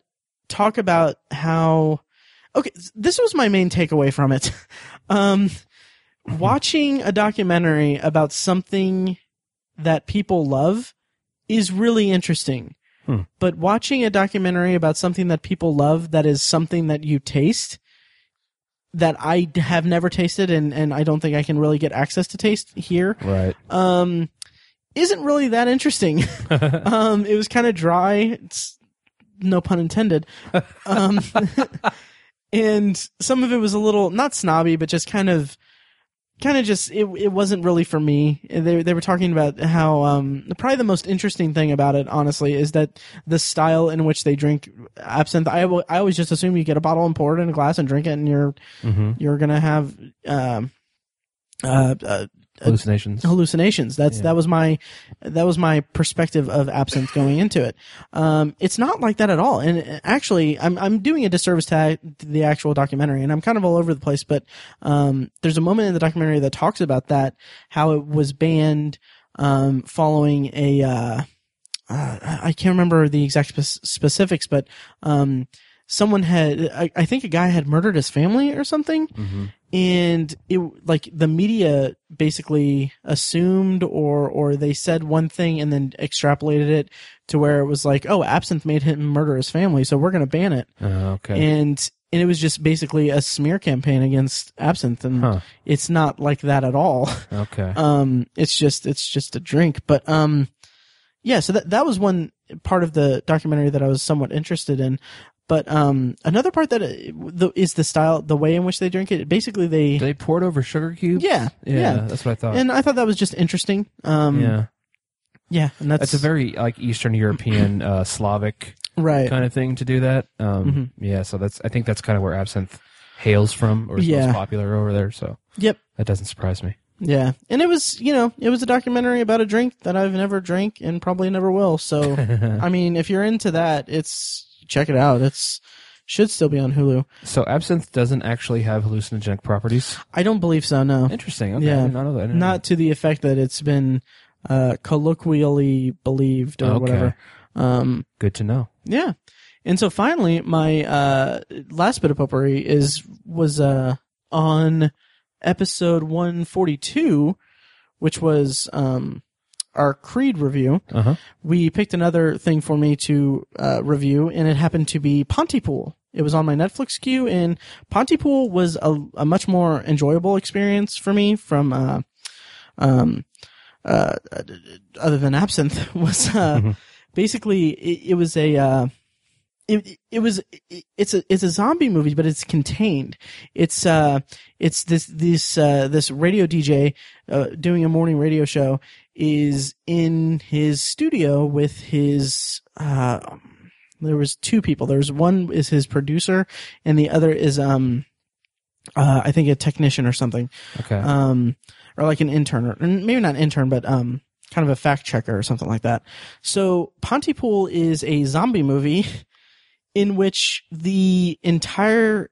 talk about how. Okay, this was my main takeaway from it. (laughs) Um, watching a documentary about something that people love is really interesting. Hmm. But watching a documentary about something that people love that is something that you taste that I have never tasted and, and I don't think I can really get access to taste here Right. um isn't really that interesting. (laughs) (laughs) um it was kind of dry. It's no pun intended. Um (laughs) and some of it was a little not snobby but just kind of kind of just it, it wasn't really for me. They they were talking about how um probably the most interesting thing about it honestly is that the style in which they drink absinthe. I I always just assume you get a bottle and pour it in a glass and drink it and you're hmm you're going to have um uh, uh Hallucinations. hallucinations. That's Yeah. that was my that was my perspective of absinthe going into it. Um, it's not like that at all. And actually, I'm I'm doing a disservice to the actual documentary, and I'm kind of all over the place. But um, there's a moment in the documentary that talks about that how it was banned um, following a. Uh, uh, I can't remember the exact spec- specifics, but um, someone had, I, I think a guy had murdered his family or something, hmm and it like the media basically assumed or or they said one thing and then extrapolated it to where it was like oh absinthe made him murder his family so we're going to ban it Uh, okay. and and it was just basically a smear campaign against absinthe and Huh. it's not like that at all (laughs) Okay. um it's just it's just a drink but um yeah so that that was one part of the documentary that I was somewhat interested in but um another part that uh, the, is the style the way in which they drink it basically they they pour it over sugar cubes? yeah Yeah, yeah, that's what I thought. and I thought that was just interesting um yeah, yeah, and that's that's a very like Eastern European, uh, Slavic right kind of thing to do that. Um, Mhm. Yeah, so that's I think that's kind of where absinthe hails from, or is Yeah. most popular over there. So yep that doesn't surprise me. yeah and it was you know it was a documentary about a drink that I've never drank and probably never will so (laughs) I mean if you're into that it's check it out it's should still be on Hulu so absinthe doesn't actually have hallucinogenic properties. I don't believe so no Interesting. Okay, Yeah. Not that. Didn't know to the effect that it's been uh, colloquially believed or Okay. whatever. Um, good to know. yeah, and so finally, my uh, last bit of potpourri is was uh, on episode one forty two, which was um, our Creed review. Uh huh. We picked another thing for me to uh, review, and it happened to be Pontypool. It was on my Netflix queue, and Pontypool was a, a much more enjoyable experience for me from, uh, um, uh, other than absinthe (laughs) was, uh, Mhm. basically it, it was a, uh, it, it was it's a it's a zombie movie but it's contained it's uh it's this this uh this radio DJ uh, doing a morning radio show is in his studio with his uh there was two people there's one is his producer and the other is um uh I think a technician or something Okay. um, or like an intern, or maybe not an intern, but um, kind of a fact checker or something like that. So Pontypool is a zombie movie in which the entire,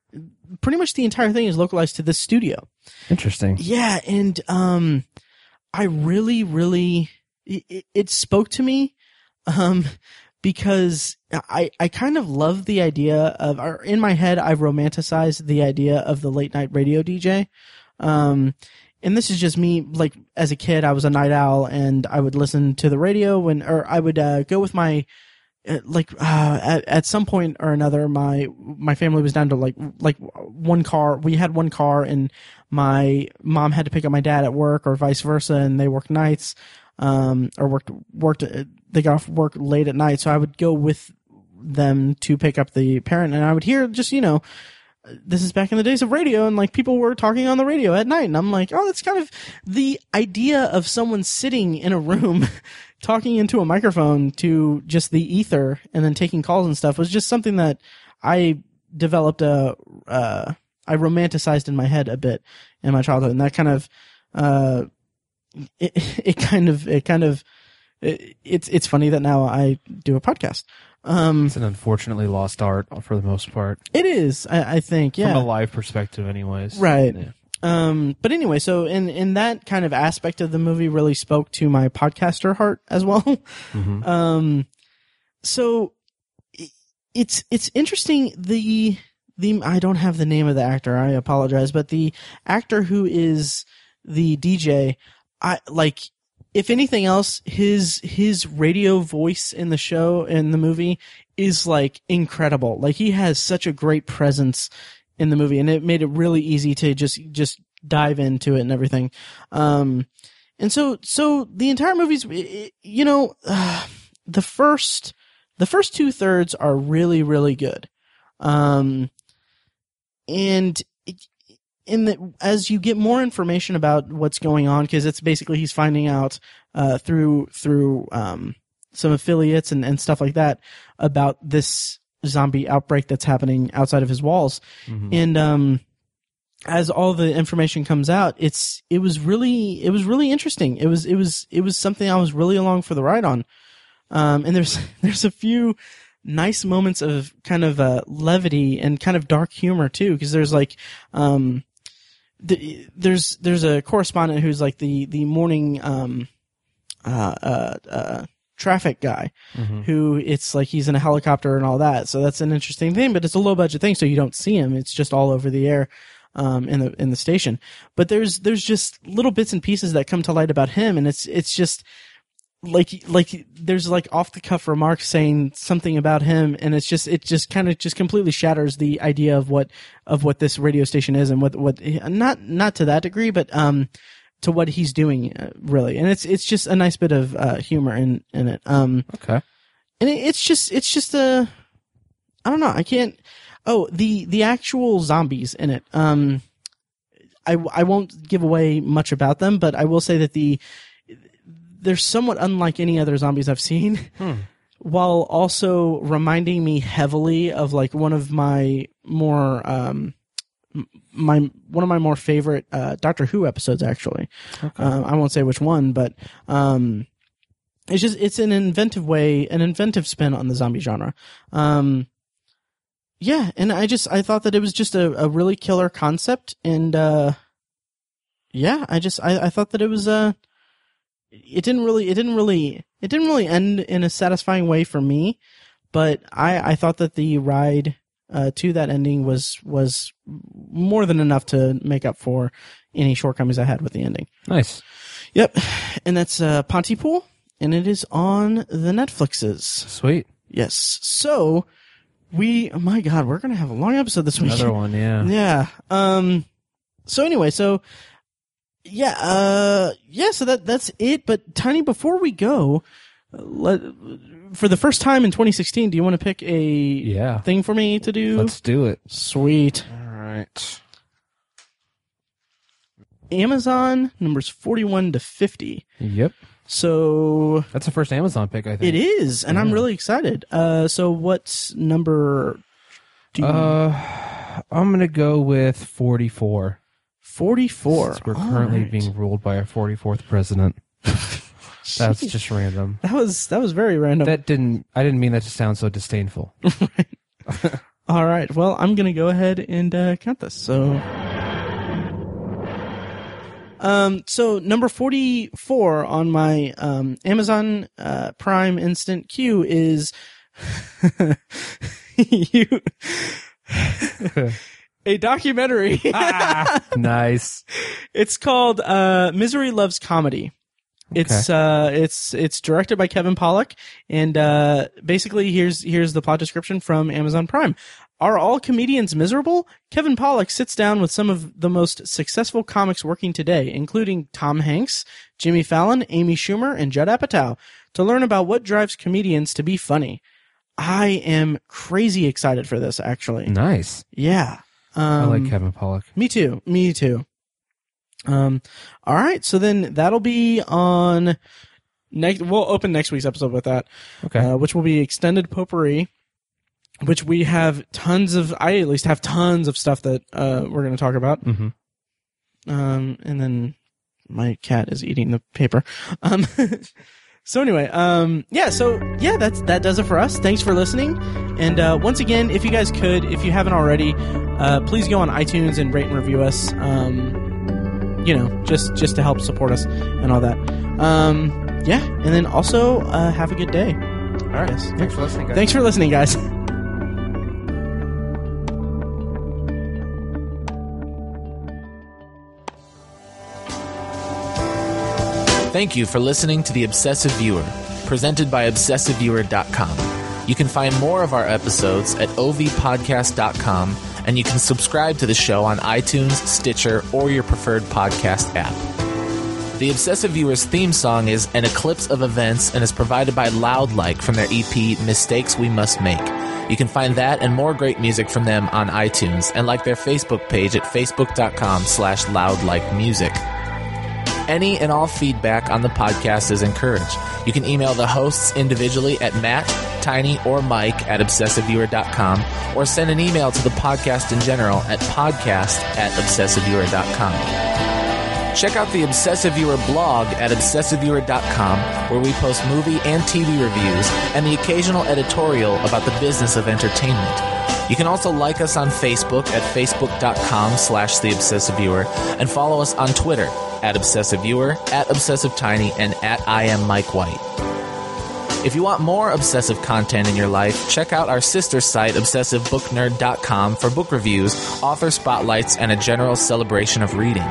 pretty much the entire thing is localized to this studio. Interesting. Yeah, and um, I really, really, it, it- spoke to me, um, because I I kind of love the idea of, or in my head, I've romanticized the idea of the late night radio DJ, um. And this is just me, like, as a kid, I was a night owl and I would listen to the radio when, or I would, uh, go with my, uh, like uh, at, at some point or another my my family was down to like like one car we had one car and my mom had to pick up my dad at work or vice versa and they worked nights um or worked worked uh, they got off work late at night. So i would go with them to pick up the parent and i would hear just you know this is back in the days of radio and like people were talking on the radio at night and i'm like oh that's kind of the idea of someone sitting in a room (laughs) talking into a microphone to just the ether and then taking calls and stuff was just something that I developed a, uh, I romanticized in my head a bit in my childhood. And that kind of, uh, it, (laughs) it kind of, it kind of, it, it's, it's funny that now I do a podcast. Um, It's an unfortunately lost art for the most part, it is, I, I think, yeah. from a live perspective, anyways. Right. Yeah. Um, but anyway, so in, in that kind of aspect of the movie really spoke to my podcaster heart as well. (laughs) Mhm. Um, so it's it's interesting. The the I don't have the name of the actor. I apologize, but the actor who is the DJ, I like. If anything else, his his radio voice in the show in the movie is like incredible. Like he has such a great presence in the movie, and it made it really easy to just just dive into it and everything. Um, and so so the entire movie's, you know, uh, (sighs) the first the first two thirds are really really good, um, and in the as you get more information about what's going on, because it's basically he's finding out uh, through through um, some affiliates and, and stuff like that about this zombie outbreak that's happening outside of his walls, and um, as all the information comes out, it's it was really it was really interesting. It was it was it was something I was really along for the ride on. Um, and there's (laughs) there's a few nice moments of kind of uh, levity and kind of dark humor too, because there's like um, the, there's there's a correspondent who's like the the morning um, uh, uh, uh, traffic guy who it's like he's in a helicopter and all that. So that's an interesting thing, but it's a low budget thing, so you don't see him. It's just all over the air um, in the in the station. But there's there's just little bits and pieces that come to light about him, and it's it's just like like there's like off the cuff remarks saying something about him and it's just it just kind of just completely shatters the idea of what of what this radio station is and what what not not to that degree but um to what he's doing uh, really. And it's it's just a nice bit of uh humor in in it. Um Okay. and it, it's just it's just a i don't know i can't oh the the actual zombies in it. Um i i won't give away much about them but i will say that the they're somewhat unlike any other zombies i've seen (laughs) while also reminding me heavily of like one of my more um my one of my more favorite uh doctor who episodes actually. Um, i won't say which one but um it's just it's an inventive way an inventive spin on the zombie genre. Um yeah and i just i thought that it was just a, a really killer concept and uh yeah i just i, I thought that it was uh it didn't really it didn't really it didn't really end in a satisfying way for me but i i thought that the ride uh to that ending was was more than enough to make up for any shortcomings i had with the ending Nice. Yep. And that's uh, Pontypool, and it is on the Netflixes. Sweet. Yes. So we, oh my God, we're gonna have a long episode this week. Another one. Yeah. (laughs) Yeah. Um. So anyway, so yeah, uh, yeah. So that that's it. But Tiny, before we go, uh, let for the first time in 2016, do you want to pick a Yeah. thing for me to do? Let's do it. Sweet. All right. Amazon numbers 41 to 50. Yep. So That's the first Amazon pick, I think. It is, and I'm really excited. Uh, so what's number? Do you, Uh, I'm gonna go with 44. 44. Since we're All currently right. being ruled by our 44th president. (laughs) That's just random. That was that was very random. That didn't. I didn't mean that to sound so disdainful. (laughs) All right. Well, I'm gonna go ahead and uh, count this. So, um, so number 44 on my um Amazon uh, Prime Instant Queue is (laughs) you. A documentary. (laughs) nice. It's called uh, Misery Loves Comedy. It's uh, it's it's directed by Kevin Pollak, and uh, basically here's here's the plot description from Amazon Prime. Are all comedians miserable? Kevin Pollak sits down with some of the most successful comics working today, including Tom Hanks, Jimmy Fallon, Amy Schumer, and Judd Apatow, to learn about what drives comedians to be funny. I am crazy excited for this, actually. Nice. Yeah. Um, I like Kevin Pollak. me too. Me too. Um, all right. So then that'll be on next. We'll open next week's episode with that, Okay. uh, which will be extended potpourri, which we have tons of. I at least have tons of stuff that uh, we're going to talk about. Mhm. Um, and then my cat is eating the paper. Um. (laughs) So anyway, um, yeah, so yeah, that's that does it for us. Thanks for listening, and uh, once again, if you guys could, if you haven't already, uh, please go on iTunes and rate and review us. Um, you know, just just to help support us and all that. Um, yeah, and then also uh, have a good day. All right. Thanks for listening, guys. Thanks for listening, guys. (laughs) Thank you for listening to The Obsessive Viewer, presented by ObsessiveViewer.com. You can find more of our episodes at ovpodcast.com, and you can subscribe to the show on iTunes, Stitcher, or your preferred podcast app. The Obsessive Viewer's theme song is An Eclipse of Events and is provided by Loudlike from their EP Mistakes We Must Make. You can find that and more great music from them on iTunes and like their Facebook page at facebook.com slash loudlikemusic. Any and all feedback on the podcast is encouraged. You can email the hosts individually at Matt, Tiny, or Mike at obsessiveviewer.com or send an email to the podcast in general at podcast at obsessiveviewer.com. Check out the Obsessive Viewer blog at obsessiveviewer.com where we post movie and TV reviews and the occasional editorial about the business of entertainment. You can also like us on Facebook at facebook.com slash the obsessive viewer and follow us on Twitter at obsessive viewer, at obsessive tiny, and at I am Mike White. If you want more obsessive content in your life, check out our sister site, obsessivebooknerd.com, for book reviews, author spotlights, and a general celebration of reading.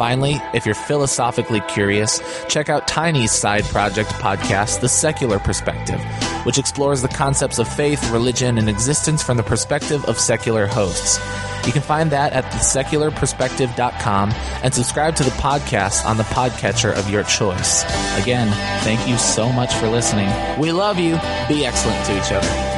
Finally, if you're philosophically curious, check out Tiny's side project podcast, The Secular Perspective, which explores the concepts of faith, religion, and existence from the perspective of secular hosts. You can find that at thesecularperspective.com and subscribe to the podcast on the podcatcher of your choice. Again, thank you so much for listening. We love you. Be excellent to each other.